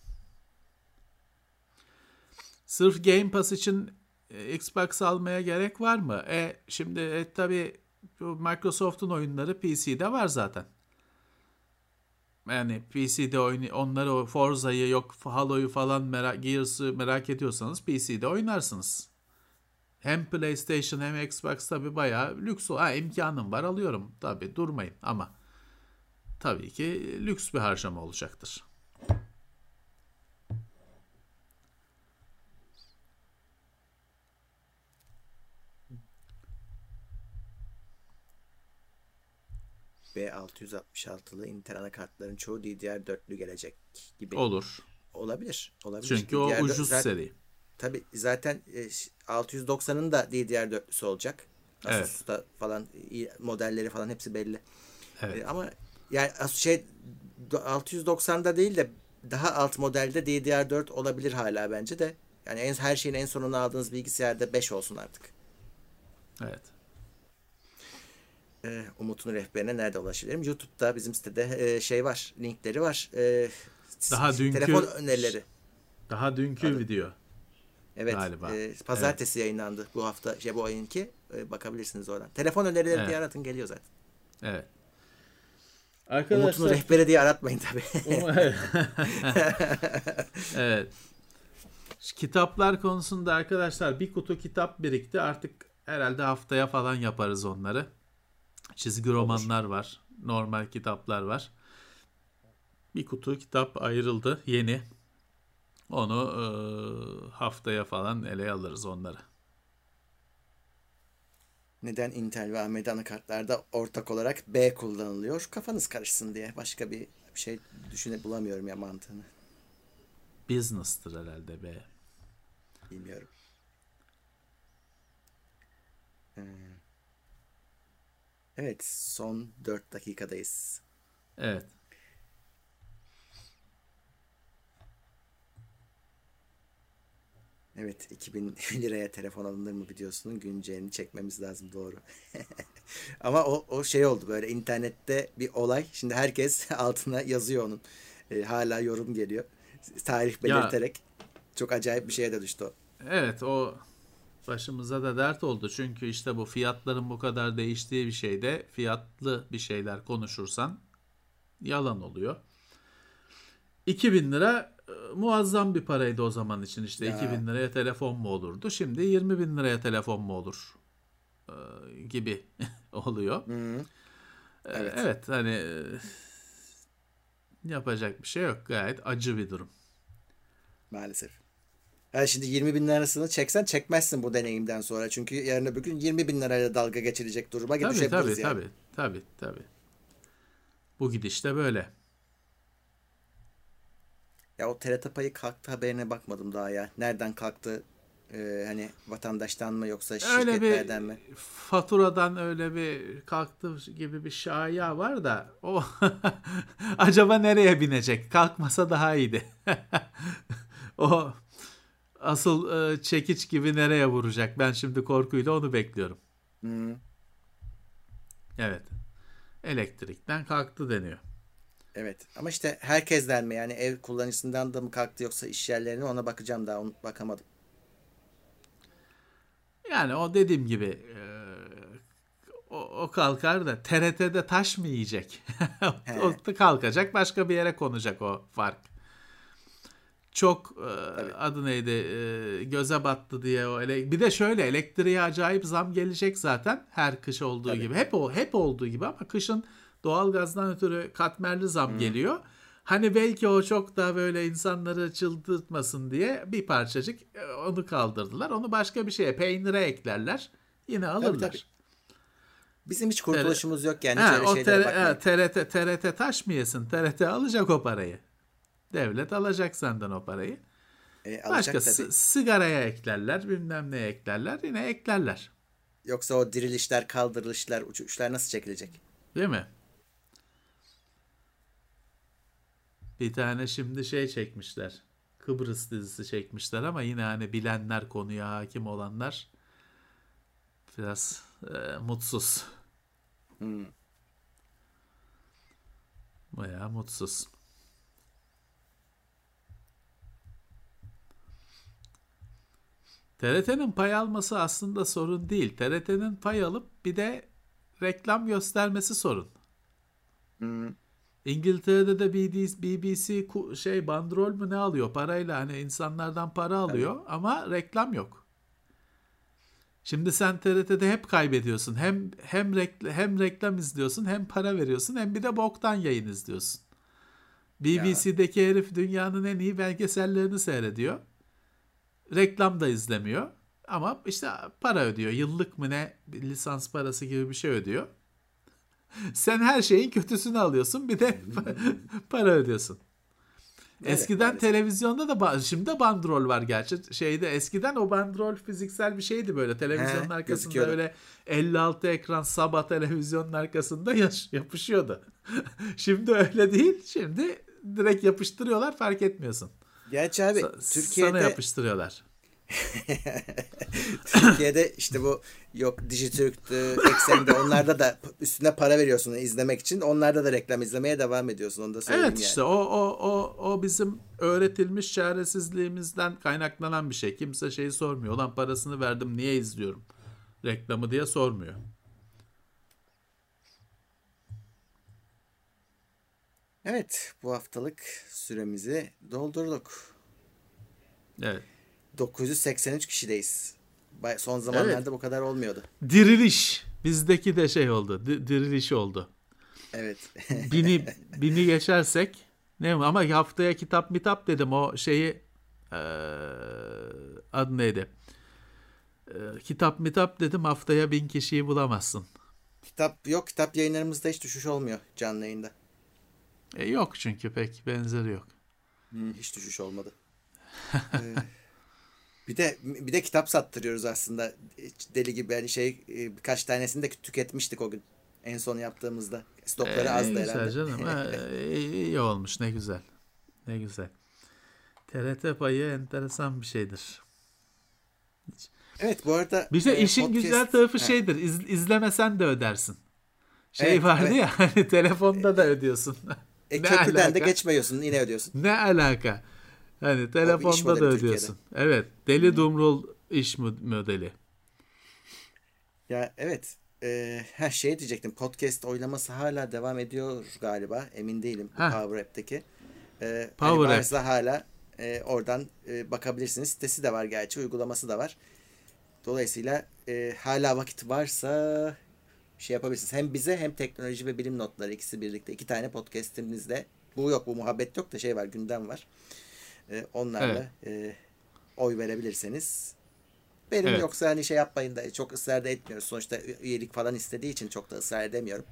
Sırf Game Pass için e, Xbox almaya gerek var mı? E şimdi e, tabii Microsoft'un oyunları PC'de var zaten. Yani PC'de oyun onları o Forza'yı yok Halo'yu falan merak Gears'ı merak ediyorsanız PC'de oynarsınız. Hem PlayStation hem Xbox tabi bayağı lüks. Ha imkanım var alıyorum tabi durmayın ama tabii ki lüks bir harcama olacaktır. B666'lı Intel anakartların çoğu DDR4'lü gelecek gibi. Olur. Olabilir. Olabilir. Çünkü o DDR4 ucuz zaten, seri. Tabii zaten e, 690'ın da DDR4'lüsü olacak. Evet. Asus'ta falan iyi- modelleri falan hepsi belli. Evet. E, ama yani şey do- 690'da değil de daha alt modelde DDR4 olabilir hala bence de. Yani en, her şeyin en sonunu aldığınız bilgisayarda 5 olsun artık. Evet. Ee, Umut'un rehberine nerede ulaşabilirim? YouTube'da bizim sitede e, şey var, linkleri var. Ee, Daha dünkü- telefon önerileri. Daha dünkü Adı- video. Evet. galiba. e, pazartesi yayınlandı bu hafta şey bu ayınki. E, bakabilirsiniz oradan. Telefon önerileri Evet. diye aratın geliyor zaten. Evet. Umut'un Arkadaşlar rehberi diye aratmayın tabii. [laughs] [laughs] evet. Kitaplar konusunda arkadaşlar bir kutu kitap birikti. Artık herhalde haftaya falan yaparız onları. Çizgi romanlar var. Normal kitaplar var. Bir kutu kitap ayrıldı yeni. Onu e, haftaya falan ele alırız onları. Neden Intel ve AMD anakartlarda ortak olarak B kullanılıyor? Kafanız karışsın diye. Başka bir şey düşüne bulamıyorum ya mantığını. Business'tır herhalde be. Bilmiyorum. Ee, Evet, son 4 dakikadayız. Evet. Evet, 2000 [laughs] liraya telefon alınır mı videosunun güncelini çekmemiz lazım doğru. [laughs] Ama o, o şey oldu böyle internette bir olay. Şimdi herkes [laughs] altına yazıyor onun. Ee, hala yorum geliyor. Tarih belirterek. Çok acayip bir şeye de düştü o. Evet o başımıza da dert oldu. Çünkü işte bu fiyatların bu kadar değiştiği bir şeyde fiyatlı bir şeyler konuşursan yalan oluyor. 2000 lira e, muazzam bir paraydı o zaman için işte Ya. 2000 liraya telefon mu olurdu? Şimdi 20 bin liraya telefon mu olur? E, gibi [laughs] oluyor. Hı. Evet. Evet hani yapacak bir şey yok. Gayet acı bir durum. Maalesef. Yani şimdi 20 bin lirasını çeksen çekmezsin bu deneyimden sonra. Çünkü yarın öbür gün 20 bin lirayla dalga geçilecek duruma Tabii düşebiliriz tabii yani. tabii tabii tabii. Bu gidişte böyle. Ya o TRT payı kalktı haberine bakmadım daha ya. Nereden kalktı? Ee, hani vatandaştan mı yoksa Öyle şirketlerden bir mi? faturadan öyle bir kalktı gibi bir şaya var da o [laughs] acaba nereye binecek? Kalkmasa daha iyiydi. [laughs] o asıl e, çekiç gibi nereye vuracak? Ben şimdi korkuyla onu bekliyorum. Hı. Evet. Elektrikten kalktı deniyor. Evet. Ama işte herkesten mi yani ev kullanıcısından da mı kalktı yoksa iş yerlerine ona bakacağım daha onu bakamadım. Yani o dediğim gibi e, o, o kalkar da TRT'de taş mı yiyecek? [laughs] O da kalkacak başka bir yere konacak o fark. Çok e, adı neydi e, göze battı diye o ele bir de şöyle elektriğe acayip zam gelecek zaten her kış olduğu Tabii. gibi hep o hep olduğu gibi ama kışın doğalgazdan ötürü katmerli zam geliyor. Hani belki o çok da böyle insanları çıldırtmasın diye bir parçacık e, onu kaldırdılar. Onu başka bir şeye peynire eklerler. Yine alırlar. tabii. Bizim hiç kurtuluşumuz yok yani. Ha, o bakmayın. ha, TRT, TRT taş mı yesin? TRT alacak o parayı. Devlet alacak senden o parayı. E, Başka tabii. si- sigaraya eklerler, bilmem neye eklerler. Yine eklerler. Yoksa o dirilişler, kaldırılışlar, uçuşlar nasıl çekilecek? Değil mi? Bir tane şimdi şey çekmişler. Kıbrıs dizisi çekmişler ama yine hani bilenler konuya hakim olanlar biraz e, mutsuz. Hmm. Bayağı mutsuz. TRT'nin pay alması aslında sorun değil. TRT'nin pay alıp bir de reklam göstermesi sorun. Hmm. İngiltere'de de BBC, BBC şey bandrol mü ne alıyor parayla hani insanlardan para alıyor evet. ama reklam yok. Şimdi sen TRT'de hep kaybediyorsun. Hem hem rekl hem reklam izliyorsun, hem para veriyorsun, hem bir de boktan yayın izliyorsun. BBC'deki ya. herif dünyanın en iyi belgesellerini seyrediyor. Reklam da izlemiyor. Ama işte para ödüyor. Yıllık mı ne lisans parası gibi bir şey ödüyor. Sen her şeyin kötüsünü alıyorsun bir de [laughs] para ödüyorsun. Evet, eskiden maalesef. televizyonda da şimdi de bandrol var gerçi. Şeyde eskiden o bandrol fiziksel bir şeydi böyle televizyonun He, arkasında öyle 56 ekran sabah televizyonun arkasında yapışıyordu. [laughs] şimdi öyle değil. Şimdi direkt yapıştırıyorlar fark etmiyorsun. Gerçi abi Sa- Türkiye'de sana yapıştırıyorlar. [laughs] Türkiye'de işte bu yok Dijitürk'tü, Eksen'de onlarda da üstüne para veriyorsun izlemek için. Onlarda da reklam izlemeye devam ediyorsun. Onu da söyleyeyim Evet yani. işte o, o, o, o bizim öğretilmiş çaresizliğimizden kaynaklanan bir şey. Kimse şeyi sormuyor. Olan parasını verdim niye izliyorum reklamı diye sormuyor. Evet bu haftalık süremizi doldurduk. Evet. 983 kişideyiz. Son zamanlarda evet. bu kadar olmuyordu. Diriliş. Bizdeki de şey oldu. diriliş oldu. Evet. [laughs] bini bini geçersek ne ama haftaya kitap mitap dedim o şeyi ee, adı neydi? Ee, kitap mitap dedim haftaya bin kişiyi bulamazsın. Kitap yok kitap yayınlarımızda hiç düşüş olmuyor canlı yayında. E, yok çünkü pek benzeri yok. Hmm, hiç düşüş olmadı. ee, [laughs] bir de bir de kitap sattırıyoruz aslında deli gibi yani şey e, birkaç tanesini de tüketmiştik o gün en son yaptığımızda. Stokları ee, azdı herhalde. canım. ha, [laughs] iyi olmuş ne güzel. Ne güzel. TRT payı enteresan bir şeydir. Evet bu arada bir de e, işin podcast... güzel tarafı evet. şeydir. İz, izlemesen de ödersin. Şey evet, vardı evet. ya hani telefonda da ödüyorsun. E, [laughs] köprüden alaka? de geçmiyorsun yine ödüyorsun. Ne alaka? Hani telefonda da ödüyorsun. Türkiye'de. Evet. Deli hmm. Dumrul iş modeli. Ya evet. Ee, her şey diyecektim. Podcast oylaması hala devam ediyor galiba. Emin değilim. Heh. Power App'teki. Ee, Power hani App. hala e, oradan e, bakabilirsiniz. Sitesi de var gerçi. Uygulaması da var. Dolayısıyla e, hala vakit varsa şey yapabilirsiniz. Hem bize hem teknoloji ve bilim notları ikisi birlikte. iki tane podcastimizde. Bu yok bu muhabbet yok da şey var gündem var. E, onlarla evet. e, oy verebilirseniz. Benim evet. yoksa hani şey yapmayın da çok ısrar da etmiyoruz. Sonuçta üyelik falan istediği için çok da ısrar edemiyorum.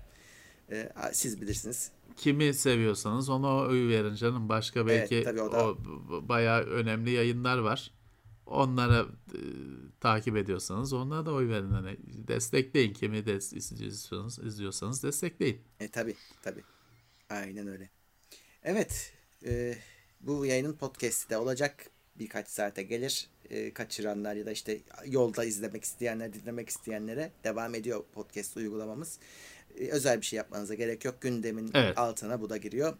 E, siz bilirsiniz. Kimi seviyorsanız ona oy verin canım. Başka belki evet, o, da... o bayağı önemli yayınlar var. Onlara e, takip ediyorsanız onlara da oy verin. Hani destekleyin. Kimi de izliyorsanız, izliyorsanız destekleyin. E tabi tabi. Aynen öyle. Evet. E, bu yayının podcast'i de olacak. Birkaç saate gelir. E, kaçıranlar ya da işte yolda izlemek isteyenler, dinlemek isteyenlere devam ediyor podcast uygulamamız. E, özel bir şey yapmanıza gerek yok. Gündemin evet. altına bu da giriyor.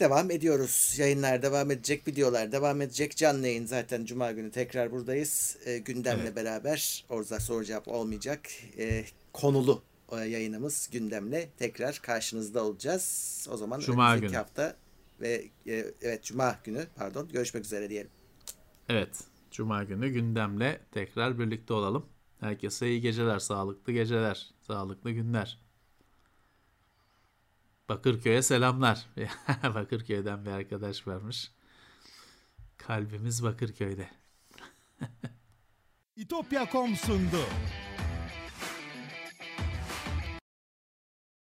Devam ediyoruz. Yayınlar devam edecek, videolar devam edecek. Canlı yayın zaten Cuma günü tekrar buradayız. E, gündemle evet. beraber orada soru cevap olmayacak. E, konulu e, yayınımız gündemle tekrar karşınızda olacağız. O zaman Cuma günü. hafta ve e, evet Cuma günü pardon görüşmek üzere diyelim. Evet Cuma günü gündemle tekrar birlikte olalım. Herkese iyi geceler, sağlıklı geceler, sağlıklı günler. Bakırköy'e selamlar. [laughs] Bakırköy'den bir arkadaş varmış. Kalbimiz Bakırköy'de. İtopya.com sundu.